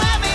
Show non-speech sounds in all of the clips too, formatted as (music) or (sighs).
Everyone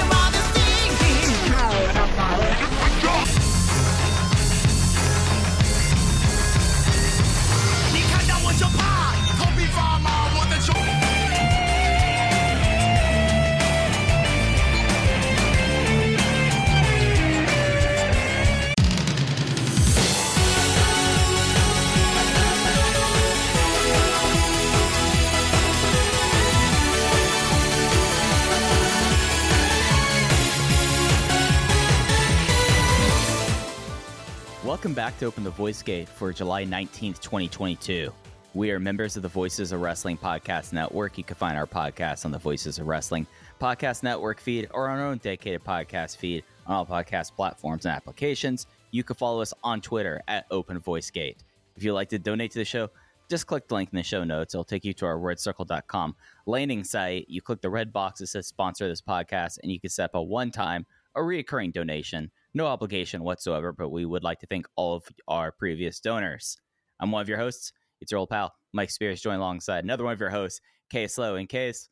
Welcome back to Open the Voice Gate for July 19th, 2022. We are members of the Voices of Wrestling Podcast Network. You can find our podcast on the Voices of Wrestling Podcast Network feed or on our own dedicated podcast feed on all podcast platforms and applications. You can follow us on Twitter at Open Voice Gate. If you'd like to donate to the show, just click the link in the show notes. It'll take you to our wordcircle.com landing site. You click the red box that says sponsor this podcast, and you can set up a one time or reoccurring donation. No obligation whatsoever, but we would like to thank all of our previous donors. I'm one of your hosts. It's your old pal, Mike Spears, joined alongside another one of your hosts, Case Low. In case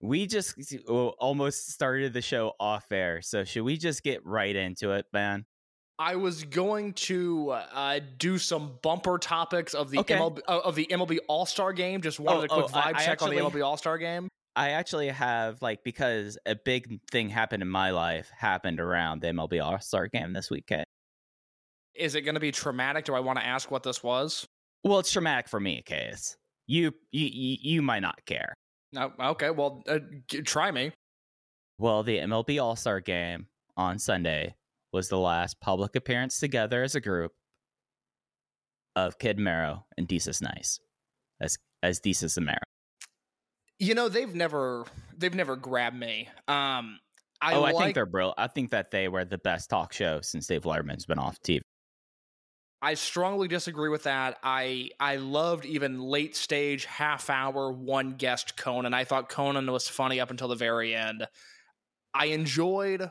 we just almost started the show off air, so should we just get right into it, man? I was going to uh, do some bumper topics of the Okay. MLB uh, of the MLB All Star Game. Just wanted Oh, a quick oh, vibe I check on actually- the MLB All Star Game. I actually have like because a big thing happened in my life happened around the MLB All Star Game this weekend. Is it going to be traumatic? Do I want to ask what this was? Well, it's traumatic for me, Case. You you you, might not care. No, okay. Well, uh, try me. Well, the MLB All Star Game on Sunday was the last public appearance together as a group of Kid Mero and Desus Nice as as Desus and Mero. You know they've never they've never grabbed me. Um, I oh, like, I think they're brilliant. I think that they were the best talk show since Dave Letterman's been off TV. I strongly disagree with that. I I loved even late stage half hour one guest Conan. I thought Conan was funny up until the very end. I enjoyed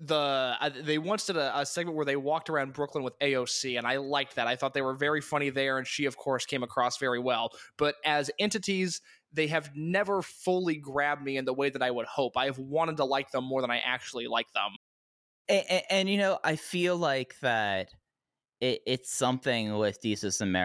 the uh, they once did a, a segment where they walked around Brooklyn with AOC, and I liked that. I thought they were very funny there, and she of course came across very well. But as entities, they have never fully grabbed me in the way that I would hope. I have wanted to like them more than I actually like them. And, and, you know, I feel like that it, it's something with Desus and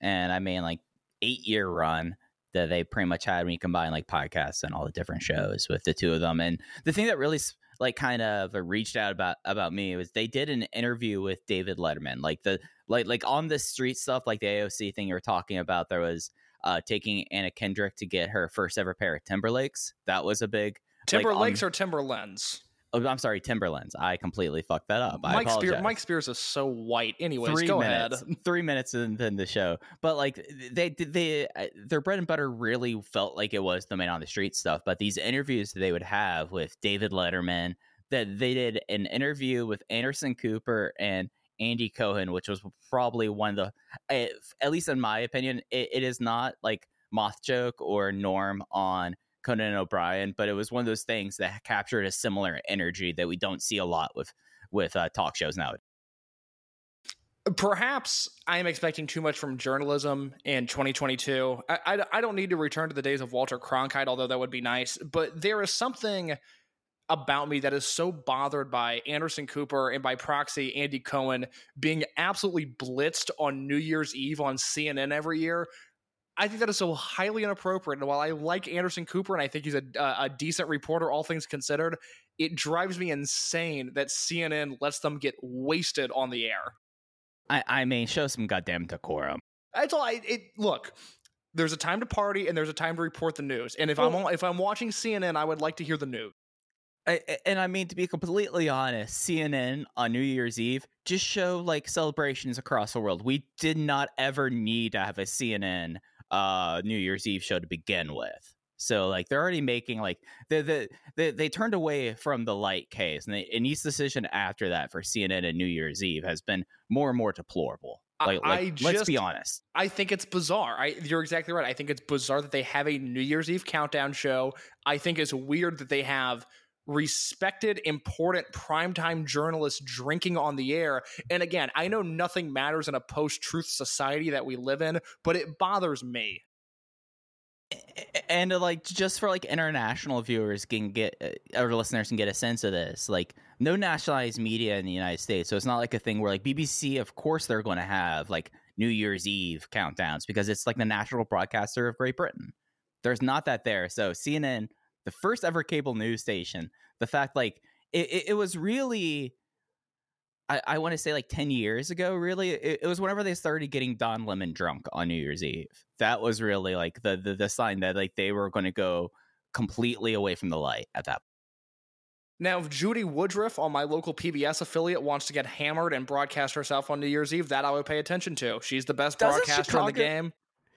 and I mean, like eight year run that they pretty much had when you combine like podcasts and all the different shows with the two of them. And the thing that really like kind of reached out about about me was they did an interview with David Letterman, like the like like on the street stuff, like the AOC thing you were talking about. There was uh taking Anna Kendrick to get her first ever pair of Timberlakes. That was a big like, on- Timberlakes or Timberlands? Oh, I'm sorry, Timberlands. I completely fucked that up. Mike Spears, apologize. Mike Spears is so white. Anyways, three go minutes, ahead. (laughs) three minutes into the show. But like they, they, uh, their bread and butter really felt like it was the man on the street stuff. But these interviews that they would have with David Letterman, that they did an interview with Anderson Cooper and Andy Cohen, which was probably one of the, at least in my opinion, it, it is not like Moth Joke or Norm on Conan O'Brien, but it was one of those things that captured a similar energy that we don't see a lot with with uh, talk shows now. Perhaps I am expecting too much from journalism in 2022. I, I, I don't need to return to the days of Walter Cronkite, although that would be nice. But there is something about me that is so bothered by Anderson Cooper and by proxy Andy Cohen being absolutely blitzed on New Year's Eve on CNN every year. I think that is so highly inappropriate. And while I like Anderson Cooper and I think he's a, a decent reporter, all things considered, it drives me insane that CNN lets them get wasted on the air. I, I mean, show some goddamn decorum. That's all. I it look. There's a time to party and there's a time to report the news. And if I'm if I'm watching CNN, I would like to hear the news. I, and I mean, to be completely honest, CNN on New Year's Eve just show like celebrations across the world. We did not ever need to have a CNN uh, New Year's Eve show to begin with. So like they're already making like the the they, they turned away from the light case, and, they, and each decision after that for CNN and New Year's Eve has been more and more deplorable. Like, like I let's be honest. I think it's bizarre. I, you're exactly right. I think it's bizarre that they have a New Year's Eve countdown show. I think it's weird that they have respected, important primetime journalists drinking on the air. And again, I know nothing matters in a post truth society that we live in, but it bothers me. And like just for like international viewers can get uh, or listeners can get a sense of this like no nationalized media in the united states so it's not like a thing where like bbc of course they're going to have like new year's eve countdowns because it's like the national broadcaster of great britain there's not that there so cnn the first ever cable news station the fact like it, it, it was really I, I want to say like 10 years ago, really. It, it was whenever they started getting Don Lemon drunk on New Year's Eve. That was really like the the, the sign that like they were going to go completely away from the light at that point. Now, if Judy Woodruff on my local PBS affiliate wants to get hammered and broadcast herself on New Year's Eve, that I would pay attention to. She's the best Doesn't broadcaster in the game.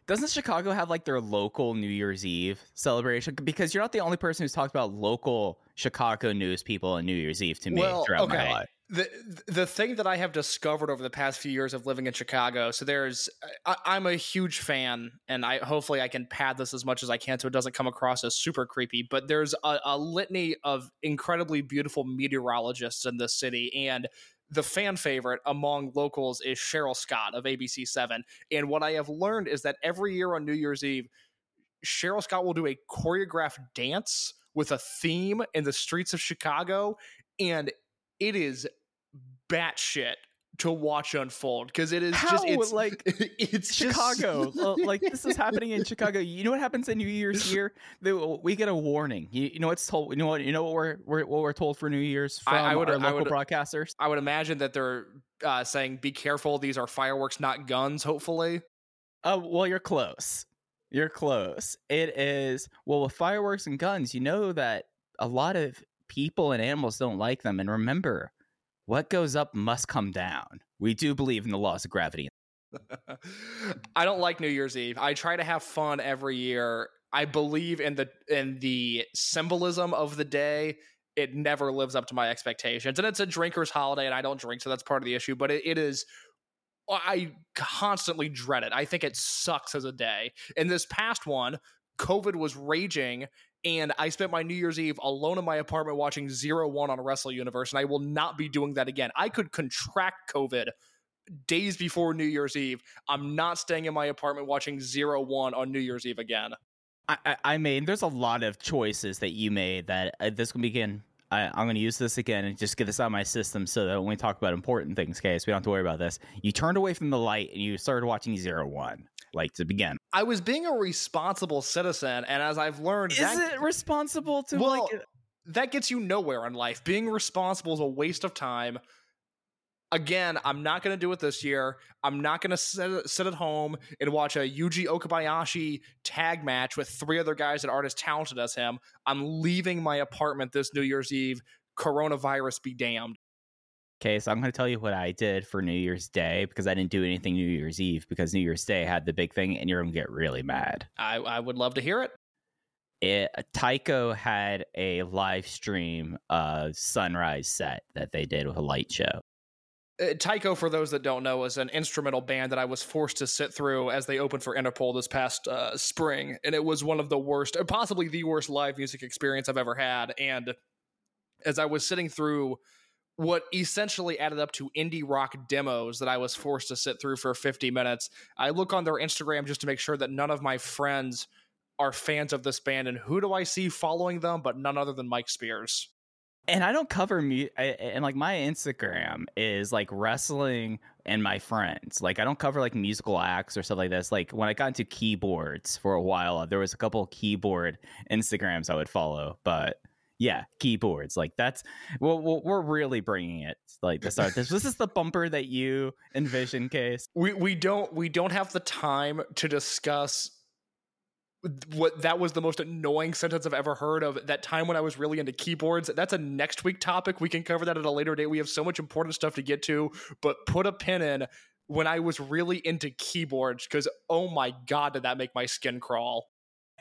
Doesn't Chicago have like their local New Year's Eve celebration? Because you're not the only person who's talked about local Chicago news people on New Year's Eve to me Well, throughout okay. my life. the the thing that I have discovered over the past few years of living in Chicago, so there's I, I'm a huge fan, and I hopefully I can pad this as much as I can so it doesn't come across as super creepy. But there's a, a litany of incredibly beautiful meteorologists in this city, and the fan favorite among locals is Cheryl Scott of ABC Seven. And what I have learned is that every year on New Year's Eve, Cheryl Scott will do a choreographed dance with a theme in the streets of Chicago, and it is batshit to watch unfold because it is just How? it's Like, (laughs) it's Chicago. Well, (laughs) like this is happening in Chicago. You know what happens in New Year's (laughs) here? They- We get a warning. You, you know what's told. You know what? You know what we're, we're what we're told for New Year's from I- I would- our I local would- broadcasters. I would imagine that they're uh, saying, "Be careful; these are fireworks, not guns." Hopefully, Oh well, you're close. You're close. It is well with fireworks and guns. You know that a lot of people and animals don't like them. And remember, what goes up must come down. We do believe in the laws of gravity. (laughs) I don't like New Year's Eve. I try to have fun every year. I believe in the in the symbolism of the day. It never lives up to my expectations, and it's a drinker's holiday, and I don't drink, so that's part of the issue. But it, it is. I constantly dread it. I think it sucks as a day. In this past one, COVID was raging, and I spent my New Year's Eve alone in my apartment watching Zero One on Wrestle Universe, and I will not be doing that again. I could contract COVID days before New Year's Eve. I'm not staying in my apartment watching Zero One on New Year's Eve again. I, I, mean, there's a lot of choices that you made that uh, this can begin. I, I'm going to use this again and just get this out of my system so that when we talk about important things, case we don't have to worry about this. You turned away from the light and you started watching Zero One, like to begin. I was being a responsible citizen, and as I've learned, Is that, it responsible to Well, like? that gets you nowhere in life. Being responsible is a waste of time. Again, I'm not going to do it this year. I'm not going to sit, sit at home and watch a Yuji Okabayashi tag match with three other guys that aren't as talented as him. I'm leaving my apartment this New Year's Eve. Coronavirus be damned. Okay, so I'm going to tell you what I did for New Year's Day because I didn't do anything New Year's Eve because New Year's Day had the big thing, and you're going to get really mad. I, I would love to hear it. It, Tycho had a live stream uh, sunrise set that they did with a light show. Uh, Tycho, for those that don't know, is an instrumental band that I was forced to sit through as they opened for Interpol this past uh, spring, and it was one of the worst, uh, possibly the worst live music experience I've ever had. And as I was sitting through what essentially added up to indie rock demos that I was forced to sit through for 50 minutes, I look on their Instagram just to make sure that none of my friends are fans of this band. And who do I see following them but none other than Mike Spears? and I don't cover me and like my Instagram is like wrestling and my friends. Like I don't cover like musical acts or stuff like this. Like when I got into keyboards for a while, there was a couple keyboard Instagrams I would follow, but yeah, keyboards. Like that's well, we're really bringing it like the start. This this is the bumper that you envision, case. we we don't we don't have the time to discuss what that was the most annoying sentence I've ever heard of that time when I was really into keyboards. That's a next week topic. We can cover that at a later date. We have so much important stuff to get to, but put a pin in when I was really into keyboards because oh my god, did that make my skin crawl?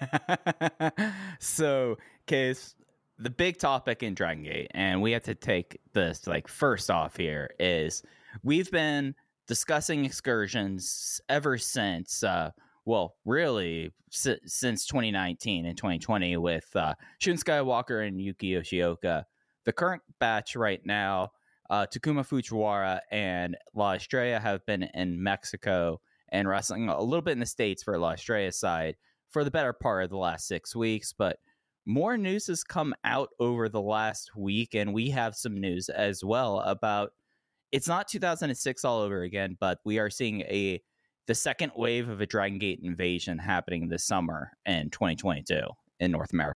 (laughs) so, case the big topic in Dragon Gate, and we have to take this like first off here is we've been discussing excursions ever since uh well really si- since 2019 and 2020 with uh Shun Skywalker and Yuki Yoshioka. The current batch right now, uh Takuma Fujiwara and La Estrella have been in Mexico and wrestling a little bit in the States for La Estrella side for the better part of the last six weeks, but more news has come out over the last week, and we have some news as well about it's not 2006 all over again, but we are seeing a the second wave of a Dragon Gate invasion happening this summer in 2022 in North America.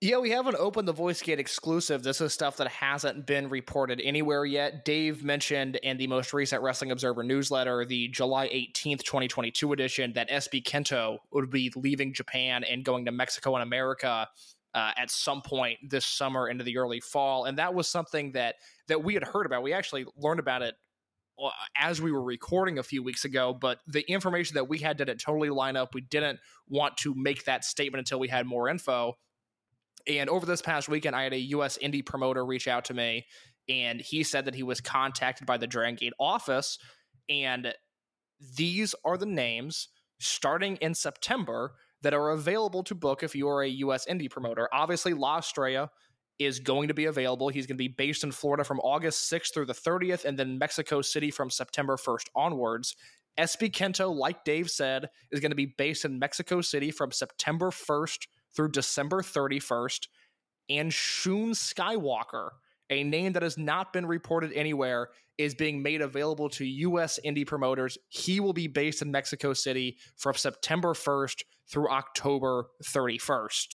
Yeah, we haven't opened the Voice Gate exclusive. This is stuff that hasn't been reported anywhere yet. Dave mentioned in the most recent Wrestling Observer newsletter, the July 18th, 2022 edition, that SB Kento would be leaving Japan and going to Mexico and America uh, at some point this summer into the early fall. And that was something that that we had heard about. We actually learned about it uh, as we were recording a few weeks ago, but the information that we had didn't totally line up. We didn't want to make that statement until we had more info. And over this past weekend, I had a US indie promoter reach out to me, and he said that he was contacted by the Dragon Gate office. And these are the names starting in September that are available to book if you are a US indie promoter. Obviously, La Estrella is going to be available. He's going to be based in Florida from August 6th through the 30th, and then Mexico City from September 1st onwards. SB Kento, like Dave said, is going to be based in Mexico City from September 1st through December 31st. And Shun Skywalker, a name that has not been reported anywhere, is being made available to U.S. indie promoters. He will be based in Mexico City from September 1st through October 31st.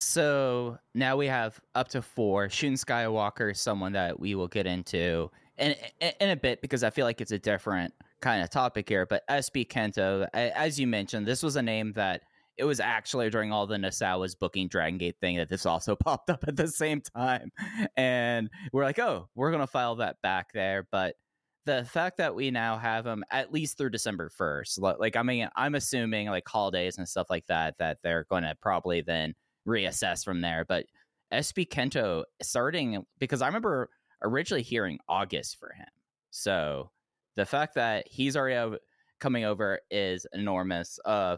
So now we have up to four. Shun Skywalker is someone that we will get into in, in, in a bit because I feel like it's a different kind of topic here. But SB Kento, as you mentioned, this was a name that it was actually during all the Nasawa's booking Dragon Gate thing that this also (laughs) popped up at the same time. And we're like, oh, we're going to file that back there. But the fact that we now have him at least through December 1st, like, I mean, I'm assuming like holidays and stuff like that, that they're going to probably then reassess from there. But SB Kento starting because I remember originally hearing August for him. So the fact that he's already coming over is enormous. Uh,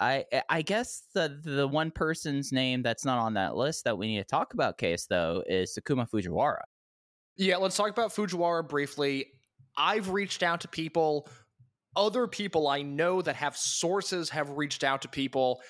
I eh, I guess the the one person's name that's not on that list that we need to talk about, case though, is Takuma Fujiwara. Yeah, let's talk about Fujiwara briefly. I've reached out to people, other people I know that have sources have reached out to people.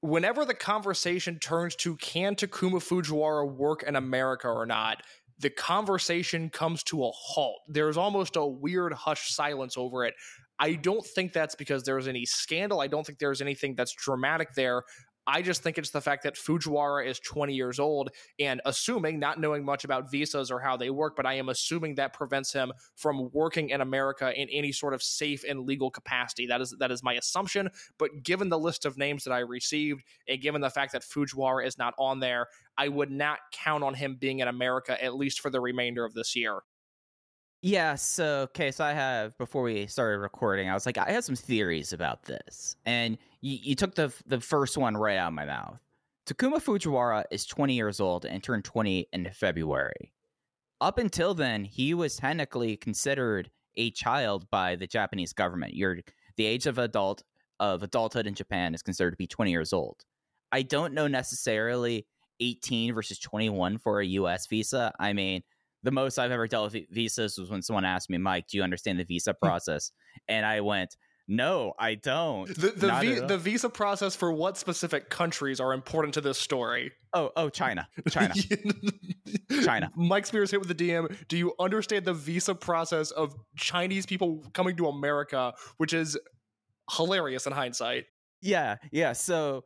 Whenever the conversation turns to can Takuma Fujiwara work in America or not, the conversation comes to a halt. There's almost a weird hush silence over it. I don't think that's because there's any scandal. I don't think there's anything that's dramatic there. I just think it's the fact that Fujiwara is 20 years old and assuming, not knowing much about visas or how they work, but I am assuming that prevents him from working in America in any sort of safe and legal capacity. That is that is my assumption. But given the list of names that I received and given the fact that Fujiwara is not on there, I would not count on him being in America at least for the remainder of this year. Yeah, so okay, so I have before we started recording, I was like, I have some theories about this, and you, you took the the first one right out of my mouth. Takuma Fujiwara is 20 years old and turned 20 in February. Up until then, he was technically considered a child by the Japanese government. You're the age of adult of adulthood in Japan is considered to be 20 years old. I don't know necessarily 18 versus 21 for a US visa. I mean, the most I've ever dealt with visas was when someone asked me, Mike, do you understand the visa hmm. process? and I went, no, I don't. The the, vi- the visa process for what specific countries are important to this story? oh, oh, China, China. (laughs) China. Mike Spears hit with the DM. Do you understand the visa process of Chinese people coming to America, which is hilarious in hindsight? Yeah, yeah. So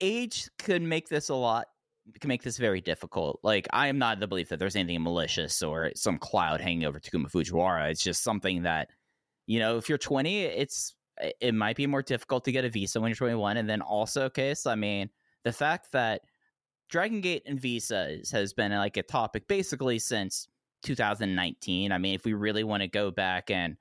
age could make this a lot can make this very difficult. Like I am not of the belief that there's anything malicious or some cloud hanging over Takuma Fujiwara. It's just something that, you know, if you're 20, it's it might be more difficult to get a visa when you're 21. And then also, case, I mean, the fact that Dragon Gate and visas has been like a topic basically since 2019. I mean, if we really want to go back and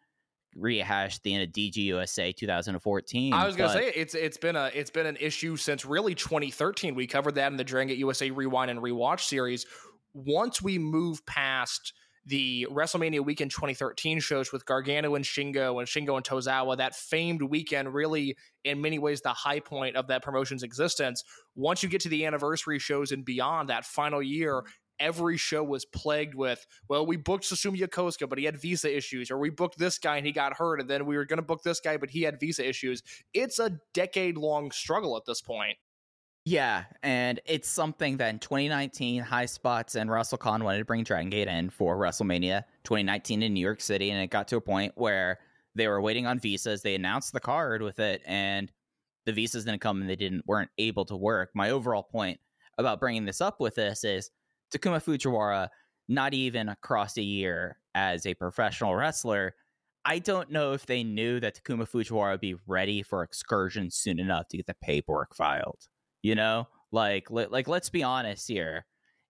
rehashed the end of DGUSA 2014. I was gonna say it's it's been a it's been an issue since really 2013. We covered that in the Dragon Gate USA Rewind and Rewatch series. Once we move past the WrestleMania weekend 2013 shows with Gargano and Shingo and Shingo and Tozawa, that famed weekend, really in many ways the high point of that promotion's existence. Once you get to the anniversary shows and beyond that final year, every show was plagued with, well, we booked Susumu Yokosuka, but he had visa issues, or we booked this guy and he got hurt, and then we were going to book this guy, but he had visa issues. It's a decade long struggle at this point. Yeah, and it's something that in 2019, High Spots and Russell WrestleCon wanted to bring Dragon Gate in for WrestleMania 2019 in New York City, and it got to a point where they were waiting on visas. They announced the card with it, and the visas didn't come, and they didn't weren't able to work. My overall point about bringing this up with this is Takuma Fujiwara, not even across a year as a professional wrestler. I don't know if they knew that Takuma Fujiwara would be ready for excursion soon enough to get the paperwork filed you know like li- like let's be honest here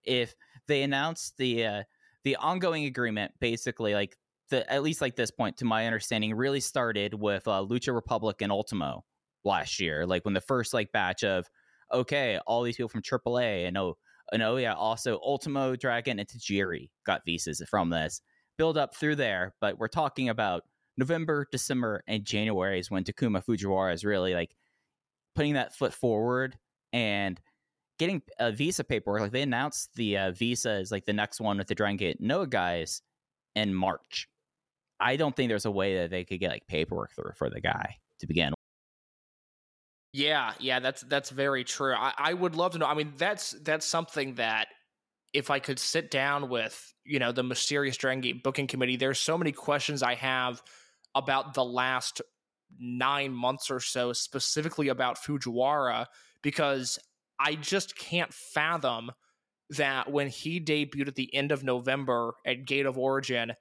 if they announced the uh, the ongoing agreement basically like the at least like this point to my understanding really started with uh, lucha republic and ultimo last year like when the first like batch of okay all these people from aaa and oh and oh yeah also ultimo dragon and tajiri got visas from this build up through there but we're talking about november december and january is when takuma fujiwara is really like putting that foot forward and getting a visa paperwork. Like they announced the uh, visa is like the next one with the Dragon Gate Noah guys in March. I don't think there's a way that they could get like paperwork through for the guy to begin. Yeah, yeah, that's that's very true. I, I would love to know. I mean, that's that's something that if I could sit down with, you know, the mysterious Dragon Gate booking committee, there's so many questions I have about the last nine months or so, specifically about Fujiwara, because I just can't fathom that when he debuted at the end of November at Gate of Origin,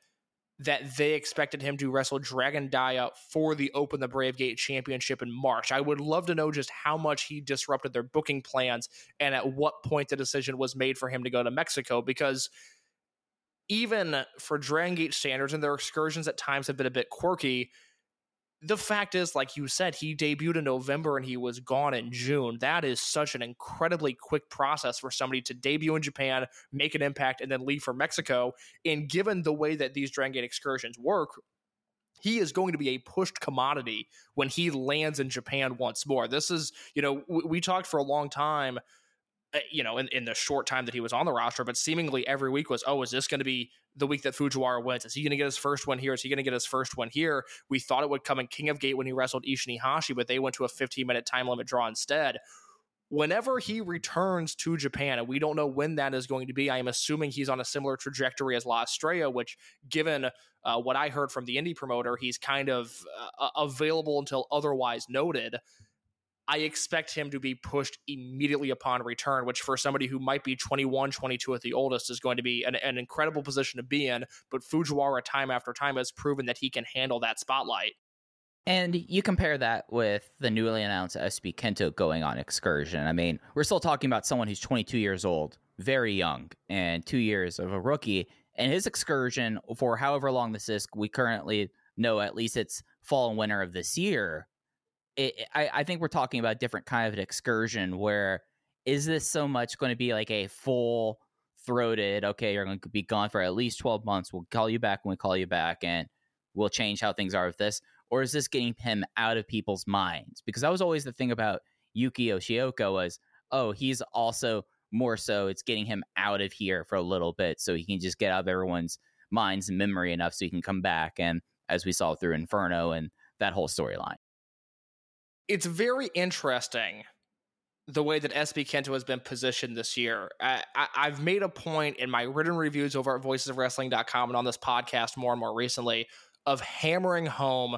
that they expected him to wrestle Dragon Dia for the Open the Brave Gate Championship in March. I would love to know just how much he disrupted their booking plans and at what point the decision was made for him to go to Mexico because even for Dragon Gate standards and their excursions at times have been a bit quirky. The fact is, like you said, he debuted in November and he was gone in June. That is such an incredibly quick process for somebody to debut in Japan, make an impact, and then leave for Mexico. And given the way that these Dragon Gate excursions work, he is going to be a pushed commodity when he lands in Japan once more. This is, you know, we, we talked for a long time, you know, in, in the short time that he was on the roster, but seemingly every week was, oh, is this going to be the week that Fujiwara wins? Is he going to get his first one here? Is he going to get his first one here? We thought it would come in King of Gate when he wrestled Ishin Iihashi, but they went to a 15 minute time limit draw instead. Whenever he returns to Japan, and we don't know when that is going to be, I am assuming he's on a similar trajectory as La Estrella, which, given uh, what I heard from the indie promoter, he's kind of uh, available until otherwise noted. I expect him to be pushed immediately upon return, which for somebody who might be 21, 22 at the oldest is going to be an, an incredible position to be in. But Fujiwara, time after time, has proven that he can handle that spotlight. And you compare that with the newly announced SB Kento going on excursion. I mean, we're still talking about someone who's 22 years old, very young, and two years of a rookie. And his excursion for however long this is, we currently know at least it's fall and winter of this year. It, I, I think we're talking about different kind of an excursion where is this so much going to be like a full throated, okay, you're going to be gone for at least 12 months. We'll call you back when we call you back and we'll change how things are with this or is this getting him out of people's minds? Because that was always the thing about Yuki Yoshioka was, oh, he's also more so it's getting him out of here for a little bit so he can just get out of everyone's minds and memory enough so he can come back and as we saw through Inferno and that whole storyline. It's very interesting the way that SB Kento has been positioned this year. I, I've made a point in my written reviews over at voicesofwrestling.com and on this podcast more and more recently of hammering home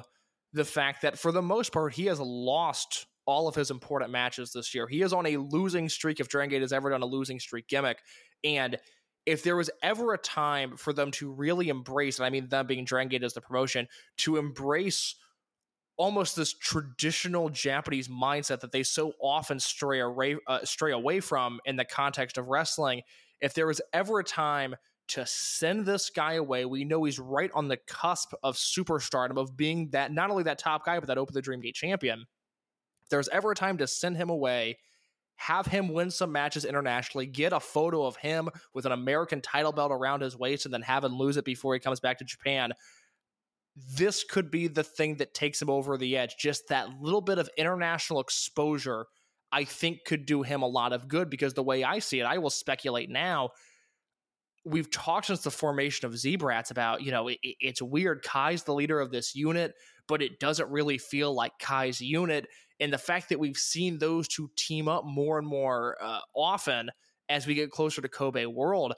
the fact that for the most part he has lost all of his important matches this year. He is on a losing streak if Dragon Gate has ever done a losing streak gimmick. And if there was ever a time for them to really embrace, and I mean them being Dragon Gate as the promotion, to embrace almost this traditional Japanese mindset that they so often stray away, uh, stray away from in the context of wrestling, if there was ever a time to send this guy away. We know he's right on the cusp of superstardom, of being that not only that top guy, but that Open the Dream Gate champion. If there's ever a time to send him away, have him win some matches internationally, get a photo of him with an American title belt around his waist, and then have him lose it before he comes back to Japan. This could be the thing that takes him over the edge. Just that little bit of international exposure, I think, could do him a lot of good because the way I see it, I will speculate now. We've talked since the formation of Z-Brats about, you know, it, it's weird. Kai's the leader of this unit, but it doesn't really feel like Kai's unit and the fact that we've seen those two team up more and more uh, often as we get closer to Kobe World,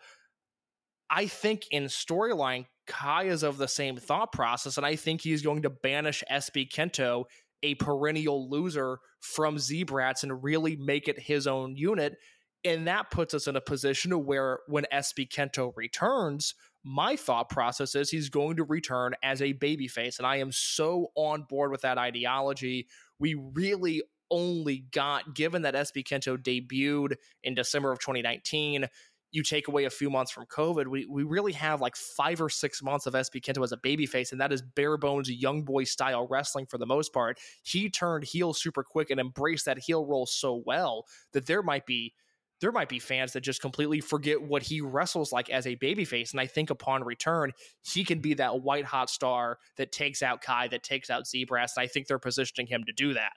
I think in storyline, Kai is of the same thought process, and I think he's going to banish SB Kento, a perennial loser, from Z-Brats and really make it his own unit. And that puts us in a position where when SB Kento returns, my thought process is he's going to return as a babyface. And I am so on board with that ideology we really only got, given that SB Kento debuted in December of 2019, you take away a few months from COVID, we, we really have like five or six months of SB Kento as a babyface, and that is bare bones young boy style wrestling for the most part. He turned heel super quick and embraced that heel role so well that there might be there might be fans that just completely forget what he wrestles like as a babyface. And I think upon return, he can be that white hot star that takes out Kai, that takes out Zebras. And I think they're positioning him to do that.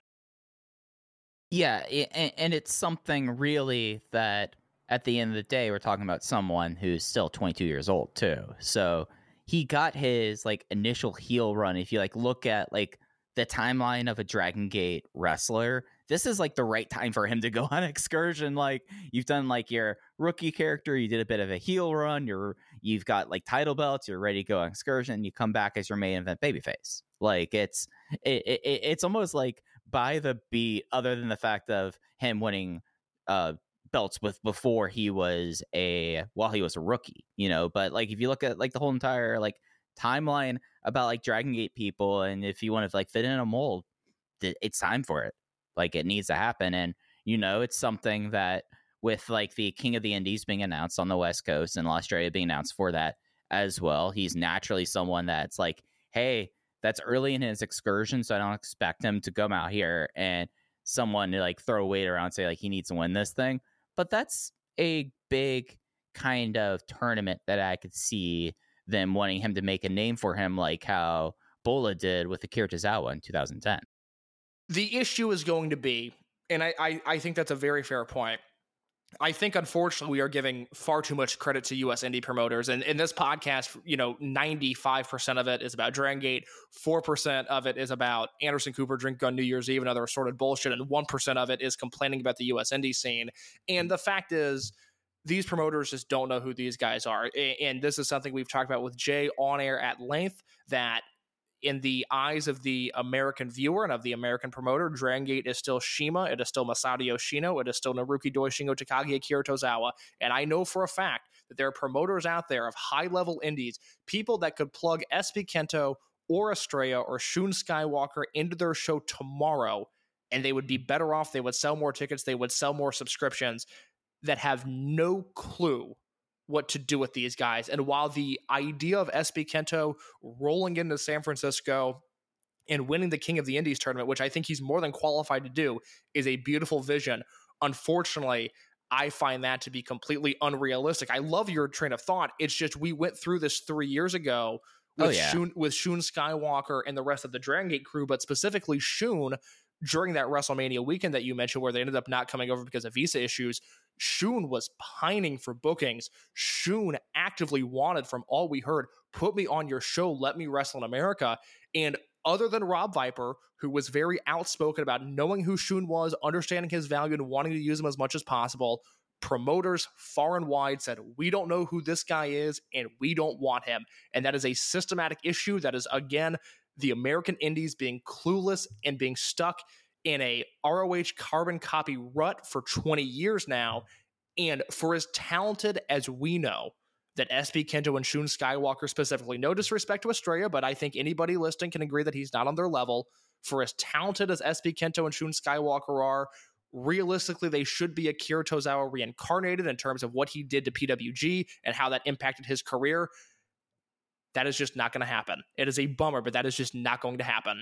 Yeah, and it's something really that at the end of the day, we're talking about someone who's still 22 years old too. So he got his like initial heel run. If you like look at like the timeline of a Dragon Gate wrestler, this is like the right time for him to go (laughs) on excursion. Like you've done like your rookie character, you did a bit of a heel run, you're you've got like title belts, you're ready to go on excursion, you come back as your main event babyface. Like it's it, it, it's almost like by the beat, other than the fact of him winning uh belts with before he was a while he was a rookie, you know. But like if you look at like the whole entire like timeline about like Dragon Gate people, and if you want to like fit in a mold, it's time for it. Like it needs to happen. And, you know, it's something that with like the King of the Indies being announced on the West Coast and Estrella being announced for that as well, he's naturally someone that's like, hey, that's early in his excursion, so I don't expect him to come out here and someone to like throw weight around and say like he needs to win this thing. But that's a big kind of tournament that I could see them wanting him to make a name for him, like how Bola did with Akira Tozawa in 2010. The issue is going to be, and I, I, I think that's a very fair point. I think unfortunately we are giving far too much credit to US indie promoters. And in this podcast, you know, 95% of it is about Dragon Gate, 4% of it is about Anderson Cooper drink on New Year's Eve and other assorted bullshit, and 1% of it is complaining about the US indie scene. And the fact is, these promoters just don't know who these guys are. And this is something we've talked about with Jay on air at length that in the eyes of the American viewer and of the American promoter, Dragon Gate is still Shima, it is still Masato Yoshino, it is still Naruki Doi, Shingo Takagi, Akira Tozawa. And I know for a fact that there are promoters out there of high level indies, people that could plug SB Kento or Estrella or Shun Skywalker into their show tomorrow, and they would be better off. They would sell more tickets, they would sell more subscriptions that have no clue what to do with these guys. And while the idea of SB Kento rolling into San Francisco and winning the King of the Indies tournament, which I think he's more than qualified to do, is a beautiful vision. Unfortunately, I find that to be completely unrealistic. I love your train of thought. It's just we went through this three years ago oh, with oh, yeah. Shun, with Shun Skywalker and the rest of the Dragon Gate crew, but specifically Shun during that WrestleMania weekend that you mentioned, where they ended up not coming over because of visa issues. Shun was pining for bookings. Shun actively wanted, from all we heard, put me on your show, let me wrestle in America. And other than Rob Viper, who was very outspoken about knowing who Shun was, understanding his value, and wanting to use him as much as possible, promoters far and wide said, We don't know who this guy is, and we don't want him. And that is a systematic issue that is, again, the American Indies being clueless and being stuck in a ROH carbon copy rut for 20 years now. And for as talented as we know that SB Kento and Shun Skywalker specifically, no disrespect to Estrella, but I think anybody listening can agree that he's not on their level. For as talented as SB Kento and Shun Skywalker are, realistically, they should be Akira Tozawa reincarnated in terms of what he did to PWG and how that impacted his career. That is just not going to happen. It is a bummer, but that is just not going to happen.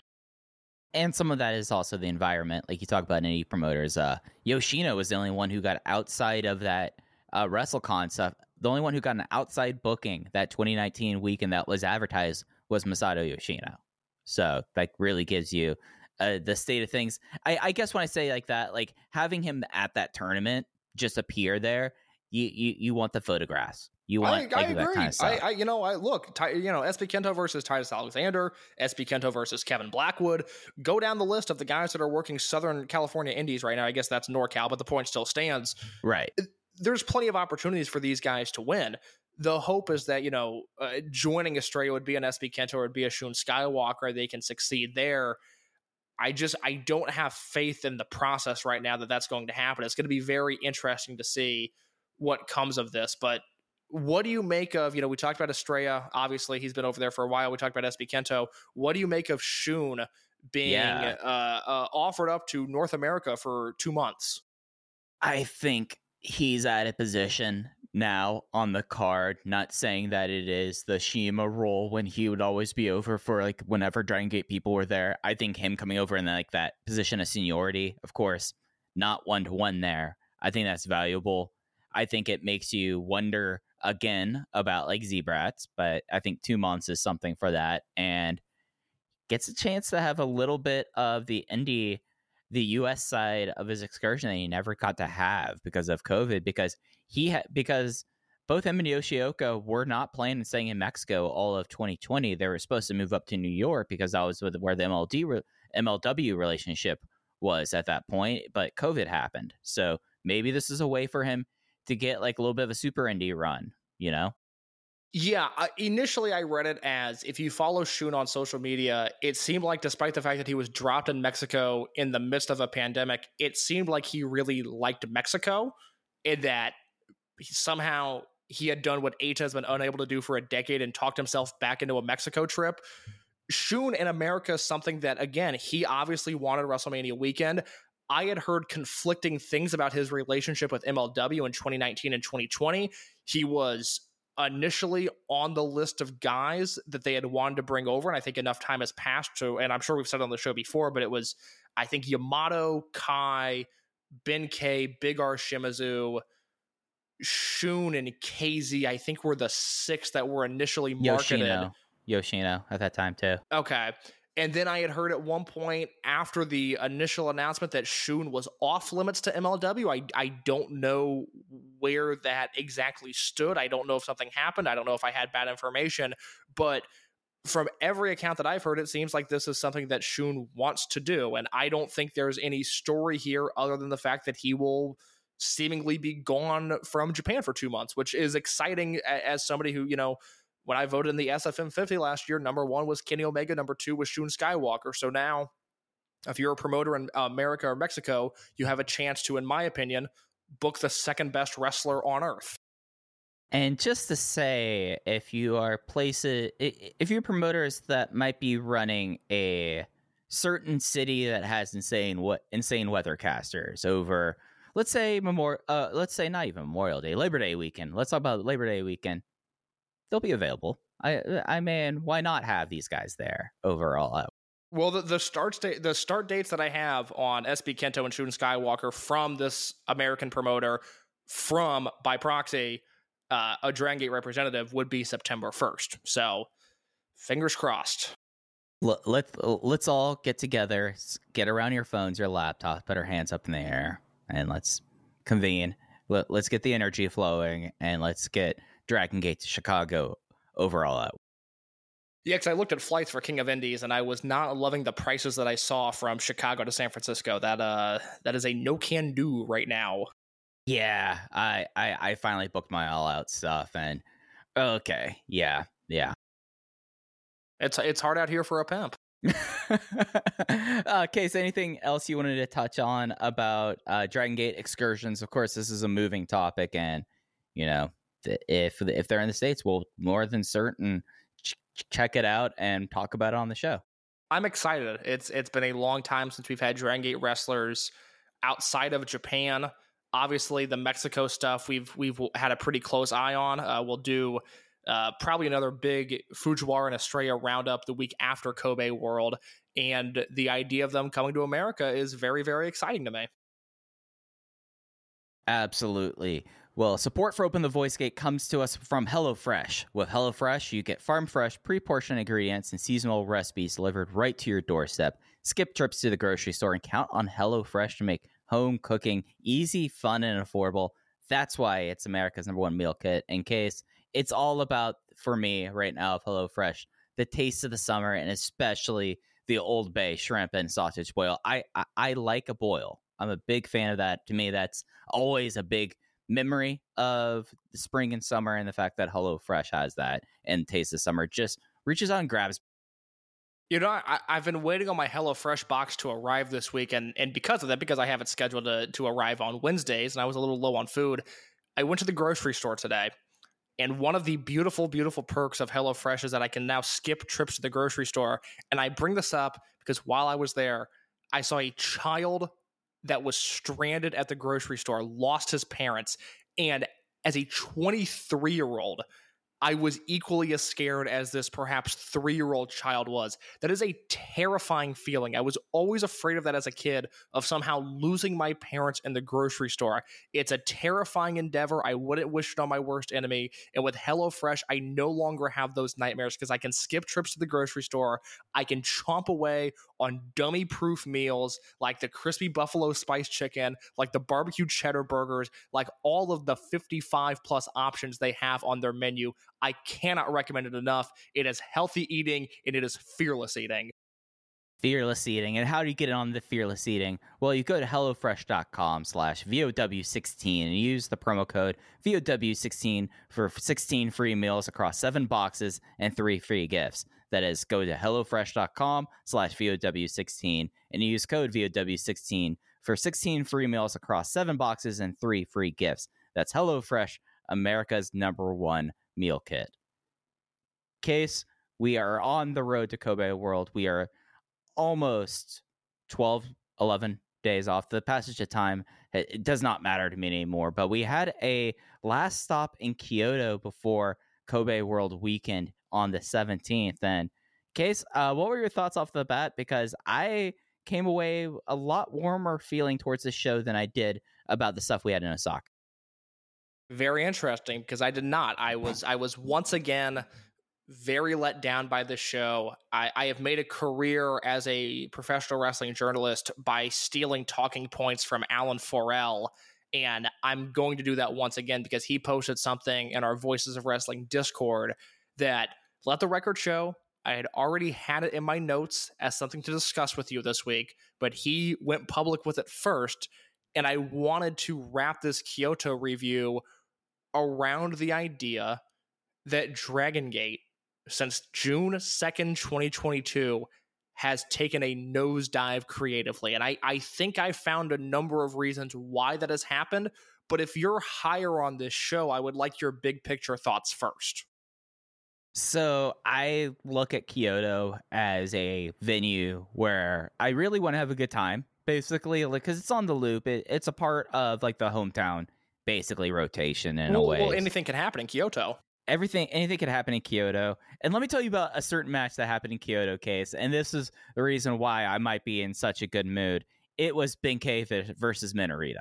And some of that is also the environment. Like you talk about indie promoters. Uh, Yoshino was the only one who got outside of that uh, WrestleCon stuff. The only one who got an outside booking that 2019 weekend that was advertised was Masato Yoshino. So that really gives you uh, the state of things. I, I guess when I say like that, like having him at that tournament just appear there, you you, you want the photographs. You want I, I that agree. kind of. I, I, you know, I look, Ty, you know, SB Kento versus Titus Alexander, SB Kento versus Kevin Blackwood. Go down the list of the guys that are working Southern California Indies right now. I guess that's NorCal, but the point still stands. right. There's plenty of opportunities for these guys to win. The hope is that you know, uh, joining Estrella would be an SB Kento or would be a Shun Skywalker. They can succeed there. I just I don't have faith in the process right now that that's going to happen. It's going to be very interesting to see what comes of this, but what do you make of you know we talked about Estrella obviously he's been over there for a while we talked about SB Kento what do you make of Shun being Yeah. uh, uh, offered up to North America for two months I think he's at a position now on the card, not saying that it is the Shima role when he would always be over for like whenever Dragon Gate people were there. I think him coming over in like that position of seniority, of course, not one to one there. I think that's valuable. I think it makes you wonder again about like Z-Brats, but I think two months is something for that and gets a chance to have a little bit of the indie the U.S. side of his excursion that he never got to have because of COVID. Because he had because both him and Yoshioka were not playing and staying in Mexico all of 2020. They were supposed to move up to New York because that was where the MLD re- MLW relationship was at that point. But COVID happened, so maybe this is a way for him to get like a little bit of a super indie run. You know, Yeah, initially I read it as if you follow Shun on social media, it seemed like despite the fact that he was dropped in Mexico in the midst of a pandemic, it seemed like he really liked Mexico and that somehow he had done what H has been unable to do for a decade and talked himself back into a Mexico trip. Shun in America is something that, again, he obviously wanted WrestleMania weekend. I had heard conflicting things about his relationship with MLW in 2019 and 2020. He was initially on the list of guys that they had wanted to bring over, and I think enough time has passed to, and I'm sure we've said on the show before, but it was, I think Yamato, Kai, Ben K, Big R Shimazu, Shun, and KZ, I think were the six that were initially marketed. Yoshino, Yoshino at that time too. Okay. And then I had heard at one point after the initial announcement that Shun was off limits to MLW. I, I don't know where that exactly stood. I don't know if something happened. I don't know if I had bad information. But from every account that I've heard, it seems like this is something that Shun wants to do. And I don't think there's any story here other than the fact that he will seemingly be gone from Japan for two months, which is exciting as somebody who, you know, when I voted in the SFM 50 last year, number one was Kenny Omega, number two was Shun Skywalker. So now, if you're a promoter in America or Mexico, you have a chance to, in my opinion, book the second best wrestler on earth. And just to say, if you are places, if you're promoters that might be running a certain city that has insane what insane weathercasters over, let's say Memorial, uh, let's say not even Memorial Day, Labor Day weekend. Let's talk about Labor Day weekend. They'll be available. I, I mean, why not have these guys there overall? Uh, Well, the, the start date, the start dates that I have on SB Kento and Shun Skywalker from this American promoter, from by proxy, uh, a Dragon Gate representative would be September 1st. So, fingers crossed. Let's let's all get together, get around your phones, your laptops, put our hands up in the air, and let's convene. Let, let's get the energy flowing, and let's get Dragon Gate to Chicago overall out. Yeah, because I looked at flights for King of Indies, and I was not loving the prices that I saw from Chicago to San Francisco. That uh, that is a no can do right now. Yeah, I, I I finally booked my all out stuff, and okay, yeah, yeah. It's it's hard out here for a pimp. (laughs) uh, Case, anything else you wanted to touch on about uh, Dragon Gate excursions? Of course, this is a moving topic, and you know, if if they're in the states, we'll more than certain ch- check it out and talk about it on the show. I'm excited. It's it's been a long time since we've had Dragon Gate wrestlers. outside of Japan. Obviously, the Mexico stuff we've we've had a pretty close eye on. Uh, we'll do uh, probably another big Fujiwara and Estrella roundup the week after Kobe World, and the idea of them coming to America is very very exciting to me. Absolutely. Well, support for Open the Voice Gate comes to us from HelloFresh. With HelloFresh, you get farm fresh, pre portioned ingredients and seasonal recipes delivered right to your doorstep. Skip trips to the grocery store and count on HelloFresh to make home cooking easy, fun, and affordable. That's why it's America's number one meal kit. In case it's all about, for me right now, of HelloFresh, the taste of the summer and especially the Old Bay shrimp and sausage boil. I, I, I like a boil. I'm a big fan of that. To me, that's always a big memory of the spring and summer, and the fact that HelloFresh has that and Taste of Summer just reaches out and grabs. You know, I, I've been waiting on my HelloFresh box to arrive this week, and and because of that, because I have it scheduled to to arrive on Wednesdays, and I was a little low on food, I went to the grocery store today. And one of the beautiful, beautiful perks of HelloFresh is that I can now skip trips to the grocery store. And I bring this up because while I was there, I saw a child that was stranded at the grocery store, lost his parents, and as a 23 year old, I was equally as scared as this perhaps three year old child was. That is a terrifying feeling. I was always afraid of that as a kid, of somehow losing my parents in the grocery store. It's a terrifying endeavor. I wouldn't wish it on my worst enemy. And with HelloFresh, I no longer have those nightmares because I can skip trips to the grocery store. I can chomp away on dummy proof meals like the crispy buffalo spice chicken, like the barbecue cheddar burgers, like all of the 55 plus options they have on their menu. I cannot recommend it enough. It is healthy eating and it is fearless eating. Fearless eating. And how do you get on the fearless eating? Well, you go to HelloFresh.com slash VOW16 and use the promo code VOW16 for 16 free meals across seven boxes and three free gifts. That is, go to HelloFresh.com slash VOW16 and use code VOW16 for 16 free meals across seven boxes and three free gifts. That's HelloFresh, America's number one meal kit. Case, we are on the road to Kobe World. We are almost 12, 11 days off. The passage of time it does not matter to me anymore. But we had a last stop in Kyoto before Kobe World weekend on the 17th. And Case, uh, what were your thoughts off the bat? Because I came away a lot warmer feeling towards the show than I did about the stuff we had in Osaka. Very interesting because I did not. I was I was once again very let down by this show. I, I have made a career as a professional wrestling journalist by stealing talking points from Alan Forel. And I'm going to do that once again because he posted something in our Voices of Wrestling Discord that let the record show. I had already had it in my notes as something to discuss with you this week, but he went public with it first. And I wanted to wrap this Kyoto review around the idea that Dragon Gate, since June 2nd, 2022, has taken a nosedive creatively. And I, I think I found a number of reasons why that has happened. But if you're higher on this show, I would like your big picture thoughts first. So I look at Kyoto as a venue where I really want to have a good time, basically, like because it's on the loop. It, it's a part of like the hometown, basically rotation in well, a way. well, anything can happen in Kyoto. Everything, anything could happen in Kyoto. And let me tell you about a certain match that happened in Kyoto, case. And this is the reason why I might be in such a good mood. It was Ben-K versus Minorita.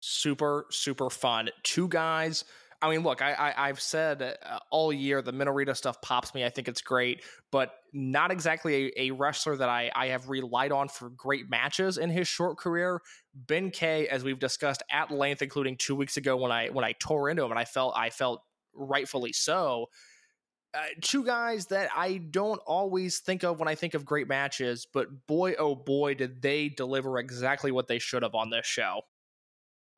super super fun two guys i mean look i, I i've said uh, all year the minorita stuff pops me. I think it's great but not exactly a, a wrestler that i i have relied on for great matches in his short career. Ben k as we've discussed at length including two weeks ago when i when i tore into him and i felt i felt rightfully so. Uh, two guys that I don't always think of when I think of great matches, but boy, oh boy, did they deliver exactly what they should have on this show.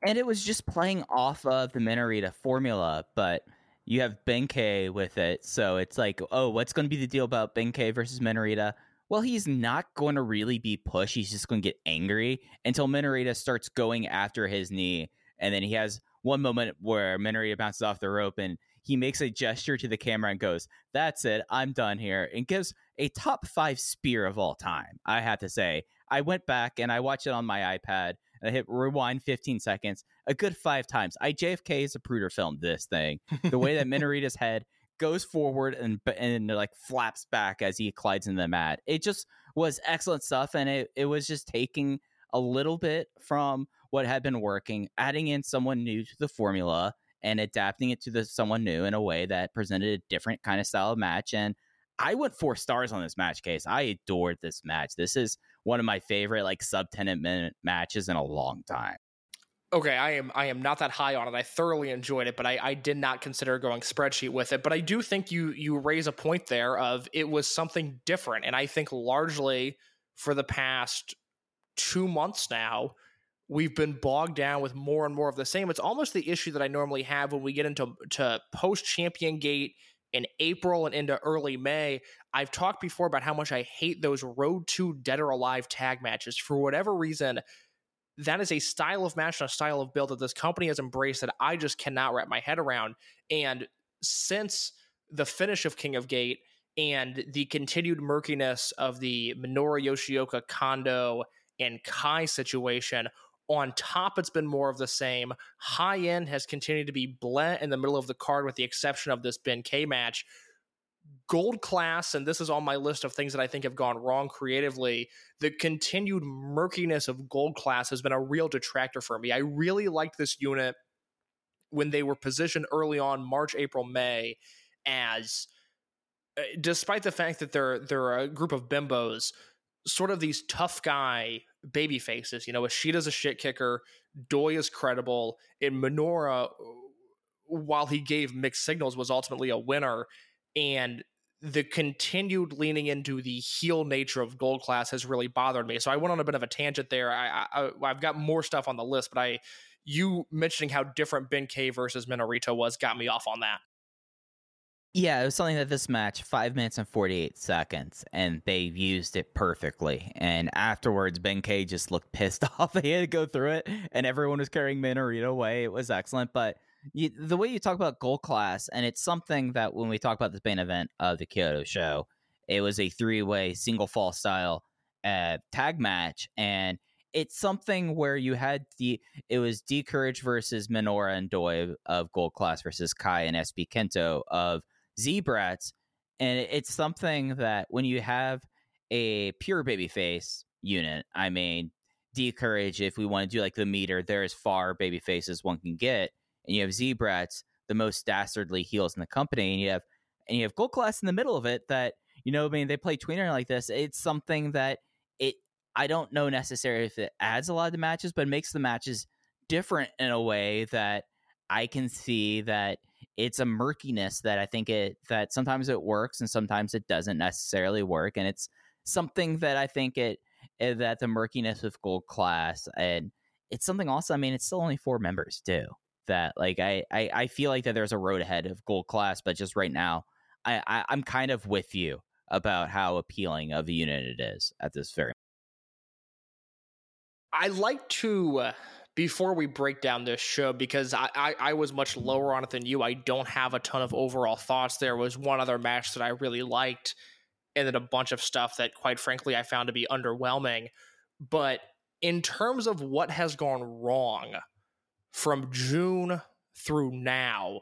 And it was just playing off of the Minorita formula, but you have Ben-K with it. So it's like, oh, what's going to be the deal about Ben-K versus Minorita? Well, he's not going to really be pushed. He's just going to get angry until Minorita starts going after his knee. And then he has one moment where Minorita bounces off the rope and he makes a gesture to the camera and goes, That's it. I'm done here. And gives a top five spear of all time. I have to say, I went back and I watched it on my iPad and I hit rewind 15 seconds a good five times. I JFK is a Zapruder filmed this thing. The way that (laughs) Minorita's head goes forward and and like flaps back as he collides into the mat. It just was excellent stuff, and it it was just taking a little bit from what had been working, adding in someone new to the formula and adapting it to the someone new in a way that presented a different kind of style of match. And I went four stars on this match case. I adored this match. This is one of my favorite like sub 10 minute matches in a long time. Okay, I am I am not that high on it. I thoroughly enjoyed it, but I, I did not consider going spreadsheet with it. But I do think you you raise a point there of it was something different, and I think largely for the past two months now, we've been bogged down with more and more of the same. It's almost the issue that I normally have when we get into to post champion gate in April and into early May. I've talked before about how much I hate those road to dead or alive tag matches. For whatever reason, that is a style of match and a style of build that this company has embraced that I just cannot wrap my head around. And since the finish of King of Gate and the continued murkiness of the Minoru Yoshioka Kondo and Kai situation, on top, it's been more of the same. High end has continued to be bled in the middle of the card, with the exception of this Ben K match. Gold class, and this is on my list of things that I think have gone wrong creatively. The continued murkiness of gold class has been a real detractor for me. I really liked this unit when they were positioned early on, March, April, May, as uh, despite the fact that they're they're a group of bimbos, sort of these tough guy baby faces. You know, Ishida's a shit kicker, Doi is credible, and Minoru, while he gave mixed signals, was ultimately a winner. And the continued leaning into the heel nature of gold class has really bothered me. So I went on a bit of a tangent there. I, I I've got more stuff on the list, but I you mentioning how different Ben K versus Minorita was got me off on that. Yeah, it was something that this match, five minutes and 48 seconds, and they used it perfectly. And afterwards, Ben K just looked pissed (laughs) off. he had to go through it, and everyone was carrying Minorita away. It was excellent. But you, the way you talk about gold class, and it's something that when we talk about this main event of the Kyoto show, it was a three way single fall style uh, tag match. And it's something where you had the, it was D Courage versus Minoru and Doi of gold class versus Kai and SB Kento of Z-Brats, and it's something that when you have a pure babyface unit, I mean, D Courage, if we want to do like the meter, they're as far baby faces one can get, and you have Z-Brats, the most dastardly heels in the company, and you have and you have Gold Class in the middle of it. That you know, I mean, they play tweener like this. It's something that it. I don't know necessarily if it adds a lot of the matches, but it makes the matches different in a way that I can see that it's a murkiness that I think it that sometimes it works and sometimes it doesn't necessarily work, and it's something that I think it eh, that the murkiness with gold class and it's something also. I mean, it's still only four members too. That like I I, I feel like that there's a road ahead of gold class, but just right now, I, I I'm kind of with you about how appealing of a unit it is at this very. I like to. Uh before we break down this show because I, I, I, was much lower on it than you. I don't have a ton of overall thoughts. There was one other match that I really liked, and then a bunch of stuff that, quite frankly, I found to be underwhelming. But in terms of what has gone wrong from June through now,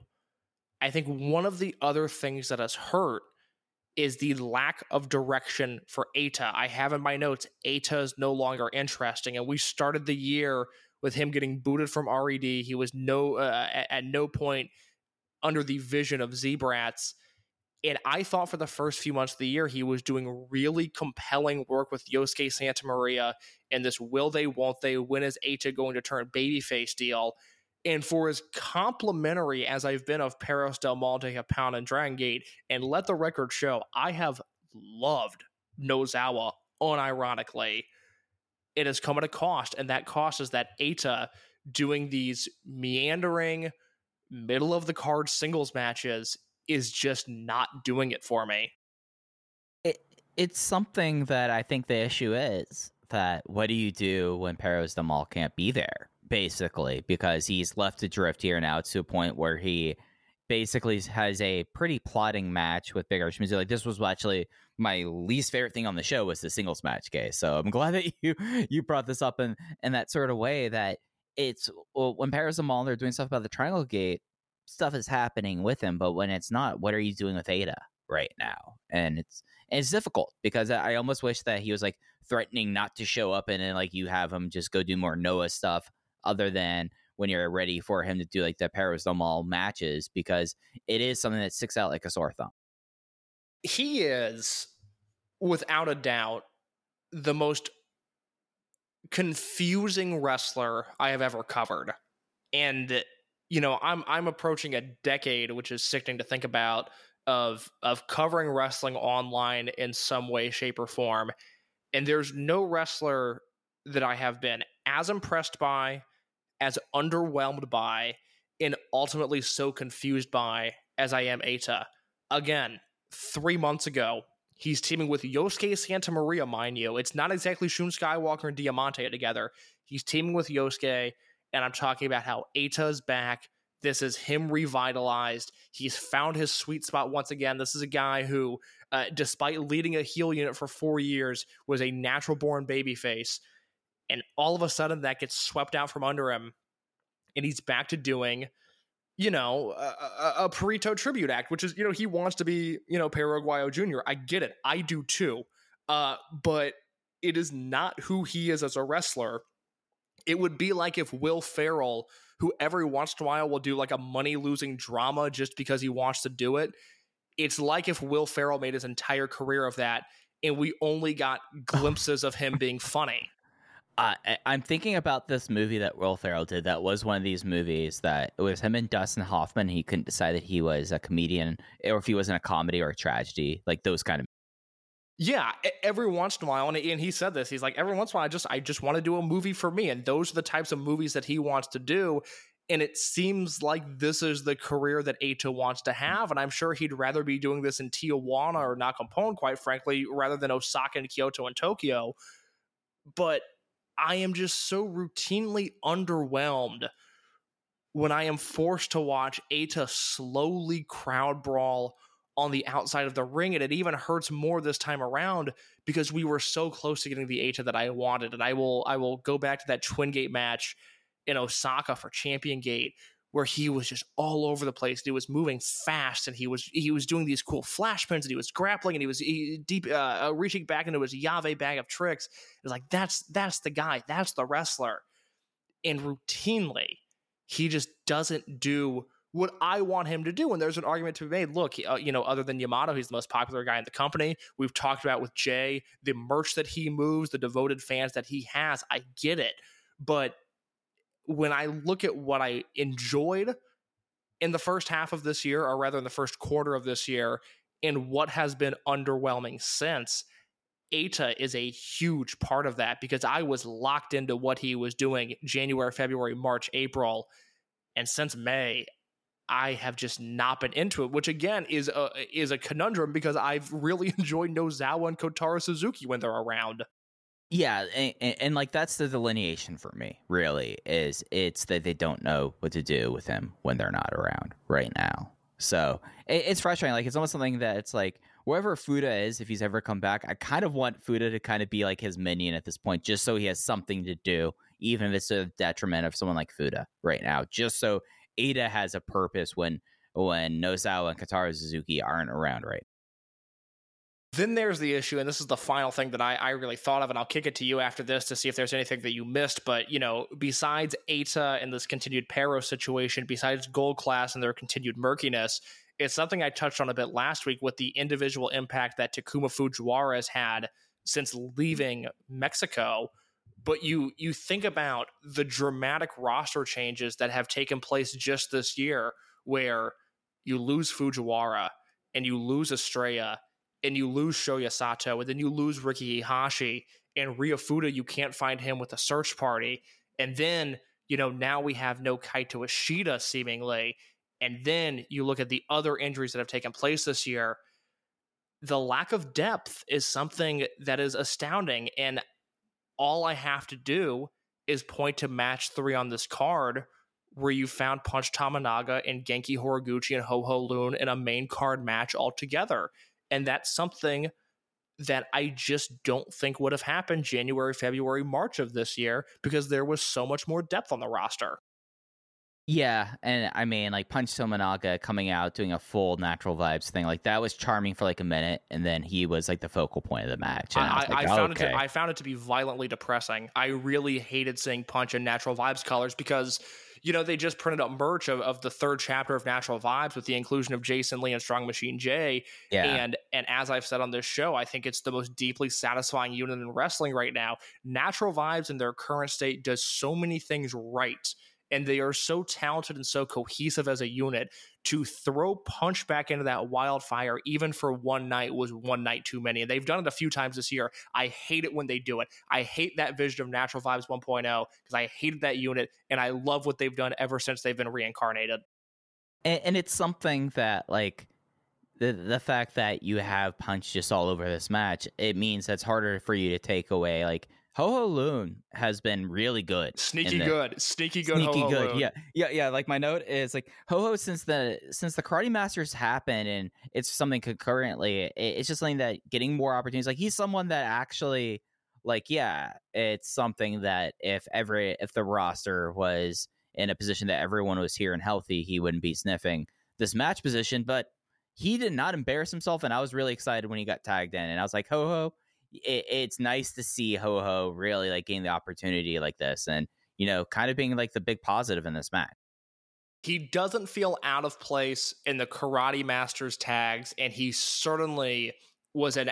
I think one of the other things that has hurt is the lack of direction for Eita. I have in my notes, Eita is no longer interesting. And we started the year with him getting booted from RED. He was no uh, at, at, no point under the vision of Z-Brats. And I thought for the first few months of the year, he was doing really compelling work with Yosuke Santa Maria and this will they, won't they, when is Eita going to turn babyface deal. And for as complimentary as I've been of Perros Del Mal de Japón, and Dragon Gate, and let the record show, I have loved Nosawa unironically it has come at a cost, and that cost is that Eita doing these meandering middle of the card singles matches is just not doing it for me. It it's something that I think the issue is that what do you do when Perros del Mal can't be there? Basically, because he's left to drift here now to a point where he basically has a pretty plotting match with Big Shimizu. Like this was actually my least favorite thing on the show was the singles match case. So I'm (laughs) glad that you you brought this up in in that sort of way that it's well, when Perros del Mal they're doing stuff about the Triangle Gate, stuff is happening with him. But when it's not, what are you doing with Eita right now? And it's and it's difficult because I almost wish that he was like threatening not to show up and then like you have him just go do more Noah stuff other than when you're ready for him to do like the Perros del Mal matches because it is something that sticks out like a sore thumb. He is, without a doubt, the most confusing wrestler I have ever covered. And you know, I'm I'm approaching a decade, which is sickening to think about, of of covering wrestling online in some way, shape, or form. And there's no wrestler that I have been as impressed by, as underwhelmed by, and ultimately so confused by as I am Eita. Again, three months ago, he's teaming with Yosuke Santa Maria, mind you. It's not exactly Shun Skywalker and Diamante together. He's teaming with Yosuke, and I'm talking about how Eita's back. This is him revitalized. He's found his sweet spot once again. This is a guy who, uh, despite leading a heel unit for four years, was a natural born babyface. And all of a sudden, that gets swept out from under him. And he's back to doing, you know, a, a, a Perito tribute act, which is, you know, he wants to be, you know, Perro Aguayo Jr. I get it. I do too. Uh, but it is not who he is as a wrestler. It would be like if Will Ferrell who every once in a while will do like a money losing drama just because he wants to do it. It's like if Will Ferrell made his entire career of that and we only got glimpses of him being funny. (laughs) Uh, I'm thinking about this movie that Will Ferrell did. That was one of these movies that it was him and Dustin Hoffman. He couldn't decide that he was a comedian or if he was in a comedy or a tragedy, like those kind of yeah, every once in a while, and he said this. He's like, every once in a while, I just I just want to do a movie for me, and those are the types of movies that he wants to do. And it seems like this is the career that Eita wants to have, and I'm sure he'd rather be doing this in Tijuana or Naucalpan, quite frankly, rather than Osaka and Kyoto and Tokyo. But I am just so routinely underwhelmed when I am forced to watch Eita slowly crowd brawl on the outside of the ring. And it even hurts more this time around because we were so close to getting the Eita that I wanted. And I will I will go back to that Twin Gate match in Osaka for Champion Gate where he was just all over the place. And He was moving fast, and he was he was doing these cool flash pins, and he was grappling, and he was he, deep uh, uh reaching back into his Llave bag of tricks. It's like that's that's the guy, that's the wrestler. And routinely, he just doesn't do what I want him to do. And there's an argument to be made. Look, uh, you know, other than Yamato, he's the most popular guy in the company. We've talked about with Jay, the merch that he moves, the devoted fans that he has. I get it. But when I look at what I enjoyed in the first half of this year, or rather in the first quarter of this year, and what has been underwhelming since, Eita is a huge part of that because I was locked into what he was doing January, February, March, April. And since May, I have just not been into it, which again is a is a conundrum because I've really (laughs) enjoyed Nosawa and Kotaro Suzuki when they're around. Yeah, and, and, and, like that's the delineation for me. Really, is it's that they don't know what to do with him when they're not around right now. So it, it's frustrating. Like it's almost something that it's like wherever Fuda is, if he's ever come back, I kind of want Fuda to kind of be like his minion at this point, just so he has something to do, even if it's a detriment of someone like Fuda right now, just so Eita has a purpose when when Nosawa and Kotaro Suzuki aren't around right. Then there's the issue, and this is the final thing that I, I really thought of, and I'll kick it to you after this to see if there's anything that you missed. But, you know, besides Eita and this continued Paro situation, besides Gold Class and their continued murkiness, it's something I touched on a bit last week with the individual impact that Takuma Fujiwara has had since leaving Mexico but you you think about the dramatic roster changes that have taken place just this year where you lose Fujiwara and you lose Estrella and you lose Shoya Sato and then you lose Riki Iihashi and Ryofuda you can't find him with a search party. And then you know now we have no Kaito Ishida seemingly. And then you look at the other injuries that have taken place this year. The lack of depth is something that is astounding. And all I have to do is point to match three on this card where you found Punch Tominaga and Genki Horiguchi and Ho Ho Lun in a main card match altogether. And that's something that I just don't think would have happened January, February, March of this year because there was so much more depth on the roster. Yeah, and I mean, like Punch Tominaga coming out doing a full natural vibes thing, like that was charming for like a minute, and then he was like the focal point of the match. And I, I, like, I found okay. it. To, I found it to be violently depressing. I really hated seeing Punch in Natural Vibes colors because, you know, they just printed up merch of, of the third chapter of Natural Vibes with the inclusion of Jason Lee and Strong Machine J. yeah, And and as I've said on this show, I think it's the most deeply satisfying unit in wrestling right now. Natural Vibes in their current state does so many things right. And they are so talented and so cohesive as a unit. To throw punch back into that wildfire, even for one night, was one night too many. And they've done it a few times this year. I hate it when they do it. I hate that vision of Natural Vibes 1.0 because I hated that unit. And I love what they've done ever since they've been reincarnated. and, and it's something that like the the fact that you have punch just all over this match, it means that's harder for you to take away. Like Ho Ho Lun has been really good, Sneaky the- good. Sneaky good. sneaky Ho-Ho good. Loon. Yeah, yeah, yeah. Like my note is like Ho Ho since the since the Karate Masters happened and it's something concurrently. It, it's just something that getting more opportunities. Like he's someone that actually like yeah, it's something that if every if the roster was in a position that everyone was here and healthy, he wouldn't be sniffing this match position. But he did not embarrass himself, and I was really excited when he got tagged in. And I was like, Ho Ho. It, it's nice to see Ho Ho really like gain the opportunity like this, and you know, kind of being like the big positive in this match. he doesn't feel out of place in the karate masters tags and he certainly was an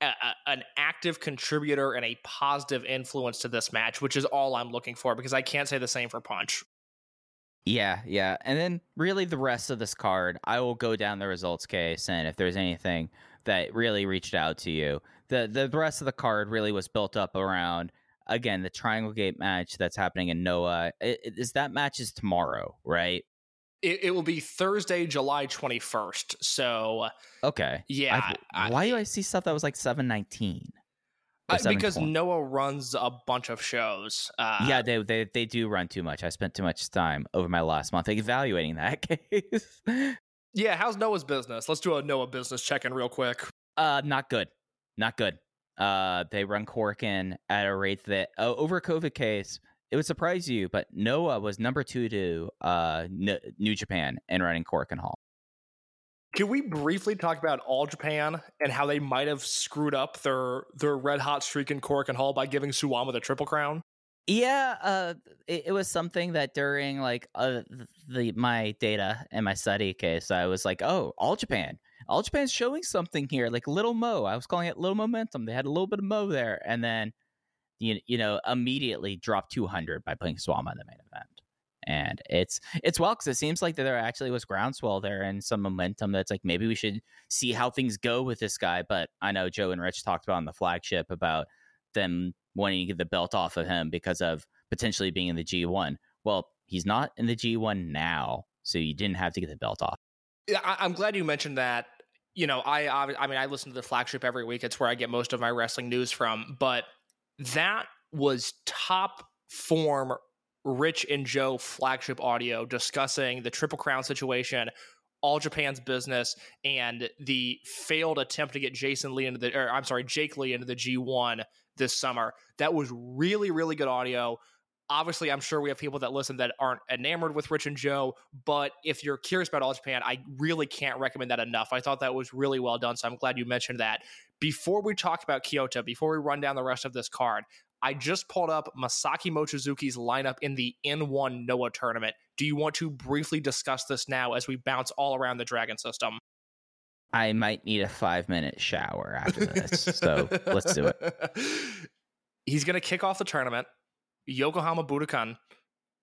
a- an active contributor and a positive influence to this match which is all i'm looking for because i can't say the same for punch Yeah, yeah. And then really the rest of this card, I will go down the results case and if there's anything that really reached out to you. The the rest of the card really was built up around again the Triangle Gate match that's happening in Noah. Is that match is tomorrow, right? it, it will be thursday july 21st so Okay. yeah I- why do I see stuff that was like 719? Or I- because noah runs a bunch of shows uh, yeah, they, they they do run too much. I spent too much time over my last month evaluating that (laughs) case. yeah how's noah's business let's do a noah business check-in real quick Uh, not good. Not good. Uh, they run Korakuen at a rate that uh, over COVID case, it would surprise you, but Noah was number two to uh N- New Japan in running Korakuen Hall. Can we briefly talk about All Japan and how they might have screwed up their their red hot streak in Korakuen Hall by giving Suwama the triple crown? Yeah, uh, it, it was something that during like uh the my data and my study case, I was like, oh, All Japan, All Japan's showing something here, like Little Mo. I was calling it Little Momentum. They had a little bit of Mo there, and then you you know immediately dropped 200 by putting Suwama in the main event. And it's it's well because it seems like there actually was groundswell there and some momentum that's like maybe we should see how things go with this guy. But I know Joe and Rich talked about on the flagship about them wanting to get the belt off of him because of potentially being in the G1. Well, he's not in the G1 now, so you didn't have to get the belt off. Yeah, I'm glad you mentioned that. You know, I obvi- I mean, I listen to the flagship every week. It's where I get most of my wrestling news from. But that was top form Rich and Joe flagship audio discussing the Triple Crown situation, All Japan's business, and the failed attempt to get Jason Lee into the, or I'm sorry, Jake Lee into the G1 this summer. That was really, really good audio. Obviously, I'm sure we have people that listen that aren't enamored with Rich and Joe, but if you're curious about All Japan, I really can't recommend that enough. I thought that was really well done, so I'm glad you mentioned that. Before we talk about Kyoto, before we run down the rest of this card, I just pulled up Masaki Mochizuki's lineup in the N1 Noah tournament. Do you want to briefly discuss this now as we bounce all around the Dragon system? I might need a five minute shower after this, so let's do it. (laughs) He's going to kick off the tournament, Yokohama Budokan,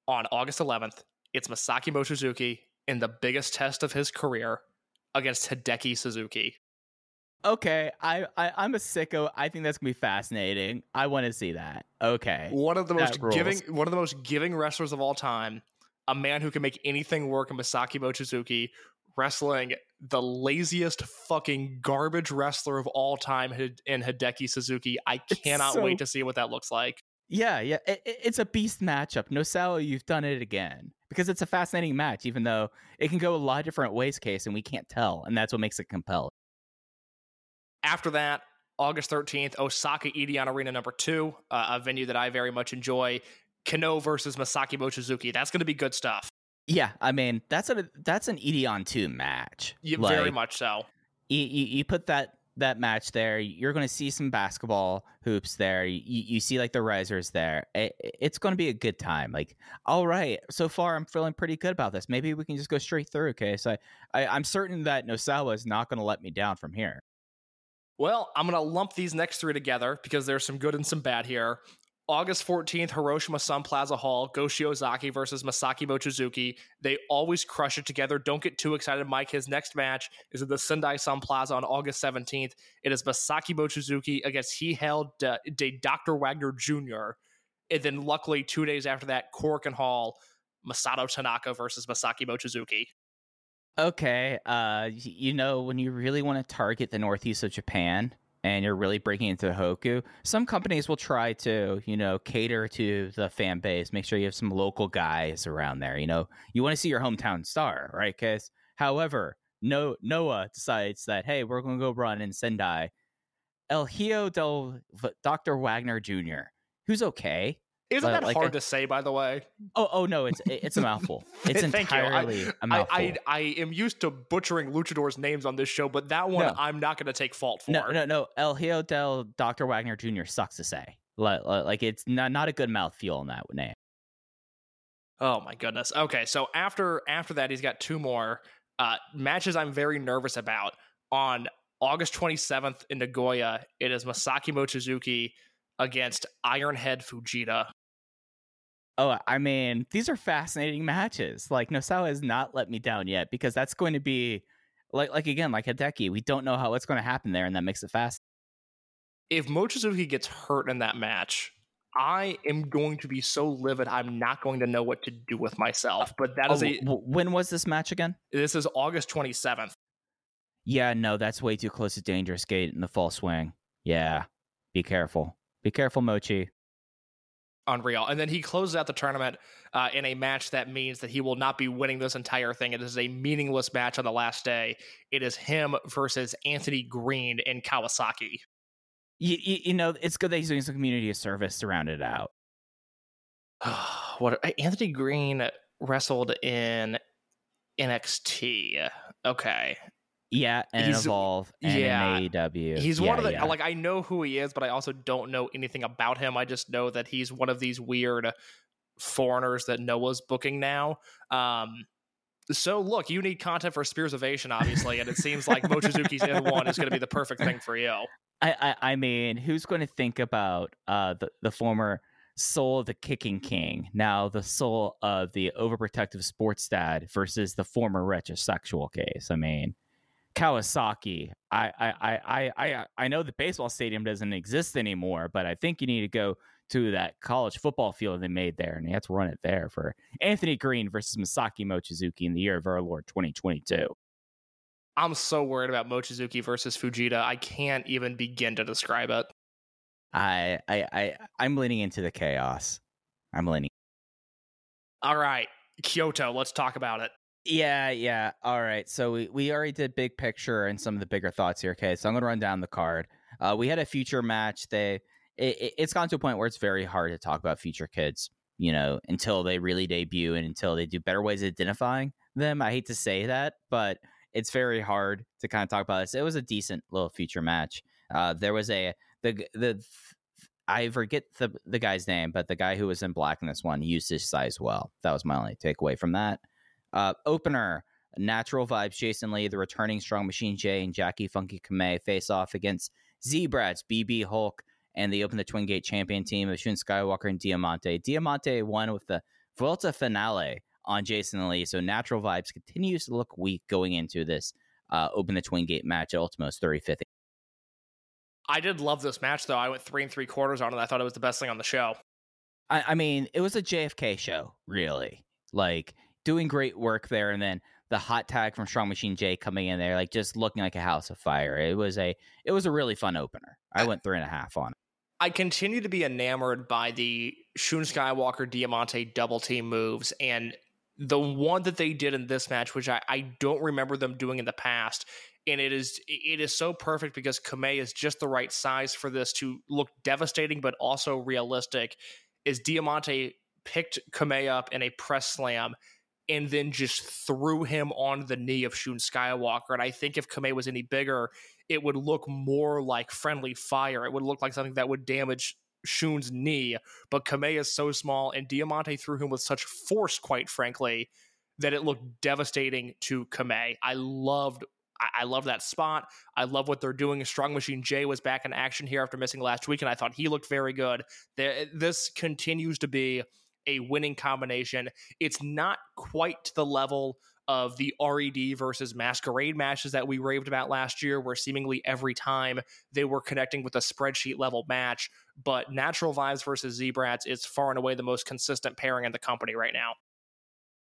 on August 11th. It's Masaki Mochizuki in the biggest test of his career against Hideki Suzuki. Okay, I, I I'm a sicko. I think that's gonna be fascinating. I want to see that. Okay, One of the most giving, one of the most giving wrestlers of all time. A man who can make anything work in Masaki Mochizuki, wrestling the laziest fucking garbage wrestler of all time in Hideki Suzuki. I cannot so- wait to see what that looks like. Yeah, yeah. It, it- it's a beast matchup. Nosawa, you've done it again because it's a fascinating match, even though it can go a lot of different ways. Case, and we can't tell, and that's what makes it compelling. After that, August 13th, Osaka Edion Arena number two, uh, a venue that I very much enjoy. Kenoh versus Masaki Mochizuki. That's going to be good stuff. Yeah, I mean that's a that's an Edion two match. Yeah, Like, very much so. you, you, you put that that match there. You're going to see some basketball hoops there. You, you see like the risers there. It, it's going to be a good time. Like all right so far i'm feeling pretty good about this. Maybe we can just go straight through okay? So i, I i'm certain that nosawa is not going to let me down from here. Well, I'm going to lump these next three together because there's some good and some bad here. August 14th, Hiroshima Sun Plaza Hall, Go Shiozaki versus Masaki Mochizuki. They always crush it together. Don't get too excited, Mike. His next match is at the Sendai Sun Plaza on August 17th. It is Masaki Mochizuki against El Hijo de Dr. Wagner Jr. And then, luckily, two days after that, Korakuen Hall, Masato Tanaka versus Masaki Mochizuki. okay uh you know when you really want to target the northeast of japan and you're really breaking into hoku some companies will try to you know cater to the fan base make sure you have some local guys around there you know? You want to see your hometown star right case however no noah decides that hey we're going to go run in sendai. El hio del V- dr wagner jr who's okay Isn't that like hard a- to say, by the way? oh oh no it's it's a mouthful (laughs) it's Thank you. I- entirely a I, mouthful I I am used to butchering luchadors' names on this show, but that one No. I'm not going to take fault for. No, no, no. El Hijo del Dr. Wagner Jr. sucks to say. Like, like it's not not a good mouthfeel in that name. Oh my goodness. Okay, so after after that, he's got two more uh, matches. I'm very nervous about on August 27th in Nagoya. It is Masaki Mochizuki against Ironhead Fujita. Oh, I mean, these are fascinating matches. Like Nosawa has not let me down yet because that's going to be like like again, like Hideki. We don't know how what's going to happen there, and that makes it fast. If Mochizuki gets hurt in that match. I am going to be so livid. I'm not going to know what to do with myself. But that Oh, is a. w- when was this match again? This is August 27th. Yeah, no, that's way too close to Dangerous Gate in the fall swing. Yeah, be careful. Be careful, Mochi. unreal. And then he closes out the tournament uh, in a match that means that he will not be winning this entire thing. It is a meaningless match on the last day. It is him versus Anthony Greene in Kawasaki. You, you, you know, it's good that he's doing some community service to round it out. (sighs) what Anthony Greene wrestled in NXT. Okay. Yeah, and He's- Evolve and yeah, AEW. He's yeah, one of the yeah. like I know who he is, but I also don't know anything about him. I just know that he's one of these weird foreigners that Noah's booking now. Um so look, you need content for Spears Ovation, obviously, and it seems like Mochizuki's N1 is going to be the perfect thing for you. I, I I mean, who's going to think about uh the the former soul of the kicking king, now the soul of the overprotective sports dad versus the former retrosexual case? I mean, Kawasaki. I I I I I, uh, I know the baseball stadium doesn't exist anymore, but I think you need to go to that college football field they made there, and you have to run it there for Anthony Greene versus Masaki Mochizuki in the year of our Lord 2022. I'm so worried about Mochizuki versus Fujita. I can't even begin to describe it. I I I I'm leaning into the chaos. I'm leaning. All right, Kyoto, let's talk about it. Yeah, yeah. All right. So we, we already did big picture and some of the bigger thoughts here. Okay, so I'm gonna run down the card. Uh, we had a future match. They it, it- it's gone to a point where it's very hard to talk about future kids. You know, until they really debut and until they do better ways of identifying them. I hate to say that, but it's very hard to kind of talk about this. It was a decent little future match. Uh, there was a the the I forget the the guy's name, but the guy who was in black in this one used his size well. That was my only takeaway from that. Uh, opener, Natural Vibes, Jason Lee, the returning Strong Machine J, and Jackie Funky Kamei face off against Z-Brats, BB Hulk, and they open the Twin Gate champion team of Shun Skywalker and Diamante. Diamante won with the Vuelta finale on Jason Lee, so Natural Vibes continues to look weak going into this uh, Open the Twin Gate match at Ultimo's 35th. I did love this match, though. I went three and three quarters on it. I thought it was the best thing on the show. I, I mean, it was a JFK show, really. Like doing great work there, and then the hot tag from Strong Machine J coming in there, like just looking like a house of fire. It was a it was a really fun opener. I went three and a half on it. I continue to be enamored by the Shun Skywalker Diamante double team moves and the one that they did in this match, which I, I don't remember them doing in the past, and it is it is so perfect because Kamei is just the right size for this to look devastating but also realistic. Is Diamante picked Kamei up in a press slam and then just threw him on the knee of Shun Skywalker. And I think if Kamei was any bigger, it would look more like friendly fire. It would look like something that would damage Shun's knee. But Kamei is so small, and Diamante threw him with such force, quite frankly, that it looked devastating to Kamei. I loved I, love that spot. I love what they're doing. Strong Machine J was back in action here after missing last week, and I thought he looked very good. This continues to be a winning combination. It's not quite to the level of the RED versus Masquerade matches that we raved about last year, where seemingly every time they were connecting with a spreadsheet level match. But Natural Vibes versus Z-Brats is far and away the most consistent pairing in the company right now.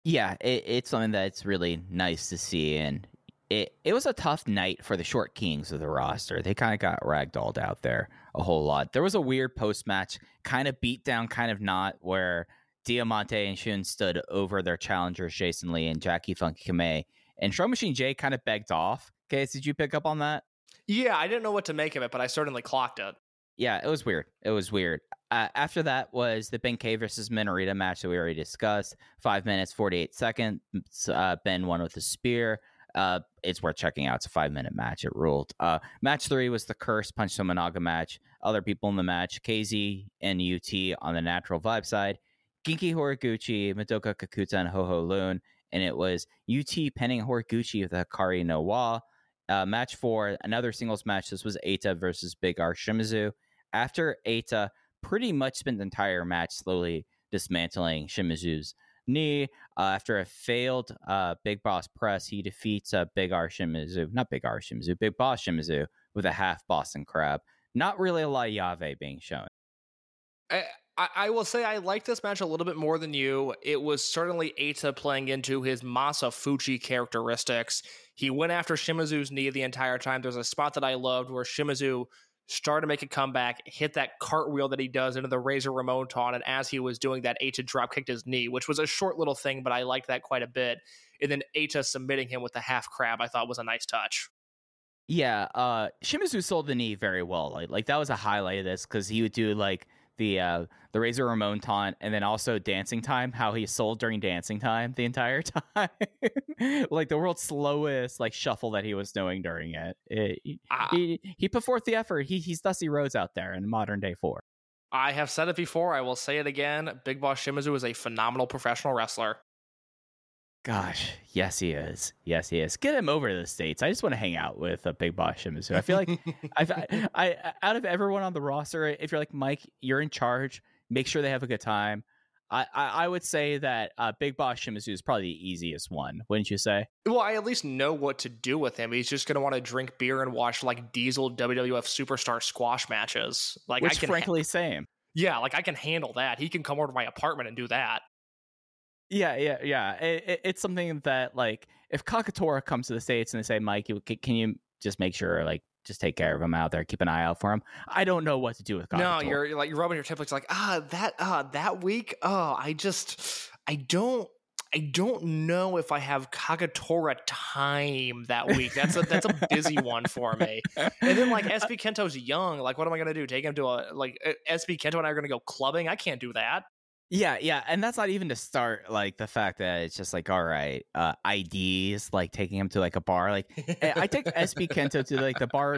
Yeah, it, it's something that's really nice to see, and it it was a tough night for the short kings of the roster. They kind of got ragdolled out there a whole lot. There was a weird post match, kind of beat down, kind of not, where Diamante and Shun stood over their challengers, Jason Lee and Jackie Funky Kamei, and Strong Machine J kind of begged off. Okay, did you pick up on that? Yeah, I didn't know what to make of it, but I certainly clocked it. Yeah, it was weird. It was weird. Uh, after that was the Ben K versus Minorita match that we already discussed. Five minutes, 48 seconds. Uh, ben won with a spear. Uh, it's worth checking out. It's a five minute match. It ruled. Uh, match three was the Curse Punch Tominaga match. Other people in the match KZ and UT on the natural vibe side. Genki Horiguchi, Madoka Kakuta, and Ho Ho Lun. And it was UT penning Horiguchi with a Hikari no Wa. Uh, match four, another singles match. This was Eita versus Big R Shimizu. After Eita pretty much spent the entire match slowly dismantling Shimizu's knee. Uh, after a failed uh, Big Boss press, he defeats uh, Big R Shimizu, not Big R Shimizu, Big Boss Shimizu with a half Boston Crab. Not really a lot of Llave being shown. I, I, I will say I like this match a little bit more than you. It was certainly Eita playing into his Masafuchi characteristics. He went after Shimizu's knee the entire time. There's a spot that I loved where Shimizu started to make a comeback, hit that cartwheel that he does into the Razor Ramon taunt, and as he was doing that, Eita drop kicked his knee, which was a short little thing, but I liked that quite a bit. And then Eita submitting him with the half crab, I thought was a nice touch. Yeah, uh Shimizu sold the knee very well. Like, like that was a highlight of this because he would do like the uh the Razor Ramon taunt and then also dancing time, how he sold during dancing time the entire (laughs) time. like the world's slowest like shuffle that he was doing during it. it he, Ah. he he put forth the effort. He he's Dusty Rhodes out there in modern day four. I have said it before, I will say it again. Big Boss Shimizu is a phenomenal professional wrestler. Gosh, yes he is. Yes he is. Get him over to the states. I just want to hang out with a big boss Shimizu. I feel like (laughs) I've, I, I out of everyone on the roster, if you're like Mike, you're in charge. Make sure they have a good time. I, I, I would say that uh, Big Boss Shimizu is probably the easiest one, wouldn't you say? Well, I at least know what to do with him. He's just going to want to drink beer and watch like Diesel WWF superstar squash matches. Like I Which, can, frankly, same. yeah, like I can handle that. He can come over to my apartment and do that. Yeah, yeah, yeah. It, it, it's something that like if Kagetora comes to the states and they say, Mike, you, can, you just make sure like just take care of him out there, keep an eye out for him? I don't know what to do with Kagetora. No, you're, you're like you're rubbing your temples like ah that ah that week oh I just I don't I don't know if I have Kagetora time that week. That's a that's a busy one for me. And then like SB Kento's young. Like what am I gonna do? Take him to a like SB Kento and I are gonna go clubbing? I can't do that. Yeah, yeah, and that's not even to start like the fact that it's just like all right, uh, IDs like taking him to like a bar. Like eh, I take SB Kento to like the bar.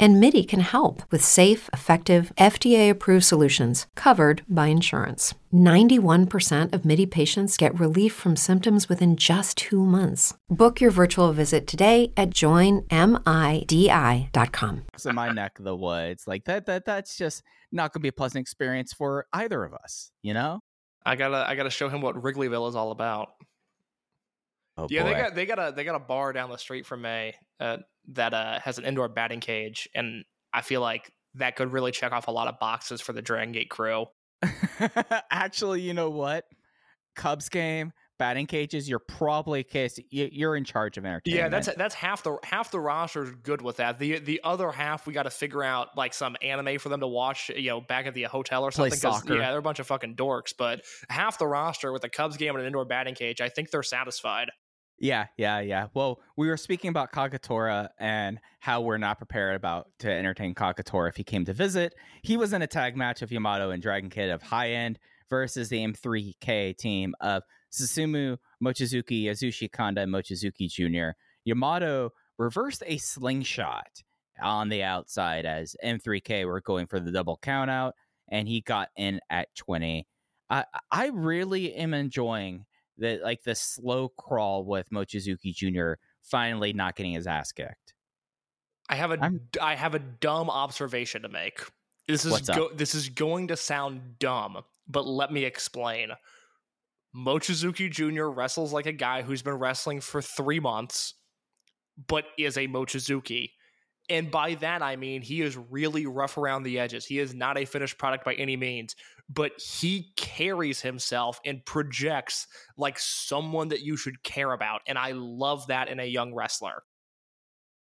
And MIDI can help with safe, effective, FDA approved solutions covered by insurance. 91% of MIDI patients get relief from symptoms within just two months. Book your virtual visit today at joinmidi.com. It's in my neck of the woods. Like that that that's just not gonna be a pleasant experience for either of us, you know? I gotta I gotta show him what Wrigleyville is all about. Oh yeah, they got they got a they got a bar down the street from me uh, that uh, has an indoor batting cage, and I feel like that could really check off a lot of boxes for the Dragon Gate crew. (laughs) Actually, you know what? Cubs game, batting cages, you're probably case you're in charge of entertainment. Yeah, that's that's half the half the roster is good with that. The the other half we got to figure out like some anime for them to watch, you know, back at the hotel or something. Play soccer. Yeah, they're a bunch of fucking dorks. But half the roster with a Cubs game and an indoor batting cage, I think they're satisfied. Yeah, yeah, yeah. Well, we were speaking about Kagetora and how we're not prepared about to entertain Kagetora if he came to visit. He was in a tag match of Yamato and Dragon Kid of High End versus the M3K team of Susumu, Mochizuki, Yasushi Kanda, and Mochizuki Jr. Yamato reversed a slingshot on the outside as M3K were going for the double count out, and he got in at 20. I I really am enjoying the like the slow crawl with Mochizuki Jr. finally not getting his ass kicked. I have a I'm- I have a dumb observation to make. This is go, this is going to sound dumb, but let me explain. Mochizuki Jr. wrestles like a guy who's been wrestling for three months, but is a Mochizuki. And by that, I mean he is really rough around the edges. He is not a finished product by any means, but he carries himself and projects like someone that you should care about. And I love that in a young wrestler.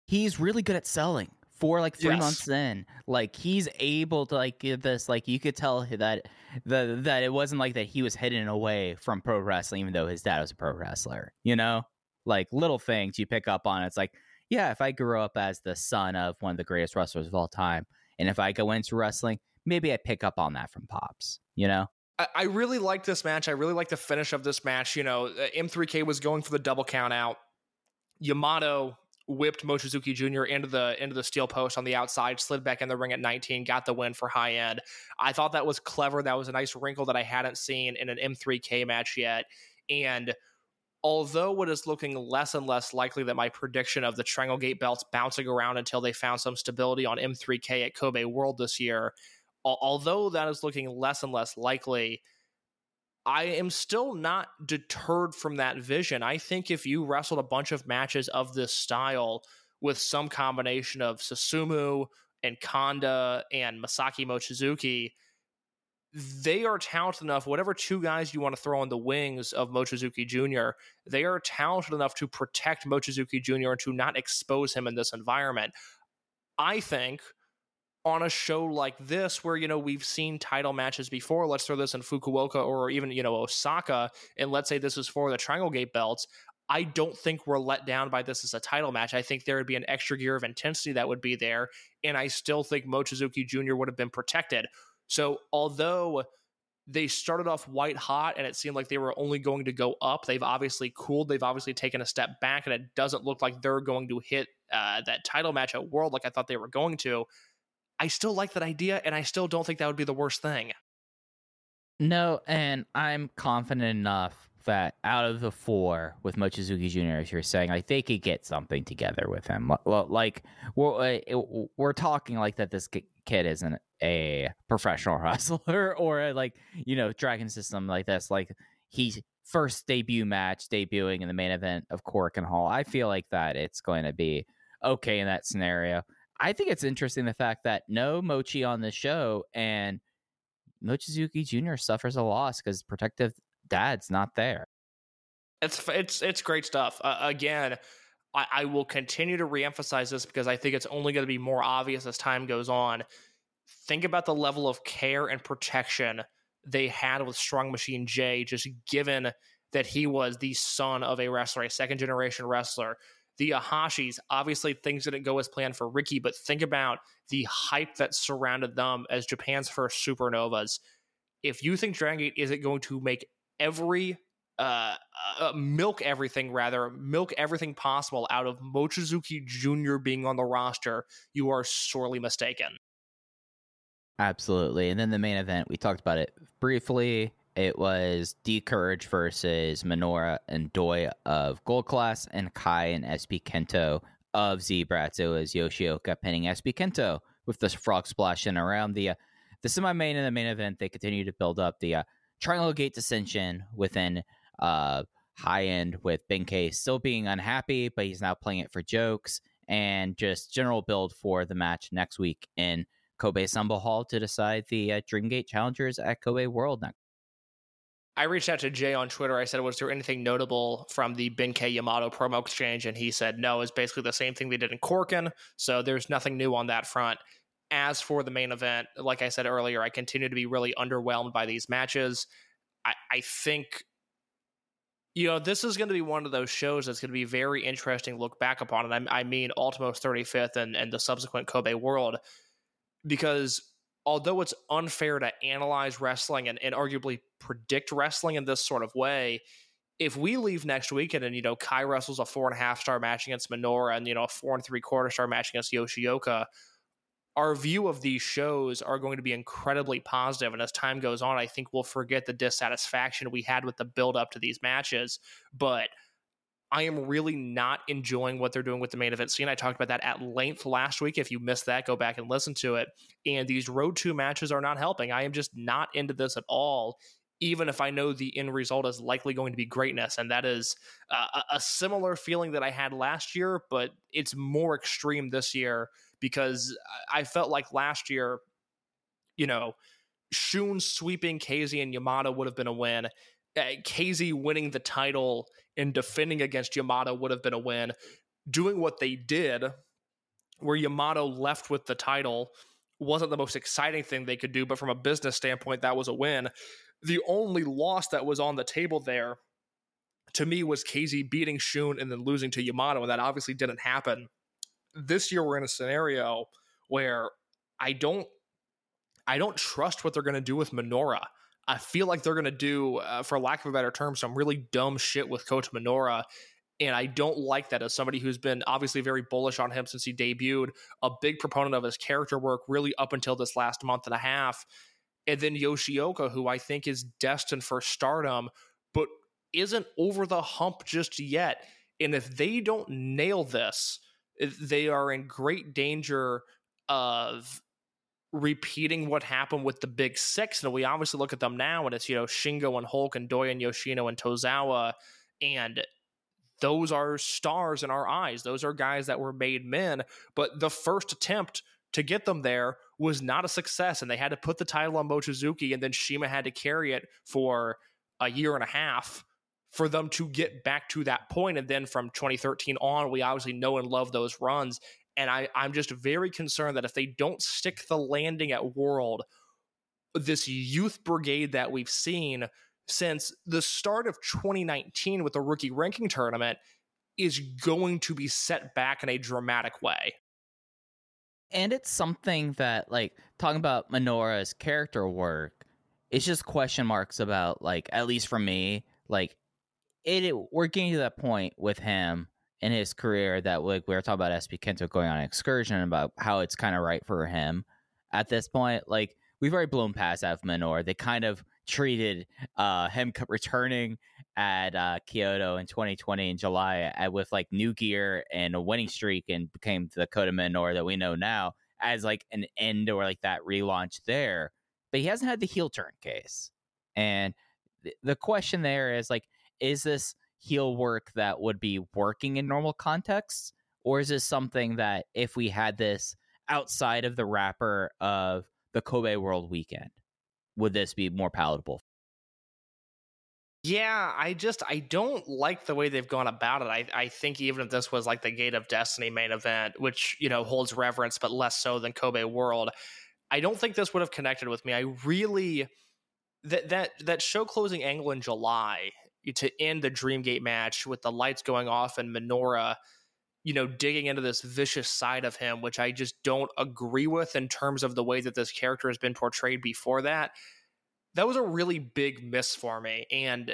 He's really good at selling for like three Yes. months in. Like he's able to like give this like you could tell that the that it wasn't like that he was hidden away from pro wrestling even though his dad was a pro wrestler. You know? Like little things you pick up on. It's like, yeah, if I grew up as the son of one of the greatest wrestlers of all time, and if I go into wrestling, maybe I pick up on that from Pops, you know? I, really like this match. I really like the finish of this match. You know, uh, M3K was going for the double count out. Yamato whipped Mochizuki Jr. into the into the steel post on the outside, slid back in the ring at 19, got the win for high end. I thought that was clever. That was a nice wrinkle that I hadn't seen in an M3K match yet. And although it is looking less and less likely that my prediction of the Triangle Gate belts bouncing around until they found some stability on M3K at Kobe World this year, although that is looking less and less likely, I am still not deterred from that vision. I think if you wrestled a bunch of matches of this style with some combination of Susumu and Kanda and Masaki Mochizuki, they are talented enough. Whatever two guys you want to throw in the wings of Mochizuki Jr., they are talented enough to protect Mochizuki Jr. and to not expose him in this environment. I think on a show like this where you know we've seen title matches before let's throw this in fukuoka or even you know osaka and let's say this is for the triangle gate belts i don't think we're let down by this as a title match. I think there would be an extra gear of intensity that would be there and i still think mochizuki jr would have been protected. So although they started off white hot and it seemed like they were only going to go up they've obviously cooled they've obviously taken a step back and it doesn't look like they're going to hit uh, that title match at world like i thought they were going to I still like that idea, and I still don't think that would be the worst thing. No, and I'm confident enough that out of the four with Mochizuki Jr., as you're saying, like they could get something together with him. Li- li- Like we're uh, we're talking like that. This kid isn't a professional (laughs) wrestler or a, like you know Dragon System like this. Like he's first debut match debuting in the main event of Korakuen Hall. I feel like that it's going to be okay in that scenario. I think it's interesting the fact that no Mochi on the show and Mochizuki Jr. suffers a loss because protective dad's not there. It's it's it's great stuff. Uh, again, I, I will continue to reemphasize this because I think it's only going to be more obvious as time goes on. Think about the level of care and protection they had with Strong Machine J, just given that he was the son of a wrestler, a second generation wrestler. The Ahashis. Obviously, things didn't go as planned for Ricky, but think about the hype that surrounded them as Japan's first supernovas. If you think Dragon Gate isn't going to make every uh, uh, milk everything rather milk everything possible out of Mochizuki Jr. being on the roster, you are sorely mistaken. Absolutely. And then the main event, we talked about it briefly. It was D Courage versus Minoura and Doi of Gold Class and Kai and SB Kento of Z-Brats. It was Yoshioka pinning SB Kento with the frog splash and around the uh, the semi main and the main event. They continue to build up the uh, Triangle Gate dissension within uh, high end with Ben-K still being unhappy, but he's now playing it for jokes and just general build for the match next week in Kobe Sanbo Hall to decide the uh, Dreamgate challengers at Kobe World next. I reached out to Jay on Twitter. I said, "Was there anything notable from the Ben-K Yamato promo exchange?" And he said, "No, it's basically the same thing they did in Korakuen. So there's nothing new on that front." As for the main event, like I said earlier, I continue to be really underwhelmed by these matches. I, I think you know, this is going to be one of those shows that's going to be very interesting to look back upon. And I, I mean, Ultimo's 35th and, and the subsequent Kobe World, because although it's unfair to analyze wrestling and, and arguably predict wrestling in this sort of way, if we leave next weekend and, you know, Kai wrestles a four and a half star match against Minoura and, you know, a four and three quarter star match against Yoshioka, our view of these shows are going to be incredibly positive. And as time goes on i think we'll forget the dissatisfaction we had with the build up to these matches. But i am really not enjoying what they're doing with the main event scene i talked about that at length last week if you missed that go back and listen to it and these road two matches are not helping i am just not into this at all even if I know the end result is likely going to be greatness. And that is uh, a similar feeling that I had last year, but it's more extreme this year because I felt like last year, you know, Shun sweeping KZ and Yamato would have been a win. Uh, KZ winning the title and defending against Yamato would have been a win. Doing what they did, where Yamato left with the title, wasn't the most exciting thing they could do, but from a business standpoint, that was a win. The only loss that was on the table there to me was KZ beating Shun and then losing to Yamato, and that obviously didn't happen this year we're in a scenario where I don't I don't trust what they're going to do with Minoura. I feel like they're going to do, uh, for lack of a better term, some really dumb shit with Coach Minoura. And I don't like that as somebody who's been obviously very bullish on him since he debuted, a big proponent of his character work really up until this last month and a half. And then Yoshioka, who I think is destined for stardom, but isn't over the hump just yet. And if they don't nail this, they are in great danger of repeating what happened with the big six. And we obviously look at them now, and it's you know Shingo and Hulk and Doi and Yoshino and Tozawa, and those are stars in our eyes. Those are guys that were made men. But the first attempt to get them there was not a success, and they had to put the title on Mochizuki, and then CIMA had to carry it for a year and a half for them to get back to that point. And then from 2013 on, we obviously know and love those runs. And I, I'm just very concerned that if they don't stick the landing at World, this youth brigade that we've seen since the start of 2019 with the rookie ranking tournament is going to be set back in a dramatic way. And it's something that, like, talking about Minoura's character work, it's just question marks about, like, at least for me, like, it, it, we're getting to that point with him in his career that like we were talking about SB Kento going on an excursion about how it's kind of right for him at this point. Like we've already blown past that Minoura. They kind of treated uh, him returning at uh, Kyoto in 2020 in July at, with like new gear and a winning streak and became the Kota Minoura that we know now as like an end or like that relaunch there. But he hasn't had the heel turn case. And th- the question there is like, is this heel work that would be working in normal contexts? Or is this something that if we had this outside of the wrapper of the Kobe World Weekend, would this be more palatable? Yeah, I just I don't like the way they've gone about it. I I think even if this was like the Gate of Destiny main event, which you know holds reverence but less so than Kobe World, I don't think this would have connected with me. I really that that that show closing angle in July to end the Dreamgate match with the lights going off and Minoura you know, digging into this vicious side of him, which I just don't agree with in terms of the way that this character has been portrayed before that. That was a really big miss for me. And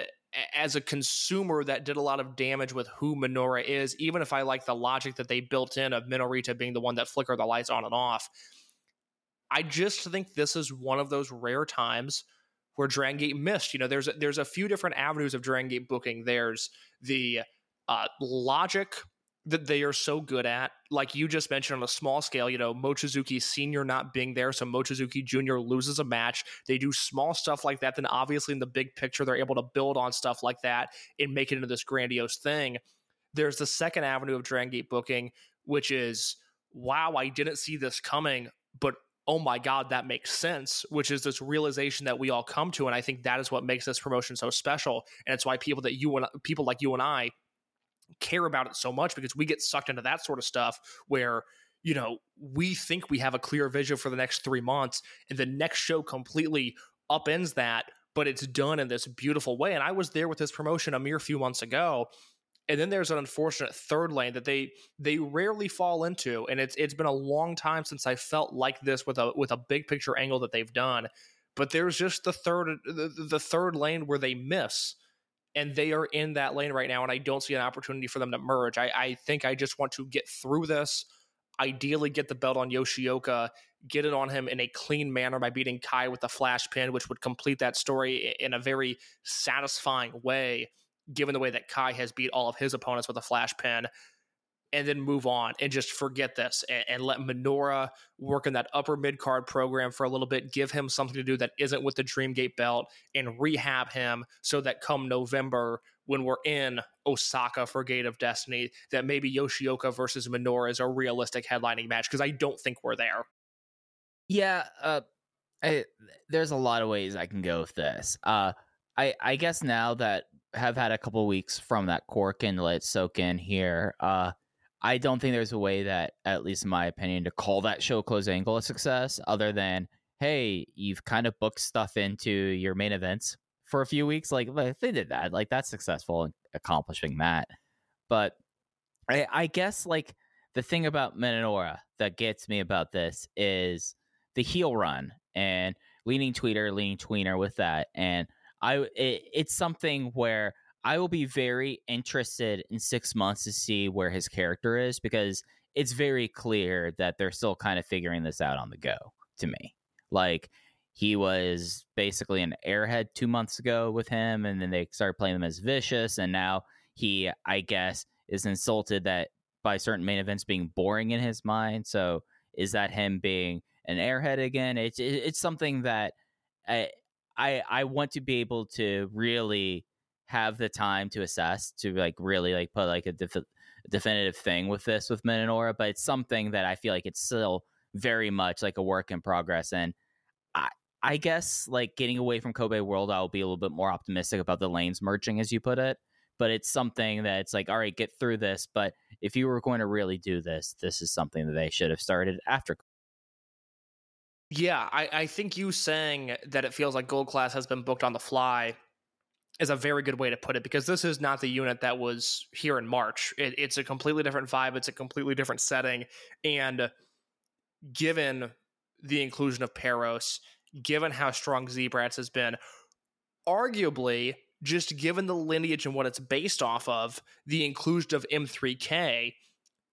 as a consumer that did a lot of damage with who Minoura is, even if I like the logic that they built in of Minorita being the one that flicker the lights on and off, I just think this is one of those rare times where Dragon Gate missed. You know, there's a, there's a few different avenues of Dragon Gate booking. There's the uh, logic that they are so good at, like you just mentioned on a small scale. You know, Mochizuki Senior not being there, so Mochizuki Junior loses a match. They do small stuff like that. Then obviously in the big picture, they're able to build on stuff like that and make it into this grandiose thing. There's the second avenue of Dragon Gate booking, which is wow, I didn't see this coming, but oh my god that makes sense which is this realization that we all come to and i think that is what makes this promotion so special and it's why people that you and people like you and i care about it so much because we get sucked into that sort of stuff where you know we think we have a clear vision for the next three months and the next show completely upends that but it's done in this beautiful way and i was there with this promotion a mere few months ago and then there's an unfortunate third lane that they they rarely fall into and it's it's been a long time since i felt like this with a with a big picture angle that they've done but there's just the third the, the third lane where they miss and they are in that lane right now and i don't see an opportunity for them to merge. I, I think i just want to get through this ideally get the belt on yoshioka get it on him in a clean manner by beating kai with a flash pin which would complete that story in a very satisfying way given the way that Kai has beat all of his opponents with a flash pin, and then move on and just forget this and, and let Minoura work in that upper mid card program for a little bit, give him something to do that isn't with the Dreamgate belt, and rehab him so that come November when we're in Osaka for Gate of Destiny, that maybe Yoshioka versus Minoura is a realistic headlining match because I don't think we're there. Yeah, uh, I, there's a lot of ways I can go with this. Uh, I I guess now that have had a couple weeks from that Korakuen let it soak in here. Uh, I don't think there's a way that, at least in my opinion, to call that show close angle a success other than, hey, you've kind of booked stuff into your main events for a few weeks. Like, they did that, like that's successful in accomplishing that. But I, I guess like the thing about Minoura that gets me about this is the heel run and leaning tweeter, leaning tweener with that. And I it, it's something where I will be very interested in six months to see where his character is because it's very clear that they're still kind of figuring this out on the go to me. Like he was basically an airhead two months ago with him, and then they started playing him as vicious, and now he, I guess, is insulted that by certain main events being boring in his mind. So is that him being an airhead again? It's it's something that I I I want to be able to really have the time to assess to like really like put like a def- definitive thing with this with Minoura, but it's something that I feel like it's still very much like a work in progress. And I I guess like getting away from Kobe World, I'll be a little bit more optimistic about the lanes merging, as you put it. But it's something that it's like, all right, get through this. But if you were going to really do this, this is something that they should have started after yeah, I, I think you saying that it feels like Gold Class has been booked on the fly is a very good way to put it because this is not the unit that was here in March. It, it's a completely different vibe, it's a completely different setting. And given the inclusion of Perros, given how strong Z-Brats has been, arguably, just given the lineage and what it's based off of, the inclusion of M3K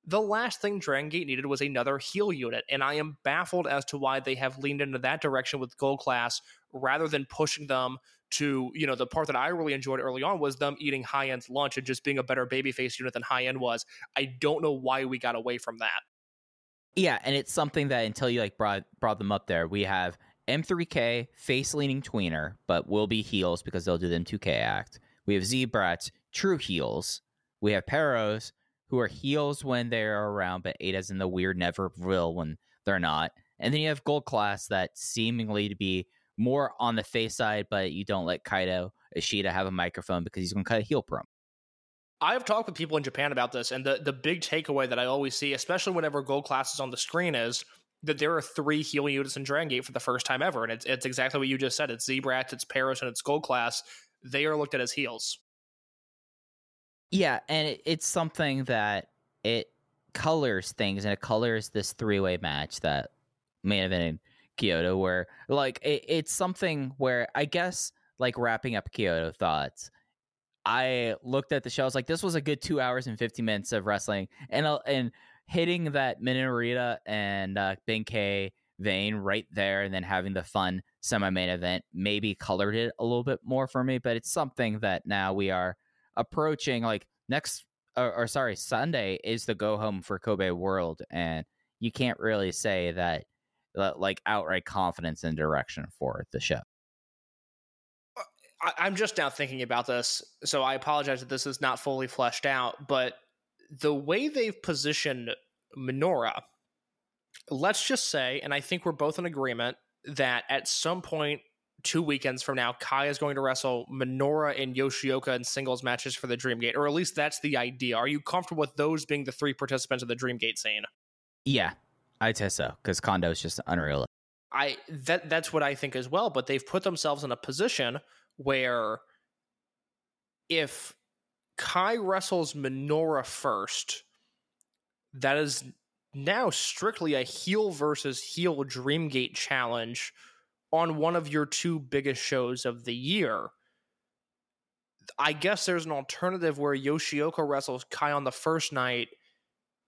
the last thing Dragon Gate needed was another heel unit, and I am baffled as to why they have leaned into that direction with Gold Class rather than pushing them to, you know, the part that I really enjoyed early on was them eating high end's lunch and just being a better babyface unit than high end was. I don't know why we got away from that. Yeah, and it's something that until you like brought brought them up there, we have M3K face leaning tweener, but will be heels because they'll do the M2K act. We have Z-Brats, true heels. We have Perros, who are heels when they're around, but Eita's in the weird never will when they're not. And then you have Gold Class that seemingly to be more on the face side, but you don't let Kaito Ishida have a microphone because he's going to cut a heel promo. I've talked with people in Japan about this, and the, the big takeaway that I always see, especially whenever Gold Class is on the screen, is that there are three heel units in Dragon Gate for the first time ever. And it's, it's exactly what you just said. It's Z-Brats, it's Perros, and it's Gold Class. They are looked at as heels. Yeah, and it, it's something that it colors things and it colors this three way match that main event in Kyoto where like it, it's something where I guess like wrapping up Kyoto thoughts. I looked at the show. I was like, this was a good two hours and fifty minutes of wrestling, and uh, and hitting that Minorita and uh, Ben-K vein right there, and then having the fun semi main event maybe colored it a little bit more for me. But it's something that now we are approaching. Like next, or, or sorry, Sunday is the go home for Kobe World, and you can't really say that uh, like outright confidence and direction for the show. I, I'm just now thinking about this, so I apologize that this is not fully fleshed out, but the way they've positioned Minoura, let's just say, and I think we're both in agreement that at some point two weekends from now, Kai is going to wrestle Minoura and Yoshioka in singles matches for the Dreamgate, or at least that's the idea. Are you comfortable with those being the three participants of the Dreamgate scene? Yeah, I'd say so because Kondo is just unreal. I that that's what I think as well. But they've put themselves in a position where if Kai wrestles Minoura first, that is now strictly a heel versus heel Dreamgate challenge on one of your two biggest shows of the year. I guess there's an alternative where Yoshioka wrestles Kai on the first night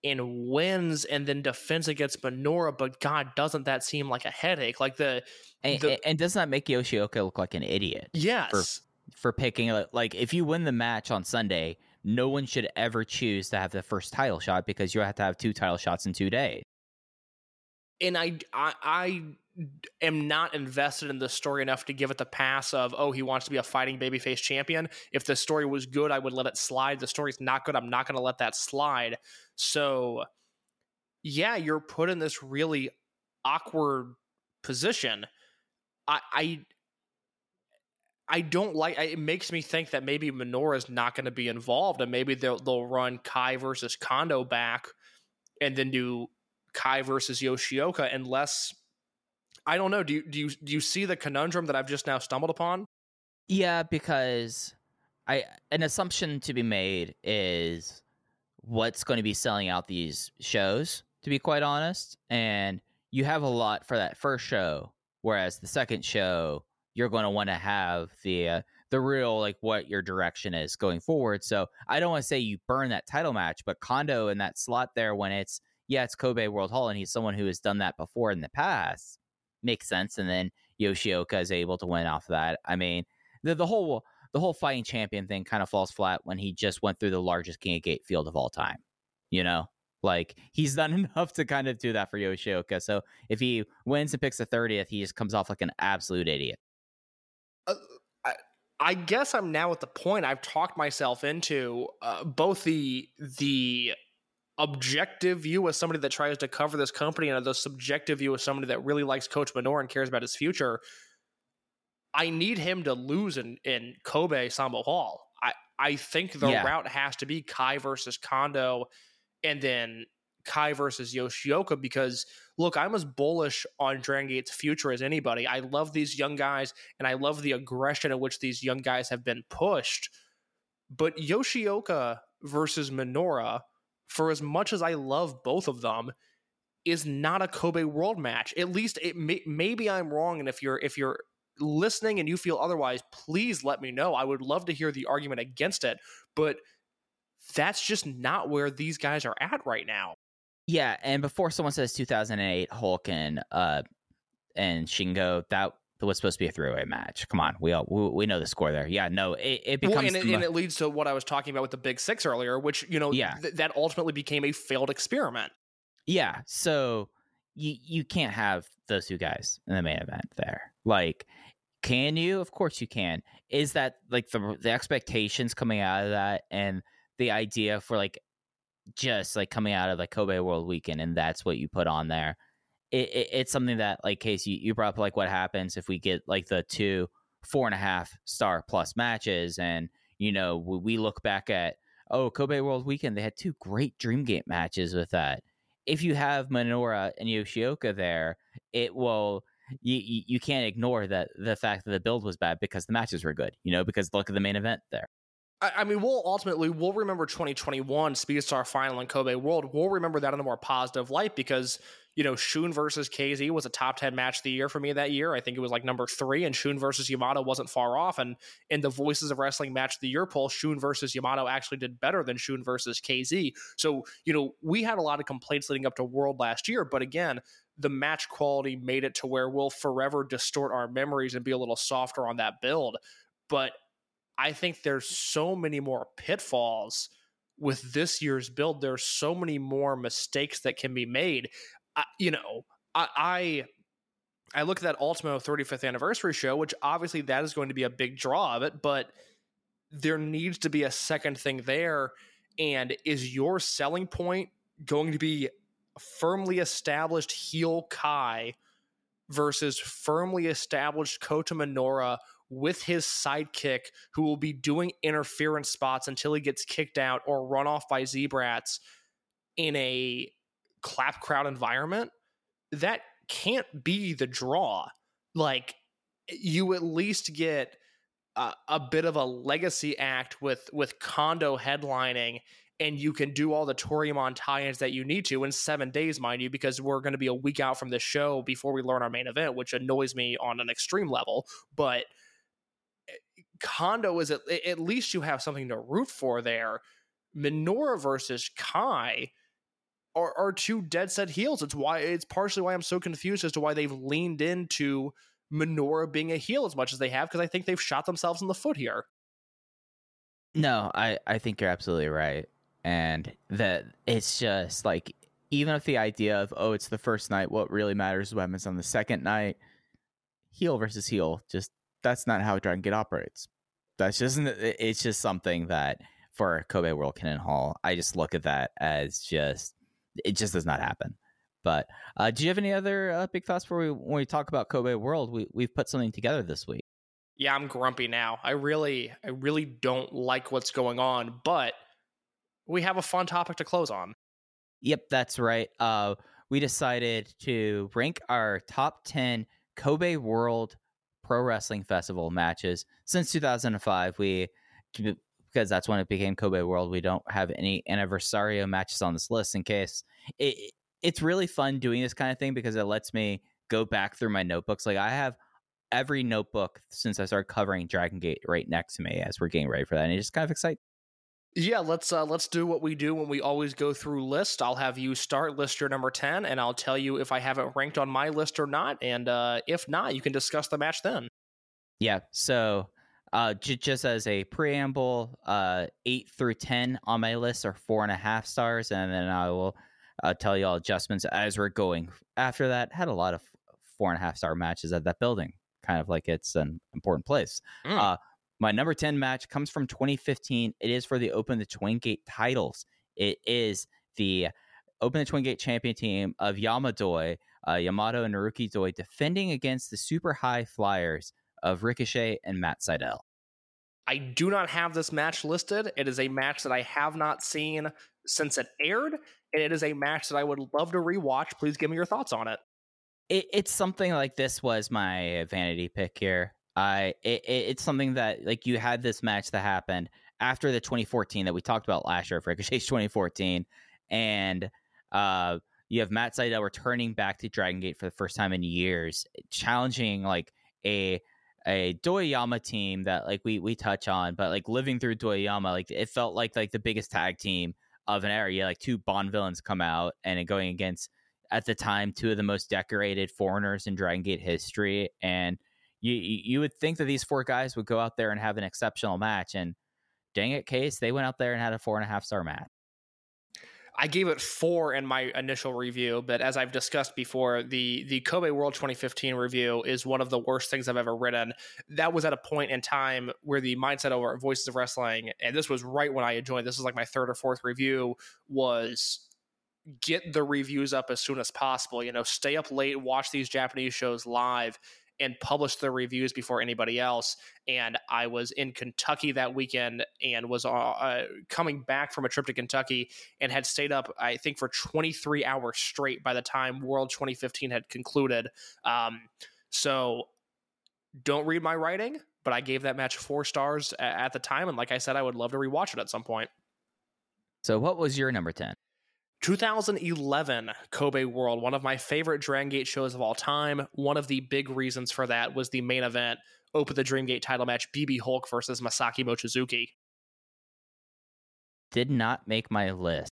and wins and then defends against Minoura, but God, doesn't that seem like a headache? Like the And, The- and doesn't that make Yoshioka look like an idiot yes, for picking? Uh, like, if you win the match on Sunday, no one should ever choose to have the first title shot because you have to have two title shots in two days. And I, I I am not invested in the story enough to give it the pass of oh he wants to be a fighting babyface champion. If the story was good, I would let it slide. The story's not good. I'm not going to let that slide. So yeah, you're put in this really awkward position. I I I don't like. It makes me think that maybe Minoura's not going to be involved, and maybe they'll they'll run Kai versus Kondo back, and then do Kai versus Yoshioka. Unless I don't know. Do you do you do you see the conundrum that I've just now stumbled upon? Yeah, because I an assumption to be made is what's going to be selling out these shows, to be quite honest. And you have a lot for that first show, whereas the second show, you're going to want to have the uh, the real like what your direction is going forward. So I don't want to say you burn that title match, but Kondo in that slot there when it's yeah, it's Kobe World Hall, and he's someone who has done that before in the past. Makes sense, and then Yoshioka is able to win off of that. I mean, the the whole the whole fighting champion thing kind of falls flat when he just went through the largest King of Gate field of all time. You know, like he's done (laughs) enough to kind of do that for Yoshioka. So if he wins and picks the thirtieth, he just comes off like an absolute idiot. Uh, I, I guess I'm now at the point I've talked myself into uh, both the the objective view as somebody that tries to cover this company and the subjective view as somebody that really likes Coach Minor and cares about his future. I need him to lose in, in Kobe Sambo Hall. I, I think the Yeah. route has to be Kai versus Kondo and then Kai versus Yoshioka because look, I'm as bullish on Dragon Gate's future as anybody. I love these young guys and I love the aggression in which these young guys have been pushed. But Yoshioka versus Minoura, for as much as I love both of them, is not a Kobe World match. At least it may, maybe I'm wrong, and if you're if you're listening and you feel otherwise, please let me know. I would love to hear the argument against it, but that's just not where these guys are at right now. Yeah, and before someone says 2008 Hulk and uh and Shingo, that was supposed to be a three-way match. Come on, we all we, we know the score there. Yeah, no, it, it becomes Well, and, it, the and it leads to what I was talking about with the Big Six earlier, which you know, Yeah. th- that ultimately became a failed experiment. Yeah, so you you can't have those two guys in the main event there. Like, can you? Of course you can. Is that like the the expectations coming out of that and the idea for like just like coming out of like Kobe World Weekend and that's what you put on there? It, it, it's something that like case you, brought up like what happens if we get like the two four and a half star plus matches and you know we, look back at oh Kobe World Weekend they had two great Dreamgate matches with that if you have Minoura and Yoshioka there, it will you, you you can't ignore that the fact that the build was bad because the matches were good, you know, because look at the main event there. I, I mean, we'll ultimately we'll remember 2021 Speedstar final in Kobe World. We'll remember that in a more positive light because you know Shun versus KZ was a top 10 match of the year for me that year. I think it was like number three, and Shun versus Yamato wasn't far off. And in the Voices of Wrestling match of the year poll, Shun versus Yamato actually did better than Shun versus KZ. So you know we had a lot of complaints leading up to World last year, but again. The match quality made it to where we'll forever distort our memories and be a little softer on that build. But I think there's so many more pitfalls with this year's build. There's so many more mistakes that can be made. You know, I, I I look at that Ultimo 35th anniversary show, which obviously that is going to be a big draw of it, but there needs to be a second thing there. And is your selling point going to be firmly established heel Kai versus firmly established Kota Minoura with his sidekick who will be doing interference spots until he gets kicked out or run off by Z-Brats in a clap crowd environment, that can't be the draw. Like you at least get a, a bit of a legacy act with with Kondo headlining and you can do all the Toryumon tie-ins that you need to in seven days, mind you, because we're going to be a week out from the show before we learn our main event, which annoys me on an extreme level. But eh, Kondo is at, at least you have something to root for there. Minoura versus Kai are, are two dead set heels. It's why it's partially why I'm so confused as to why they've leaned into Minoura being a heel as much as they have because I think they've shot themselves in the foot here. No, I I think you're absolutely right, and that it's just like even if the idea of oh it's the first night, what really matters is what happens on the second night. Heel versus heel, just that's not how Dragon Gate operates. That's just it's just something that for Kobe World Kinen Hall, I just look at that as just it just does not happen. But uh, do you have any other uh, big thoughts before we when we talk about Kobe World? We we've put something together this week. Yeah, I'm grumpy now. I really I really don't like what's going on, but we have a fun topic to close on. Yep, that's right. Uh, we decided to rank our top 10 Kobe World Pro Wrestling Festival matches since 2005. We because that's when it became Kobe World. We don't have any anniversario matches on this list in case it, it's really fun doing this kind of thing because it lets me go back through my notebooks. Like I have every notebook since I started covering Dragon Gate right next to me as we're getting ready for that, and it just kind of excites. Yeah, let's uh, let's do what we do when we always go through list. I'll have you start list your number ten, and I'll tell you if I have it ranked on my list or not. And uh, if not, you can discuss the match then. Yeah. So, uh, j- just as a preamble, uh, eight through ten on my list are four and a half stars, and then I will uh, tell you all adjustments as we're going. After that, had a lot of four and a half star matches at that building, kind of like it's an important place. Mm. Uh, my number 10 match comes from 2015. It is for the Open the Twin Gate titles. It is the Open the Twin Gate champion team of Yamadoi, uh, Yamato and Naruki Doi defending against the super high flyers of Ricochet and Matt Sydal. I do not have this match listed. It is a match that I have not seen since it aired, and it is a match that I would love to rewatch. Please give me your thoughts on it. It, it's something like this was my vanity pick here. I it, it, it's something that like you had this match that happened after the 2014 that we talked about last year, of Ricochet's (laughs) 2014, and uh, you have Matt Sydal returning back to Dragon Gate for the first time in years, challenging like a a Doyama team that like we we touch on, but like living through Doyama, like it felt like like the biggest tag team of an era. Yeah, like two Bond villains come out and going against at the time two of the most decorated foreigners in Dragon Gate history, and you you would think that these four guys would go out there and have an exceptional match, and dang it, case they went out there and had a four and a half star match. I gave it four in my initial review, but as I've discussed before, the the Kobe World 2015 review is one of the worst things I've ever written. That was at a point in time where the mindset over Voices of Wrestling, and this was right when I joined. This is like my third or fourth review. Was get the reviews up as soon as possible. You know, stay up late, watch these Japanese shows live, and published the reviews before anybody else. And I was in Kentucky that weekend and was uh, uh, coming back from a trip to Kentucky and had stayed up, I think, for 23 hours straight by the time World 2015 had concluded. Um, so don't read my writing, but I gave that match four stars at the time. And like I said, I would love to rewatch it at some point. So, what was your number 10? 2011 Kobe World, one of my favorite Dragon Gate shows of all time. One of the big reasons for that was the main event, Open the Dream Gate title match, BB Hulk versus Masaki Mochizuki. Did not make my list.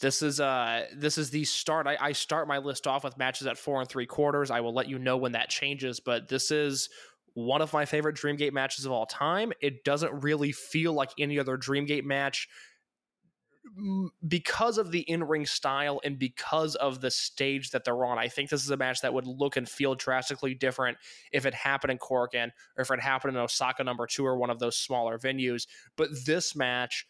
This is uh this is the start. I, I start my list off with matches at four and three quarters. I will let you know when that changes, but this is one of my favorite Dreamgate matches of all time. It doesn't really feel like any other Dreamgate match because of the in-ring style and because of the stage that they're on. I think this is a match that would look and feel drastically different if it happened in Korakuen or if it happened in Osaka number 2 or one of those smaller venues, but this match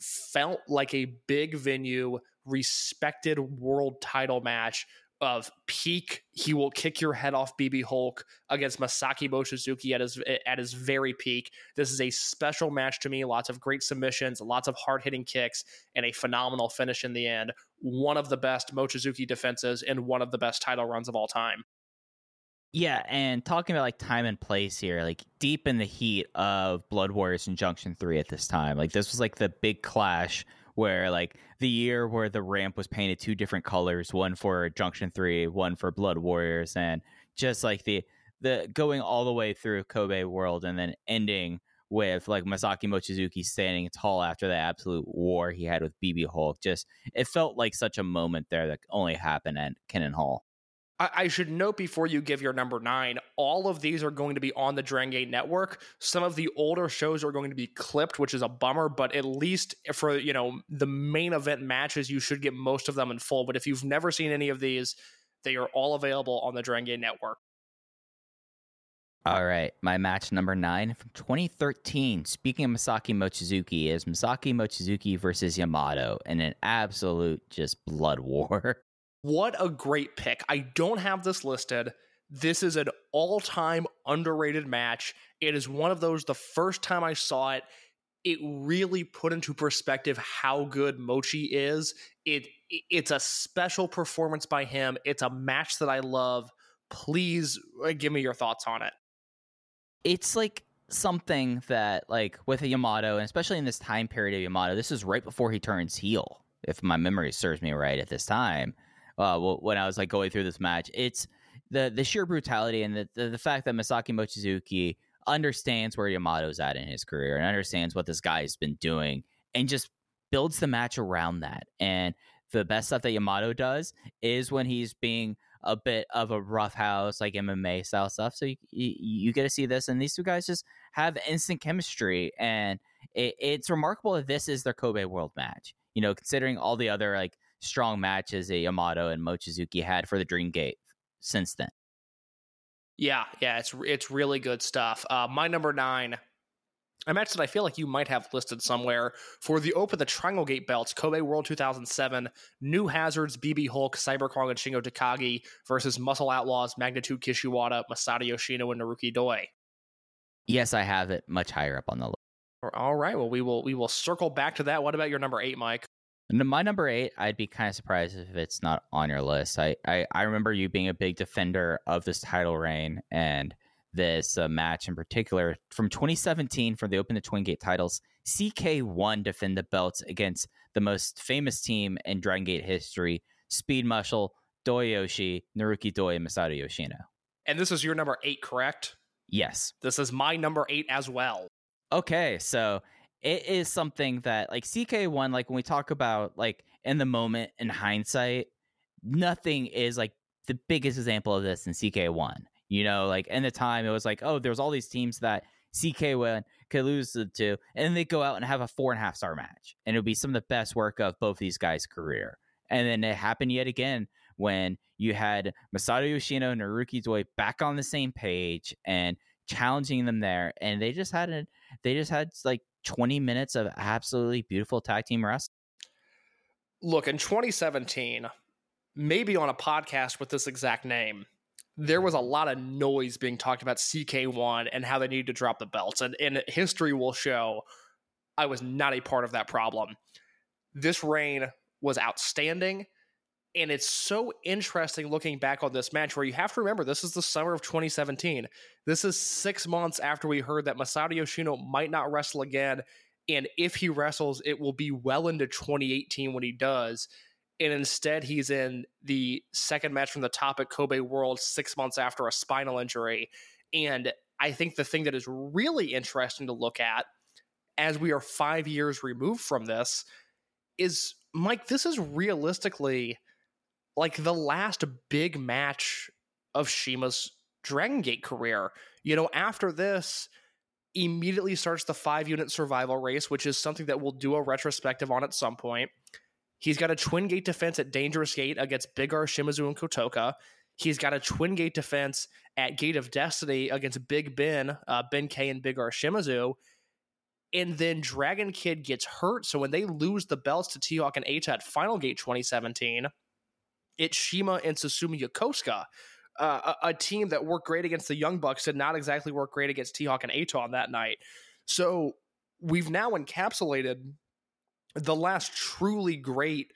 felt like a big venue respected world title match of peak he will kick your head off BB Hulk against Masaki Mochizuki at his at his very peak. This is a special match to me. Lots of great submissions, lots of hard-hitting kicks and a phenomenal finish in the end. One of the best Mochizuki defenses and one of the best title runs of all time. Yeah, and talking about like time and place here, like deep in the heat of Blood Warriors and Junction 3 at this time. Like this was like the big clash where like the year where the ramp was painted two different colors, one for Junction 3, one for Blood Warriors and just like the the going all the way through Kobe World and then ending with like Masaki Mochizuki standing tall after the absolute war he had with BB Hulk. Just it felt like such a moment there that only happened at Kinen Hall. I, I should note before you give your number nine, all of these are going to be on the Drangate network. Some of the older shows are going to be clipped, which is a bummer, but at least for you know the main event matches, you should get most of them in full. But if you've never seen any of these, they are all available on the Drangate network. All right, my match number nine from 2013. Speaking of Masaki Mochizuki, is Masaki Mochizuki versus Yamato in an absolute just blood war. (laughs) What a great pick. I don't have this listed. This is an all time underrated match. It is one of those, the first time I saw it, it really put into perspective how good Mochi is. It It's a special performance by him. It's a match that I love. Please uh, give me your thoughts on it. It's like something that, like with a Yamato, and especially in this time period of Yamato, this is right before he turns heel, if my memory serves me right at this time. Uh, when I was like going through this match, it's the the sheer brutality and the, the, the fact that Masaki Mochizuki understands where Yamato's at in his career and understands what this guy has been doing and just builds the match around that. And the best stuff that Yamato does is when he's being a bit of a roughhouse, like MMA style stuff. So you, you, you get to see this, and these two guys just have instant chemistry, and it, it's remarkable that this is their Kobe World match. You know, considering all the other like strong matches that Yamato and Mochizuki had for the Dream Gate since then. Yeah, yeah, it's it's really good stuff. Uh, my number nine, a match that I feel like you might have listed somewhere for the Open the Triangle Gate belts, Kobe World 2007, New Hazards, BB Hulk, Cyber Kong, and Shingo Takagi versus Muscle Outlaws, Magnitude Kishiwada, Masato Yoshino, and Naruki Doi. Yes, I have it much higher up on the list. All right, well we will we will circle back to that. What about your number eight, Mike? My number eight, I'd be kind of surprised if it's not on your list. I, I, I remember you being a big defender of this title reign and this uh, match in particular from 2017 for the Open the Twin Gate titles. CK1 defend the belts against the most famous team in Dragon Gate history, Speed Muscle, Doyoshi, Naruki Doi, and Masato Yoshino. And this is your number eight, correct? Yes. This is my number eight as well. Okay, so it is something that like CK1 like when we talk about like in the moment in hindsight nothing is like the biggest example of this in CK1 you know like in the time it was like oh there's all these teams that CK1 could lose to and they go out and have a four and a half star match and it'll be some of the best work of both these guys career. And then it happened yet again when you had Masato Yoshino and Naruki Doi back on the same page and challenging them there and they just had a, they just had like 20 minutes of absolutely beautiful tag team wrestling. Look, in 2017, maybe on a podcast with this exact name, there was a lot of noise being talked about CK1 and how they needed to drop the belts. And, and history will show I was not a part of that problem. This reign was outstanding. And it's so interesting looking back on this match where you have to remember this is the summer of 2017. This is six months after we heard that Masato Yoshino might not wrestle again. And if he wrestles, it will be well into 2018 when he does. And instead, he's in the second match from the top at Kobe World six months after a spinal injury. And I think the thing that is really interesting to look at as we are five years removed from this is Mike, this is realistically like the last big match of CIMA's Dragon Gate career. You know, after this, immediately starts the five unit survival race, which is something that we'll do a retrospective on at some point. He's got a twin gate defense at Dangerous Gate against Big R, Shimizu, and Kotoka. He's got a twin gate defense at Gate of Destiny against Big Ben, uh, Ben K, and Big R Shimizu. And then Dragon Kid gets hurt. So when they lose the belts to T Hawk and Eita at Final Gate 2017, it's CIMA and Susumu Yokosuka, uh, a, a, team that worked great against the Young Bucks, did not exactly work great against T Hawk and Aton that night. So we've now encapsulated the last truly great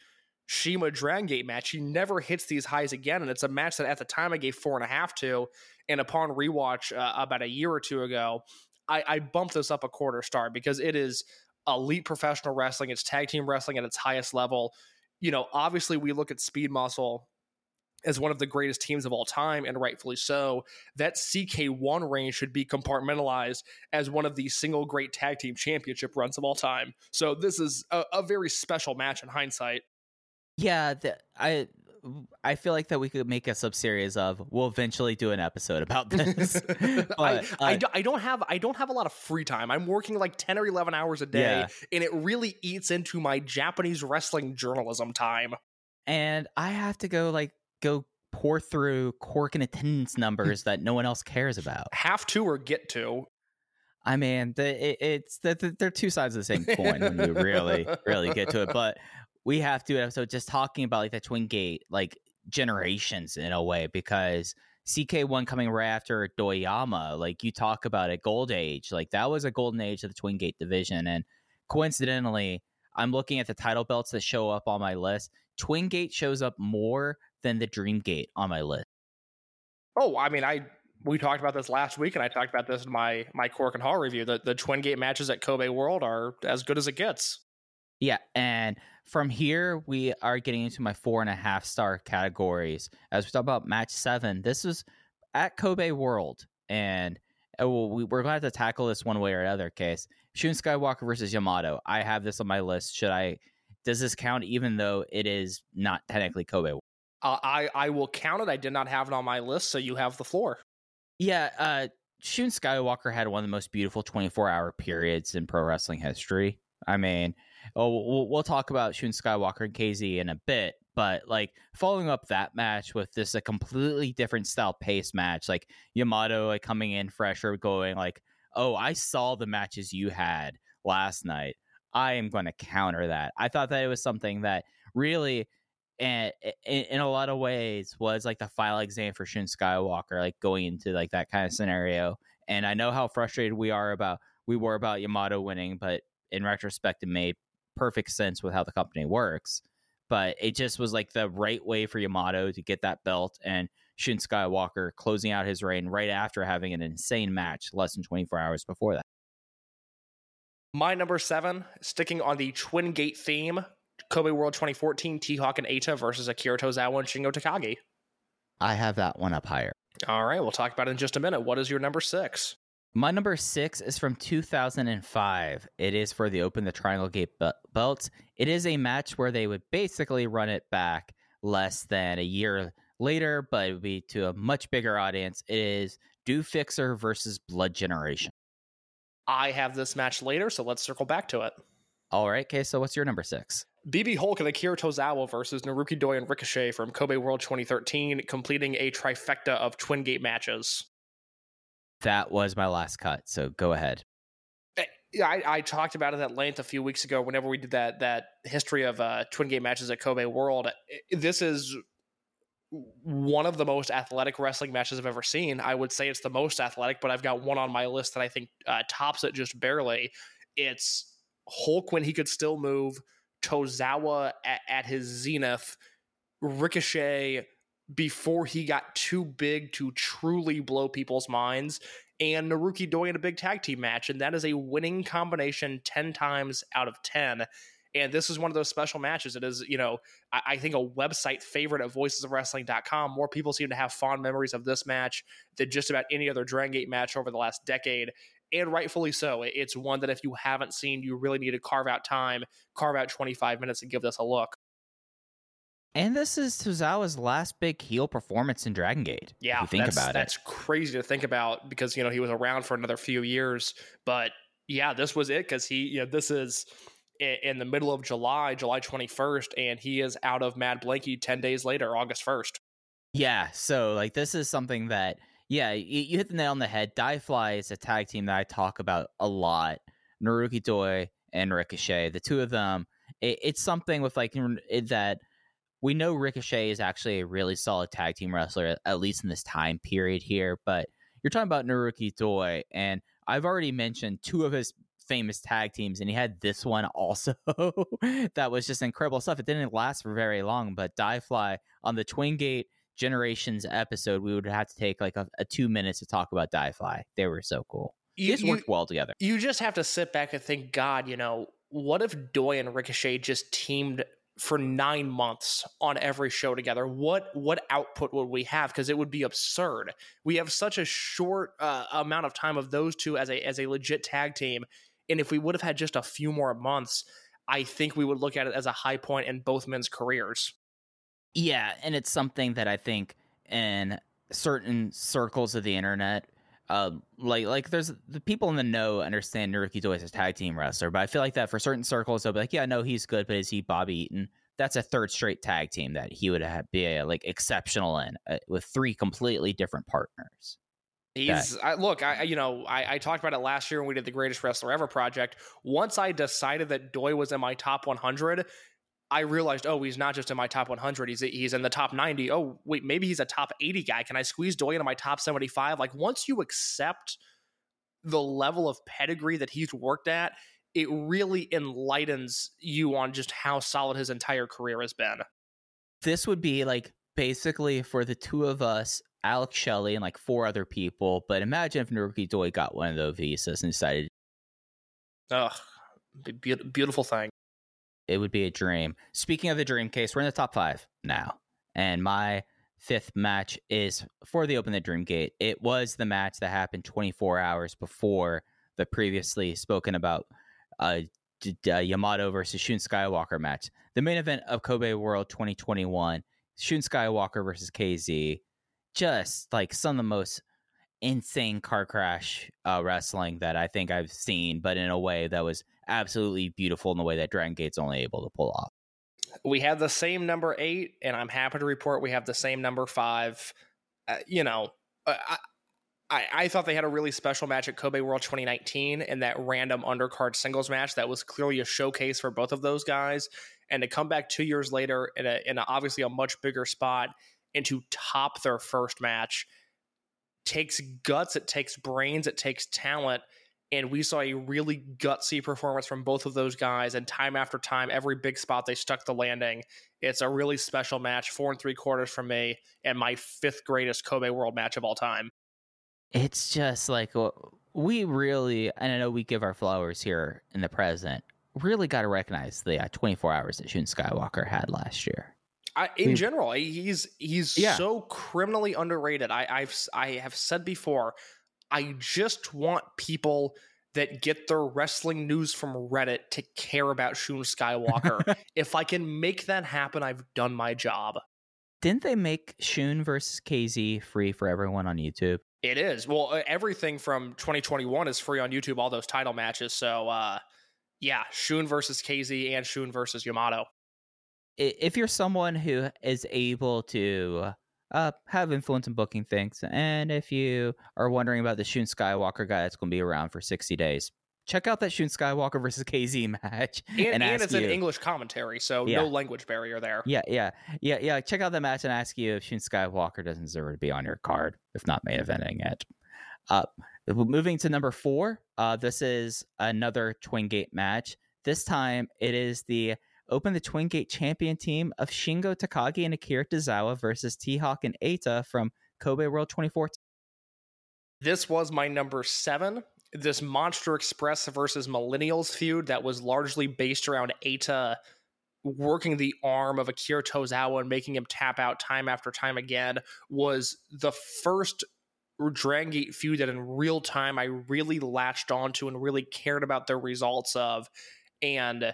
CIMA Dragon Gate match. He never hits these highs again, and it's a match that at the time I gave four and a half to, and upon rewatch uh, about a year or two ago, I, I bumped this up a quarter star because it is elite professional wrestling. It's tag team wrestling at its highest level. You know, obviously we look at Speed Muscle as one of the greatest teams of all time, and rightfully so. That CK1 range should be compartmentalized as one of the single great tag team championship runs of all time. So this is a, a very special match in hindsight. Yeah, the, I I feel like that we could make a sub series of. We'll eventually do an episode about (laughs) this. (laughs) but, I, uh, I, do, I, don't have I don't have a lot of free time. I'm working like ten or eleven hours a day, Yeah. and it really eats into my Japanese wrestling journalism time. and I have to go like go pour through Korakuen attendance numbers that no one else cares about. Have to or get to. I mean, the, it, it's the, the, they're two sides of the same coin when you really, really get to it. But we have to do an episode just talking about like the Twin Gate, like generations in a way, because CK1 coming right after Doyama, like you talk about it, Gold Age, like that was a golden age of the Twin Gate division. And coincidentally, I'm looking at the title belts that show up on my list. Twin Gate shows up more than the Dream Gate on my list. Oh, I mean, I we talked about this last week, and I talked about this in my my Korakuen Hall review. The the Twin Gate matches at Kobe World are as good as it gets. Yeah, and from here we are getting into my four and a half star categories. As we talk about match seven, this was at Kobe World, and uh, we, we're going to have to tackle this one way or another. Case Shun Skywalker versus Yamato. I have this on my list. Should I? Does this count? Even though it is not technically Kobe. World? Uh, I I will count it. I did not have it on my list, so you have the floor. Yeah, uh, Shun Skywalker had one of the most beautiful 24 hour periods in pro wrestling history. I mean, oh, we'll, we'll talk about Shun Skywalker and KZ in a bit, but like following up that match with this a completely different style pace match, like Yamato like coming in fresher, going like, "Oh, I saw the matches you had last night. I am going to counter that." I thought that it was something that really and in, in a lot of ways was like the final exam for Shun Skywalker, like going into like that kind of scenario. And I know how frustrated we are about we were about Yamato winning, but in retrospect, it made perfect sense with how the company works. But it just was like the right way for Yamato to get that belt and Shun Skywalker closing out his reign right after having an insane match less than 24 hours before that. My number seven, sticking on the Twin Gate theme, Kobe World 2014, T Hawk and Eita versus Akira Tozawa and Shingo Takagi. I have that one up higher. All right, we'll talk about it in just a minute. What is your number six? My number six is from 2005. It is for the Open the Triangle Gate be- belt. It is a match where they would basically run it back less than a year later, but it would be to a much bigger audience. It is Do Fixer versus Blood Generation. I have this match later, so let's circle back to it. All right, okay, so what's your number six? BB Hulk and Akira Tozawa versus Naruki Doi and Ricochet from Kobe World 2013, completing a trifecta of Twin Gate matches. That was my last cut, so go ahead. I, I talked about it at length a few weeks ago. Whenever we did that that history of uh, Twin Gate matches at Kobe World, this is one of the most athletic wrestling matches I've ever seen. I would say it's the most athletic, but I've got one on my list that I think uh, tops it just barely. It's Hulk when he could still move, Tozawa at, at his zenith, Ricochet before he got too big to truly blow people's minds, and Naruki Doi in a big tag team match. And that is a winning combination 10 times out of 10. And this is one of those special matches. It is, you know, I, I think a website favorite at voicesofwrestling.com. More people seem to have fond memories of this match than just about any other Dragon Gate match over the last decade. And rightfully so. It's one that if you haven't seen, you really need to carve out time, carve out 25 minutes and give this a look. And this is Tozawa's last big heel performance in Dragon Gate. if Yeah, you think that's, it. that's crazy to think about because you know he was around for another few years, but yeah, this was it because he, you know, this is in the middle of July, July twenty first, and he is out of Mad Blankey ten days later, August first. Yeah. So like this is something that yeah, you, you hit the nail on the head. Die Fly is a tag team that I talk about a lot. Naruki Doi and Ricochet, the two of them. It, it's something with like it, that we know Ricochet is actually a really solid tag team wrestler, at- least in this time period here. But you're talking about Naruki Doi, and I've already mentioned two of his famous tag teams, and he had this one also (laughs) that was just incredible stuff. It didn't last for very long, but Die Fly on the Twin Gate Generations episode, we would have to take like a, a two minutes to talk about Die Fly. They were so cool. You, just you, worked well together. you just have to sit back and think, God, you know, what if Doi and Ricochet just teamed for nine months on every show together? What what output would we have? Because it would be absurd. We have such a short uh, amount of time of those two as a as a legit tag team, and if we would have had just a few more months, I think we would look at it as a high point in both men's careers. Yeah, and it's something that I think in certain circles of the internet, uh, like like there's the people in the know understand Naruki Doi as a tag team wrestler, but I feel like that for certain circles they'll be like, yeah, no, he's good, but is he Bobby Eaton? That's a third straight tag team that he would have be uh, like exceptional in uh, with three completely different partners. He's I, look, I- you know I, I talked about it last year when we did the Greatest Wrestler Ever project. Once I decided that Doi was in my top 100, I realized, oh, he's not just in my top 100. He's he's in the top 90. Oh, wait, maybe he's a top 80 guy. Can I squeeze Doi into my top 75? Like once you accept the level of pedigree that he's worked at, it really enlightens you on just how solid his entire career has been. This would be like basically for the two of us, Alex Shelley and like four other people. But imagine if Naruki Doi got one of those visas and decided Ugh, be- beautiful thing. It would be a dream. Speaking of the dream case, we're in the top five now. And my fifth match is for the Open the Dream Gate. It was the match that happened 24 hours before the previously spoken about uh, D- uh, Yamato versus Shun Skywalker match. The main event of Kobe World 2021, Shun Skywalker versus KZ. Just like some of the most insane car crash uh, wrestling that I think I've seen, but in a way that was absolutely beautiful in the way that Dragon Gate's only able to pull off. we have the same number eight, and I'm happy to report we have the same number five. Uh, you know, uh, I, I I thought they had a really special match at Kobe World 2019 in that random undercard singles match that was clearly a showcase for both of those guys, and to come back two years later in a in a, obviously a much bigger spot and to top their first match takes guts, it takes brains, it takes talent. And we saw a really gutsy performance from both of those guys. And time after time, every big spot they stuck the landing. It's a really special match, four and three quarters from me, and my fifth greatest Kobe World match of all time. It's just like uh, we really, and I know we give our flowers here in the present, really got to recognize the uh, 24 hours that Shun Skywalker had last year. I, in We- general, he's he's Yeah. so criminally underrated. I, I've s- I have said before, I just want people that get their wrestling news from Reddit to care about Shun Skywalker. (laughs) if I can make that happen, I've done my job. Didn't they make Shun versus KZ free for everyone on YouTube? It is. Well, everything from 2021 is free on YouTube, all those title matches. So, uh, yeah, Shun versus KZ and Shun versus Yamato. If you're someone who is able to uh, have influence in booking things, and if you are wondering about the Shun Skywalker guy that's going to be around for 60 days, check out that Shun Skywalker (laughs) versus KZ match. And, and, ask it's an English commentary, so Yeah. no language barrier there. Yeah, yeah, yeah, yeah. Check out the match and ask you if Shun Skywalker doesn't deserve to be on your card, if not main eventing it. Uh, moving to number four, uh, this is another Twin Gate match. This time it is the opened the Twin Gate champion team of Shingo Takagi and Akira Tozawa versus T Hawk and Eita from Kobe World 2014. This was my number seven. This Monster Express versus Millennials feud that was largely based around Eita working the arm of Akira Tozawa and making him tap out time after time again was the first Dragon Gate feud that in real time I really latched onto and really cared about the results of. And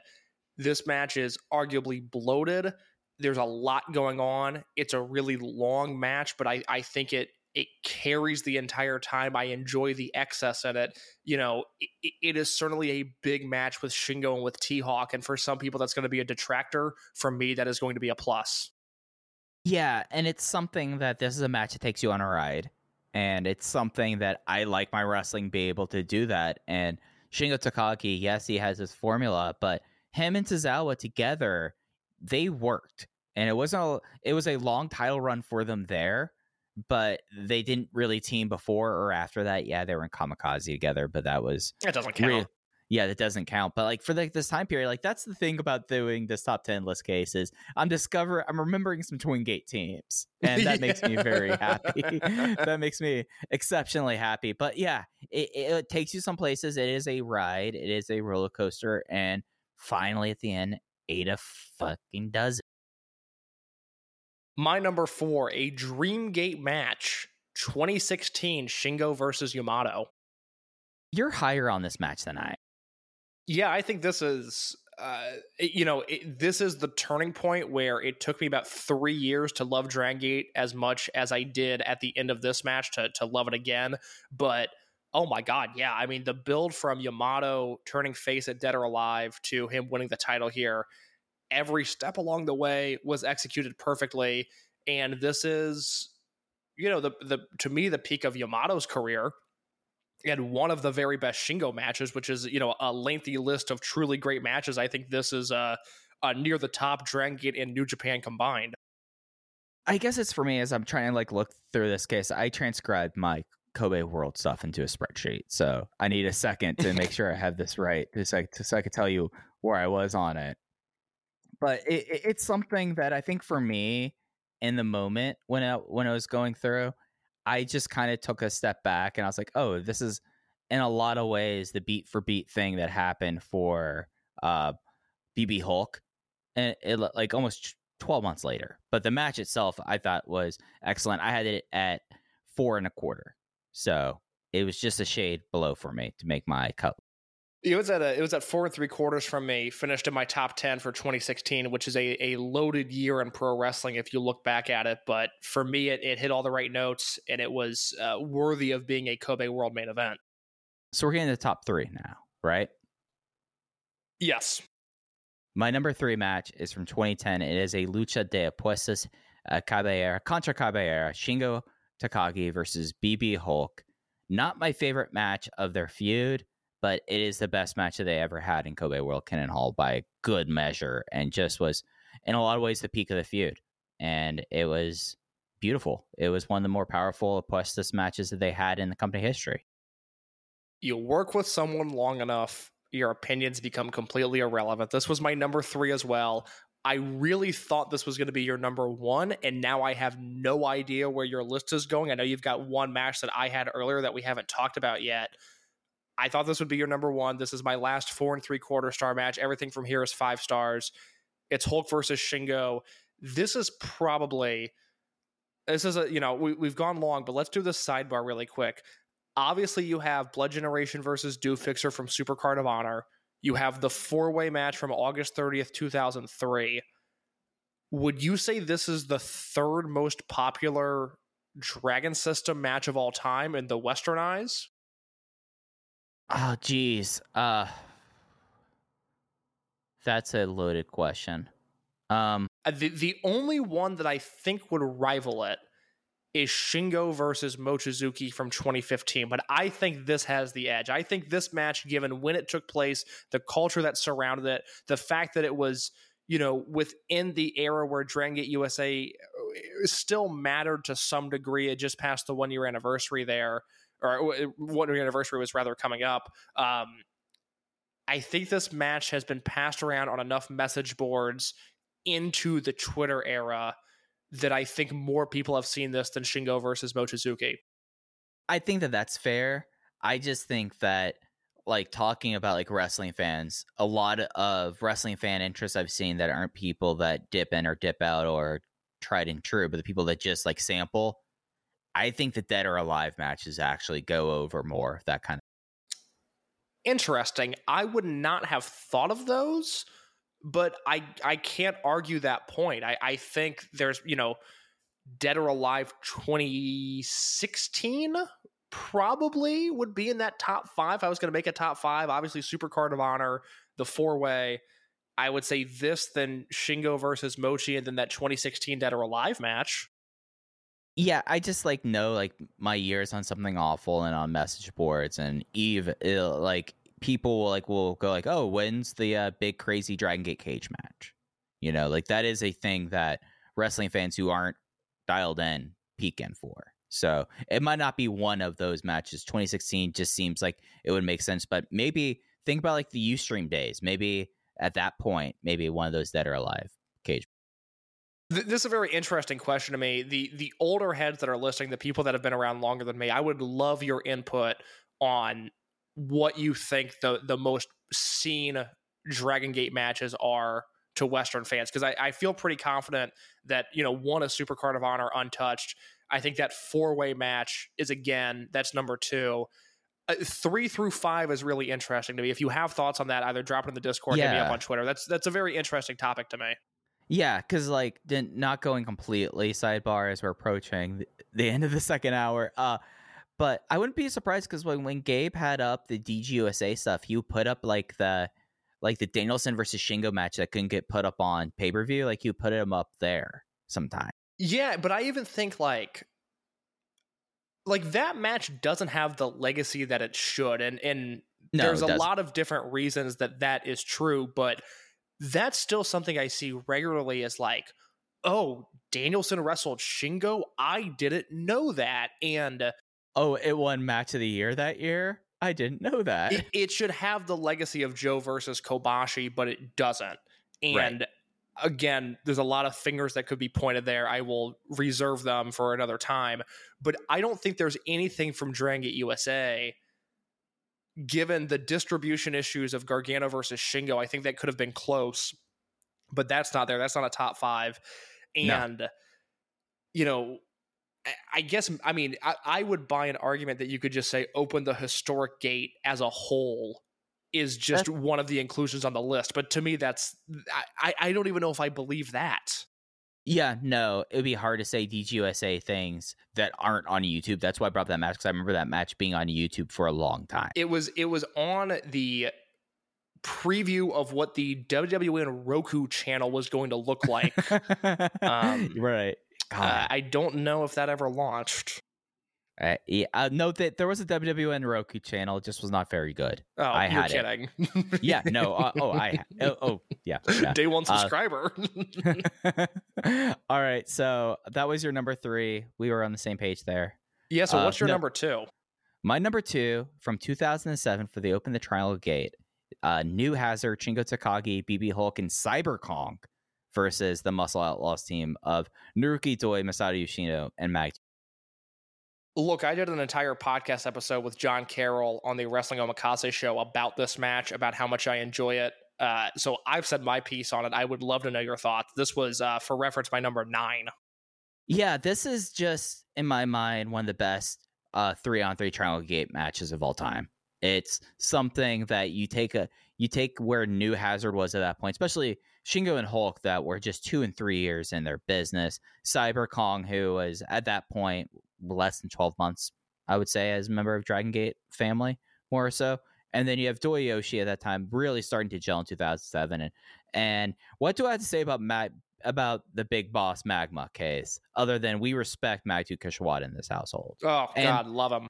this match is arguably bloated. There's a lot going on. It's a really long match, but I, I think it it carries the entire time. I enjoy the excess in it. You know, it, it is certainly a big match with Shingo and with T Hawk, and for some people that's going to be a detractor. For me, that is going to be a plus. Yeah, and it's something that this is a match that takes you on a ride, and it's something that I like my wrestling be able to do that. And Shingo Takagi, yes, he has his formula, but him and Tozawa together, they worked, and it wasn't. A, it was a long title run for them there but they didn't really team before or after that. Yeah, they were in Kamikaze together, but that was That doesn't count. real- yeah, that doesn't count. But like for like this time period, like that's the thing about doing this top ten list cases. I'm discover I'm remembering some Twin Gate teams, (laughs) and that makes me very happy. that makes me exceptionally happy. But yeah, it, it, it takes you some places. It is a ride. It is a roller coaster, and finally at the end, Ada fucking does it. My number four, a Dreamgate match, 2016 Shingo versus Yamato. You're higher on this match than I. Yeah, I think this is, uh, you know, it, this is the turning point where it took me about three years to love Dragon Gate as much as I did at the end of this match to to love it again. But oh my god, yeah, I mean the build from Yamato turning face at Dead or Alive to him winning the title here, every step along the way was executed perfectly, and this is, you know, the the to me the peak of Yamato's career and one of the very best Shingo matches, which is you know a lengthy list of truly great matches. I think this is uh, uh near the top Dragon Gate and New Japan combined. I guess it's for me as I'm trying to like look through this case. I transcribed my Kobe World stuff into a spreadsheet, so I need a second to make sure I have this right, just so I could tell you where I was on it. But it, it, it's something that I think for me, in the moment when I when I was going through, I just kind of took a step back and I was like, oh, this is in a lot of ways the beat for beat thing that happened for uh, BB Hulk, and it like almost 12 months later. But the match itself, I thought was excellent. I had it at four and a quarter, so it was just a shade below for me to make my cut. It was at a, it was at four and three quarters from me. Finished in my top ten for 2016, which is a, a loaded year in pro wrestling if you look back at it. But for me, it, it hit all the right notes and it was uh, worthy of being a Kobe World main event. So we're getting the top three now, right? Yes, My number three match is from 2010. It is a lucha de apuestas uh, cabellera contra cabellera Shingo Takagi versus BB Hulk. Not my favorite match of their feud, but it is the best match that they ever had in Kobe World Kinen Hall by good measure, and just was in a lot of ways the peak of the feud. And it was beautiful. It was one of the more powerful apuestas matches that they had in the company history. you work with someone long enough, your opinions become completely irrelevant. This was my number three as well. I really thought this was going to be your number one, and now I have no idea where your list is going. I know you've got one match that I had earlier that we haven't talked about yet. I thought this would be your number one. This is my last four and three quarter star match. Everything from here is five stars. It's Hulk versus Shingo. This is probably this is a you know we, we've gone long, but let's do this sidebar really quick obviously you have Blood Generation versus Do Fixer from Super Card of Honor. You have the four way match from August 30th, 2003. Would you say this is the third most popular Dragon System match of all time in the Western eyes? Oh, geez. Uh, that's a loaded question. Um, Uh, The, the only one that I think would rival it is Shingo versus Mochizuki from 2015. But I think this has the edge. I think this match, given when it took place, the culture that surrounded it, the fact that it was, you know, within the era where Dragon Gate USA uh, still mattered to some degree. It just passed the one year anniversary there, or uh, one year anniversary was rather coming up. Um, I think this match has been passed around on enough message boards into the Twitter era that I think more people have seen this than Shingo versus Mochizuki. I think that that's fair. I just think that like talking about like wrestling fans, a lot of wrestling fan interests I've seen that aren't people that dip in or dip out or tried and true, but the people that just like sample. I think the dead or alive matches actually go over more. That kind of Interesting. I would not have thought of those, but I I can't argue that point. I, I think there's, you know, Dead or Alive 2016 probably would be in that top five. I was going to make a top five. Obviously, Super Card of Honor, the four way. I would say this, then Shingo versus Mochi, and then that 2016 Dead or Alive match. Yeah, I just like know like my years on something awful and on message boards and Eve like people will like will go like, "Oh, when's the uh, big crazy Dragon Gate cage match?" You know, like that is a thing that wrestling fans who aren't dialed in peek in for. So it might not be one of those matches. 2016 just seems like it would make sense, but maybe think about like the UStream days. Maybe at that point, maybe one of those that are alive cage. This is a very interesting question to me. The the older heads that are listening, the people that have been around longer than me, I would love your input on what you think the the most seen Dragon Gate matches are to Western fans. Because I, I feel pretty confident that, you know, one a Super Card of Honor untouched. I think that four way match is again, that's number two. Uh, three through five is really interesting to me. If you have thoughts on that, either drop it in the Discord, hit me up Yeah. on Twitter. That's that's a very interesting topic to me. Yeah, because like not going completely sidebar as we're approaching the, the end of the second hour. Uh, but I wouldn't be surprised because when when Gabe had up the DGUSA stuff, he put up like the like the Danielson versus Shingo match that couldn't get put up on pay per view. Like you put him up there sometime. Yeah, but I even think like like that match doesn't have the legacy that it should and and No, there's a doesn't. lot of different reasons that that is true, but that's still something I see regularly as like, oh, Danielson wrestled Shingo. I didn't know that, and Oh, it won match of the year that year. I didn't know that. it, it should have the legacy of Joe versus Kobashi, but it doesn't. And Right. again, there's a lot of fingers that could be pointed there. I will reserve them for another time. But I don't think there's anything from Dragon USA, given the distribution issues of Gargano versus Shingo. I think that could have been close, but that's not there. That's not a top five. No. And, you know, I- guess I mean I, I would buy an argument that you could just say open the historic gate as a whole is just one of the inclusions on the list. But to me, that's I, I don't even know if I believe that. Yeah, no, it would be hard to say DGUSA things that aren't on YouTube. That's why I brought that match because I remember that match being on YouTube for a long time. It was it was on the preview of what the WWN Roku channel was going to look like. (laughs) Um, right. Uh, I don't know if that ever launched. Uh, yeah, uh, note that there was a WWN Roku channel. It just was not very good. Oh, I you're had it. kidding. Yeah, no. Uh, (laughs) oh, I. Oh, oh, yeah. yeah. Day one Uh, subscriber. (laughs) All right. So that was your number three. We were on the same page there. yeah. So uh, what's your no. number two? My number two from 2007 for the Open the Trial Gate, uh, New Hazard, Shingo Takagi, BB Hulk, and Cyber Kong versus the Muscle Outlaws team of Naruki Doi, Masato Yoshino, and Mag. Look, I did an entire podcast episode with John Carroll on the Wrestling Omakase show about this match, about how much I enjoy it. Uh, so I've said my piece on it. I would love to know your thoughts. This was, uh, for reference, my number nine. Yeah, this is just in my mind one of the best uh, three on three Triangle Gate matches of all time. It's something that you take a you take where New Hazard was at that point, especially Shingo and Hulk that were just two and three years in their business. Cyber Kong, who was at that point less than twelve months, I would say, as a member of Dragon Gate family, more or so. And then you have Doyoshi at that time, really starting to gel in 2007. And, and what do I have to say about Matt about the big boss Magma case, other than we respect Magdu Kishiwada in this household. Oh, And- God, love him.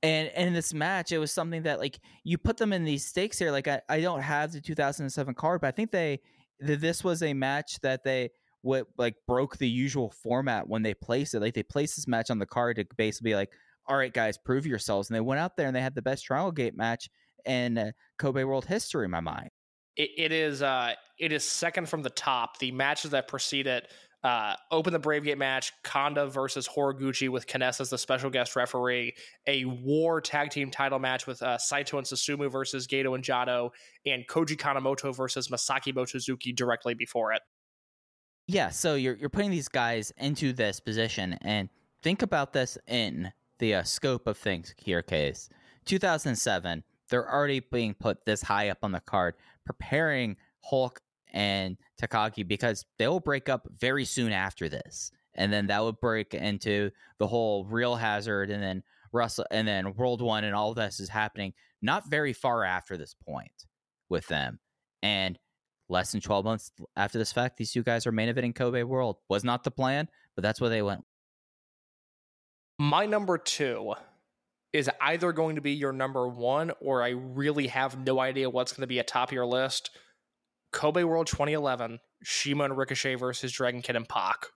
And, and in this match, it was something that like you put them in these stakes here. Like I, I don't have the 2007 card, but I think they th- this was a match that they what like broke the usual format when they placed it. Like they placed this match on the card to basically like, all right, guys, prove yourselves. And they went out there and they had the best trial gate match in uh, Kobe World history in my mind. It, it is uh, it is second from the top. The matches that precede it uh, open the Brave Gate match, Kanda versus Horiguchi with Kness as the special guest referee, a war tag team title match with uh, Saito and Susumu versus Gedo and Jado, and Koji Kanemoto versus Masaaki Mochizuki directly before it. Yeah, so you're you're putting these guys into this position, and think about this in the uh, scope of things here. Case 2007, they're already being put this high up on the card, preparing Hulk and Takagi because they will break up very soon after this, and then that would break into the whole Real Hazard, and then Russell, and then World One, and all this is happening not very far after this point with them, and less than 12 months after this fact, these two guys are main eventing Kobe World. Was not the plan, but that's where they went. My number two is either going to be your number one, or I really have no idea what's going to be atop your list. Kobe World 2011, CIMA and Ricochet versus Dragon Kid and Pac.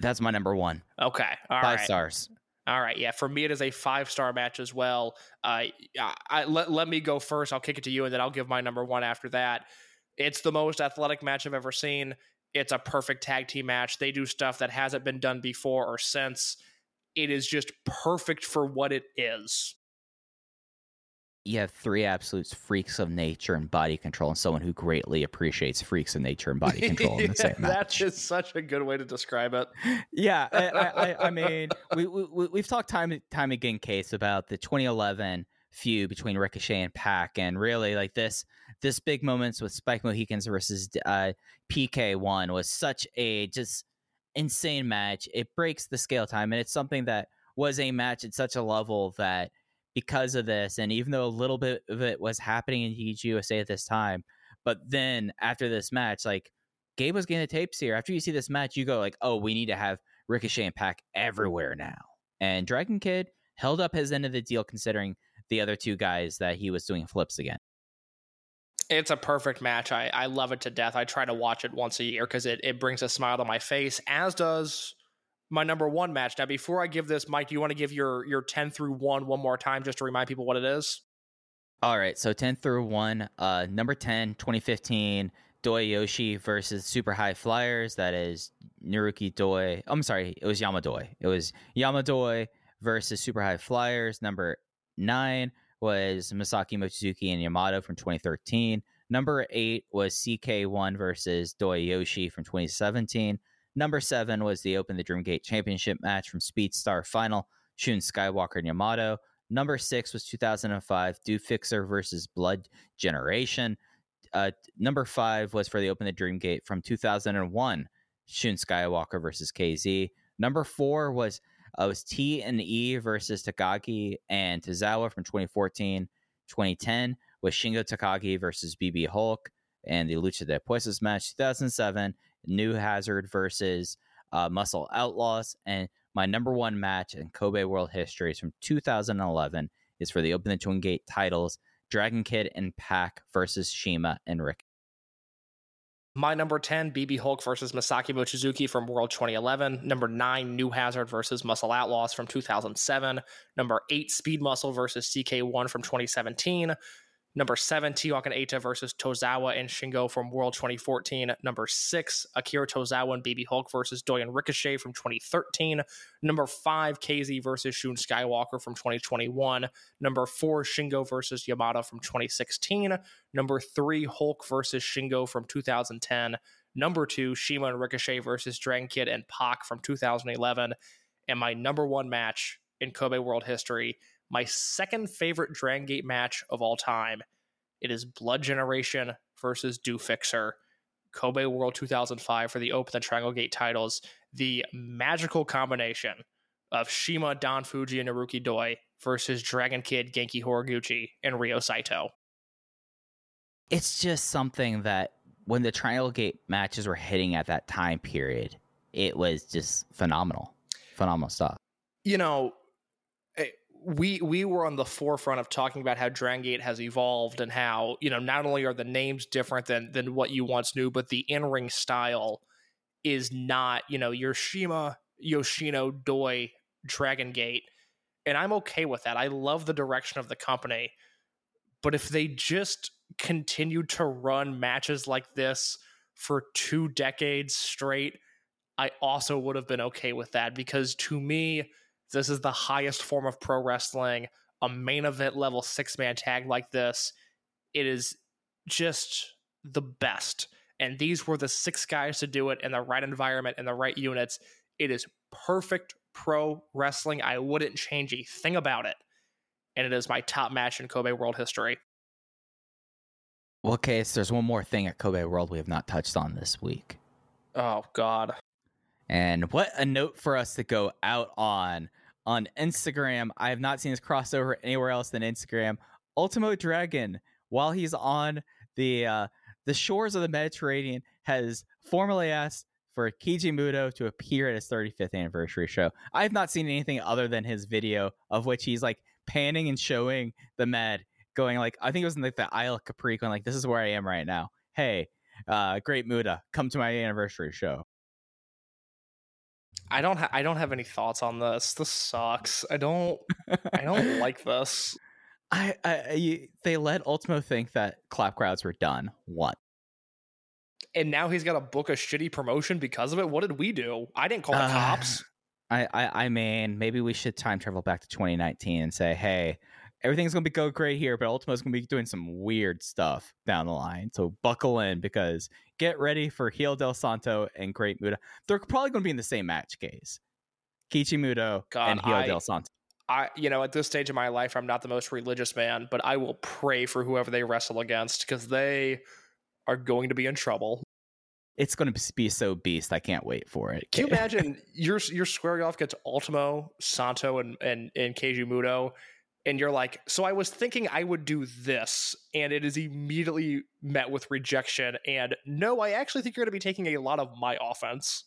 That's my number one. Okay, all right, Five stars. All right, yeah. For me, it is a five star match as well. Uh, I, I, let let me go first. I'll kick it to you, and then I'll give my number one after that. It's the most athletic match I've ever seen. It's a perfect tag team match. They do stuff that hasn't been done before or since. It is just perfect for what it is. You have three absolute freaks of nature and body control, and someone who greatly appreciates freaks of nature and body control in the same match. That's just such a good way to describe it. (laughs) yeah, I, I, I (laughs) mean, we, we we've talked time time again, case about the 2011 feud between Ricochet and Pac, and really like this this big moments with Spike Mohicans versus uh, PK one was such a just insane match. It breaks the scale time, and it's something that was a match at such a level that because of this, and even though a little bit of it was happening in USA at this time, but then after this match, like Gabe was getting the tapes here. After you see this match, you go like, "Oh, we need to have Ricochet and Pac everywhere now." And Dragon Kid held up his end of the deal, considering the other two guys that he was doing flips again. It's a perfect match. I, I love it to death. I try to watch it once a year because it, it brings a smile to my face, as does my number one match. Now, before I give this, Mike, do you want to give your your 10 through 1 one more time just to remind people what it is? All right, so 10 through 1, uh, number 10, 2015, Doi Yoshi versus Super High Flyers. That is Naruki Doi. I'm sorry, it was Yamadoi. It was Yamadoi versus Super High Flyers. Number 9 was Masaaki Mochizuki and Yamato from 2013. Number 8 was CK1 versus Doi Yoshi from 2017. Number 7 was the Open the Dream Gate Championship match from Speedstar Final, Shun Skywalker and Yamato. Number six was 2005, Do Fixer versus Blood Generation. Uh, number five was for the Open the Dream Gate from 2001, Shun Skywalker versus KZ. Number four was uh, was T and E versus Takagi and Tozawa from 2014. 2010 was Shingo Takagi versus BB Hulk and the Lucha de Puestos match. 2007, New Hazard versus uh, Muscle Outlaws, and my number one match in Kobe World history is from 2011. Is for the Open the Twin Gate titles: Dragon Kid and Pac versus CIMA and Rick. My number 10, BB Hulk versus Masaaki Mochizuki from World 2011. Number 9, New Hazard versus Muscle Outlaws from 2007. Number 8, Speed Muscle versus CK1 from 2017. Number 7, T-Hawk and Eita versus Tozawa and Shingo from World 2014. Number 6, Akira Tozawa and BB Hulk versus Doi and Ricochet from 2013. Number 5, KZ versus Shun Skywalker from 2021. Number 4, Shingo versus Yamato from 2016. Number 3, Hulk versus Shingo from 2010. Number 2, CIMA and Ricochet versus Dragon Kid and Pac from 2011. And my number one match in Kobe World history, my second favorite Dragon Gate match of all time. It is Blood Generation versus Do Fixer. Kobe World 2005 for the Open the Triangle Gate titles. The magical combination of CIMA, Don Fujii, and Naruki Doi versus Dragon Kid, Genki Horiguchi, and Ryo Saito. It's just something that when the Triangle Gate matches were hitting at that time period, it was just phenomenal, phenomenal stuff. You know, we we were on the forefront of talking about how Dragon Gate has evolved and how you know not only are the names different than than what you once knew, but the in ring style is not you know your CIMA, Yoshino, Doi, Dragon Gate, and I'm okay with that. I love the direction of the company, But if they just continued to run matches like this for two decades straight, I also would have been okay with that because to me, this is the highest form of pro wrestling. A main event level six man tag like this, it is just the best. And these were the six guys to do it in the right environment and the right units. It is perfect pro wrestling. I wouldn't change a thing about it. And it is my top match in Kobe World history. Well, case there's one more thing at Kobe World we have not touched on this week. Oh, God. And what a note for us to go out on on Instagram. I have not seen this crossover anywhere else than Instagram. Ultimo Dragon, while he's on the uh, the shores of the Mediterranean, has formally asked for Keiji Muto to appear at his 35th anniversary show. I have not seen anything other than his video of which he's like panning and showing the Med, going like I think it was in like the Isle of Capri, going like this is where I am right now. Hey, uh, great Muta, come to my anniversary show. I don't ha- I don't have any thoughts on this. This sucks. I don't I don't (laughs) like this. I, I they let Ultimo think that clap crowds were done. What? And now he's got to book a shitty promotion because of it. What did we do? I didn't call the Uh, cops. I, I I mean, maybe we should time travel back to 2019 and say, hey, everything's gonna be go great here, but Ultimo's gonna be doing some weird stuff down the line. So buckle in because get ready for Hijo Del Santo and Great Muta. They're probably gonna be in the same match case. Keiji Muto God, and Hijo I- Del Santo. I, you know, at this stage of my life, I'm not the most religious man, but I will pray for whoever they wrestle against because they are going to be in trouble. It's gonna be so beast. I can't wait for it. Can you (laughs) imagine you're you're squaring off against Ultimo, Santo, and and and Keiji Muto, and you're like, so I was thinking I would do this, and it is immediately met with rejection. And no, I actually think you're going to be taking a lot of my offense.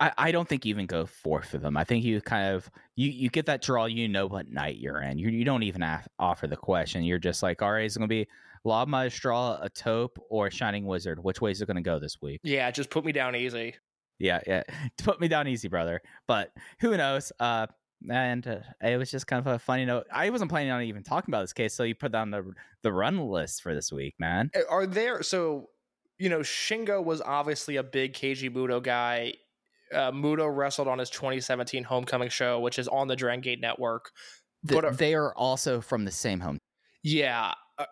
I, I don't think you even go forth of them. I think you kind of you you get that draw. You know what night you're in. You you don't even af- offer the question. You're just like, all right, it's gonna be La Magistral, a Tope, or a Shining Wizard. Which way is it gonna go this week? Yeah, just put me down easy. Yeah, yeah. (laughs) Put me down easy, brother. But who knows? Uh, and uh, it was just kind of a funny note. I wasn't planning on even talking about this case, so you put on the the run list for this week, man. Uh, Are there so you know Shingo was obviously a big Keiji Muto guy. Uh, Muto wrestled on his 2017 Homecoming show, which is on the Dragon Gate Network. Th- But are- they are also from the same home. Yeah. Uh,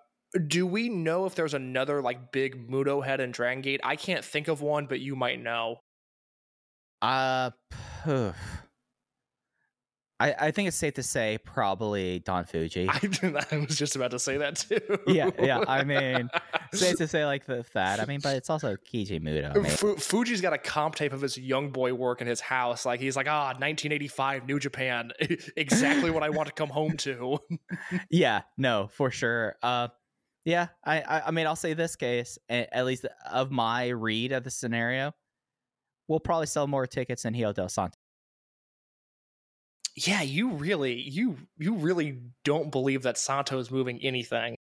do we know if there's another like big Muto head in Dragon Gate? I can't think of one, but you might know. Uh, (sighs) phew. I I think it's safe to say probably Don Fujii. I, I was just about to say that too. Yeah, yeah, I mean, (laughs) safe to say like the that. I mean, but it's also Keiji Muto. I mean, Fu- Fujii's got a comp tape of his young boy work in his house. Like he's like, ah, 1985 New Japan, (laughs) exactly what I want to come home to. (laughs) yeah, no, for sure. Uh, yeah, I, I, I mean, I'll say this case, at least of my read of the scenario, we'll probably sell more tickets than Hijo Del Santo. Yeah, you really, you, you really don't believe that Santo is moving anything.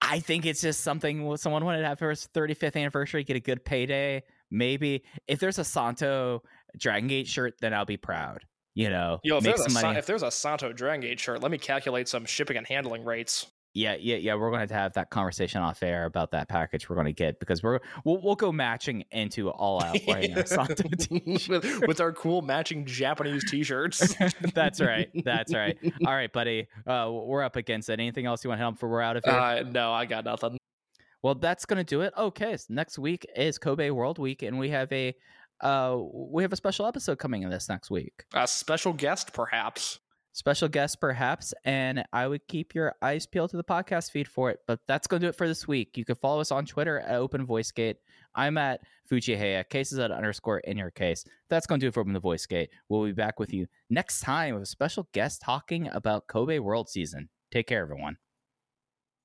I think it's just something someone wanted to have for his 35th anniversary, get a good payday. Maybe if there's a Santo Dragon Gate shirt, then I'll be proud. You know, Yo, if make there's, a, some Sa- money. if there's a Santo Dragon Gate shirt, let me calculate some shipping and handling rates. Yeah, yeah, yeah. We're going to have that conversation off air about that package we're going to get because we're we'll, we'll go matching into all out wearing our Santo with, with our cool matching Japanese t-shirts. (laughs) That's right. That's right. All right, buddy. Uh, we're up against it. Anything else you want to on before we're out of here? Uh, no, I got nothing. well, that's gonna do it. Okay, so next week is Kobe World Week, and we have a uh, we have a special episode coming in this next week. A special guest, perhaps. Special guest, perhaps, and I would keep your eyes peeled to the podcast feed for it. But that's gonna do it for this week. You can follow us on Twitter at Open Voice Gate. I'm at Fujiheya. Cases at underscore in your case. That's gonna do it for Open the Voice Gate. We'll be back with you next time with a special guest talking about Kobe World Season. Take care, everyone.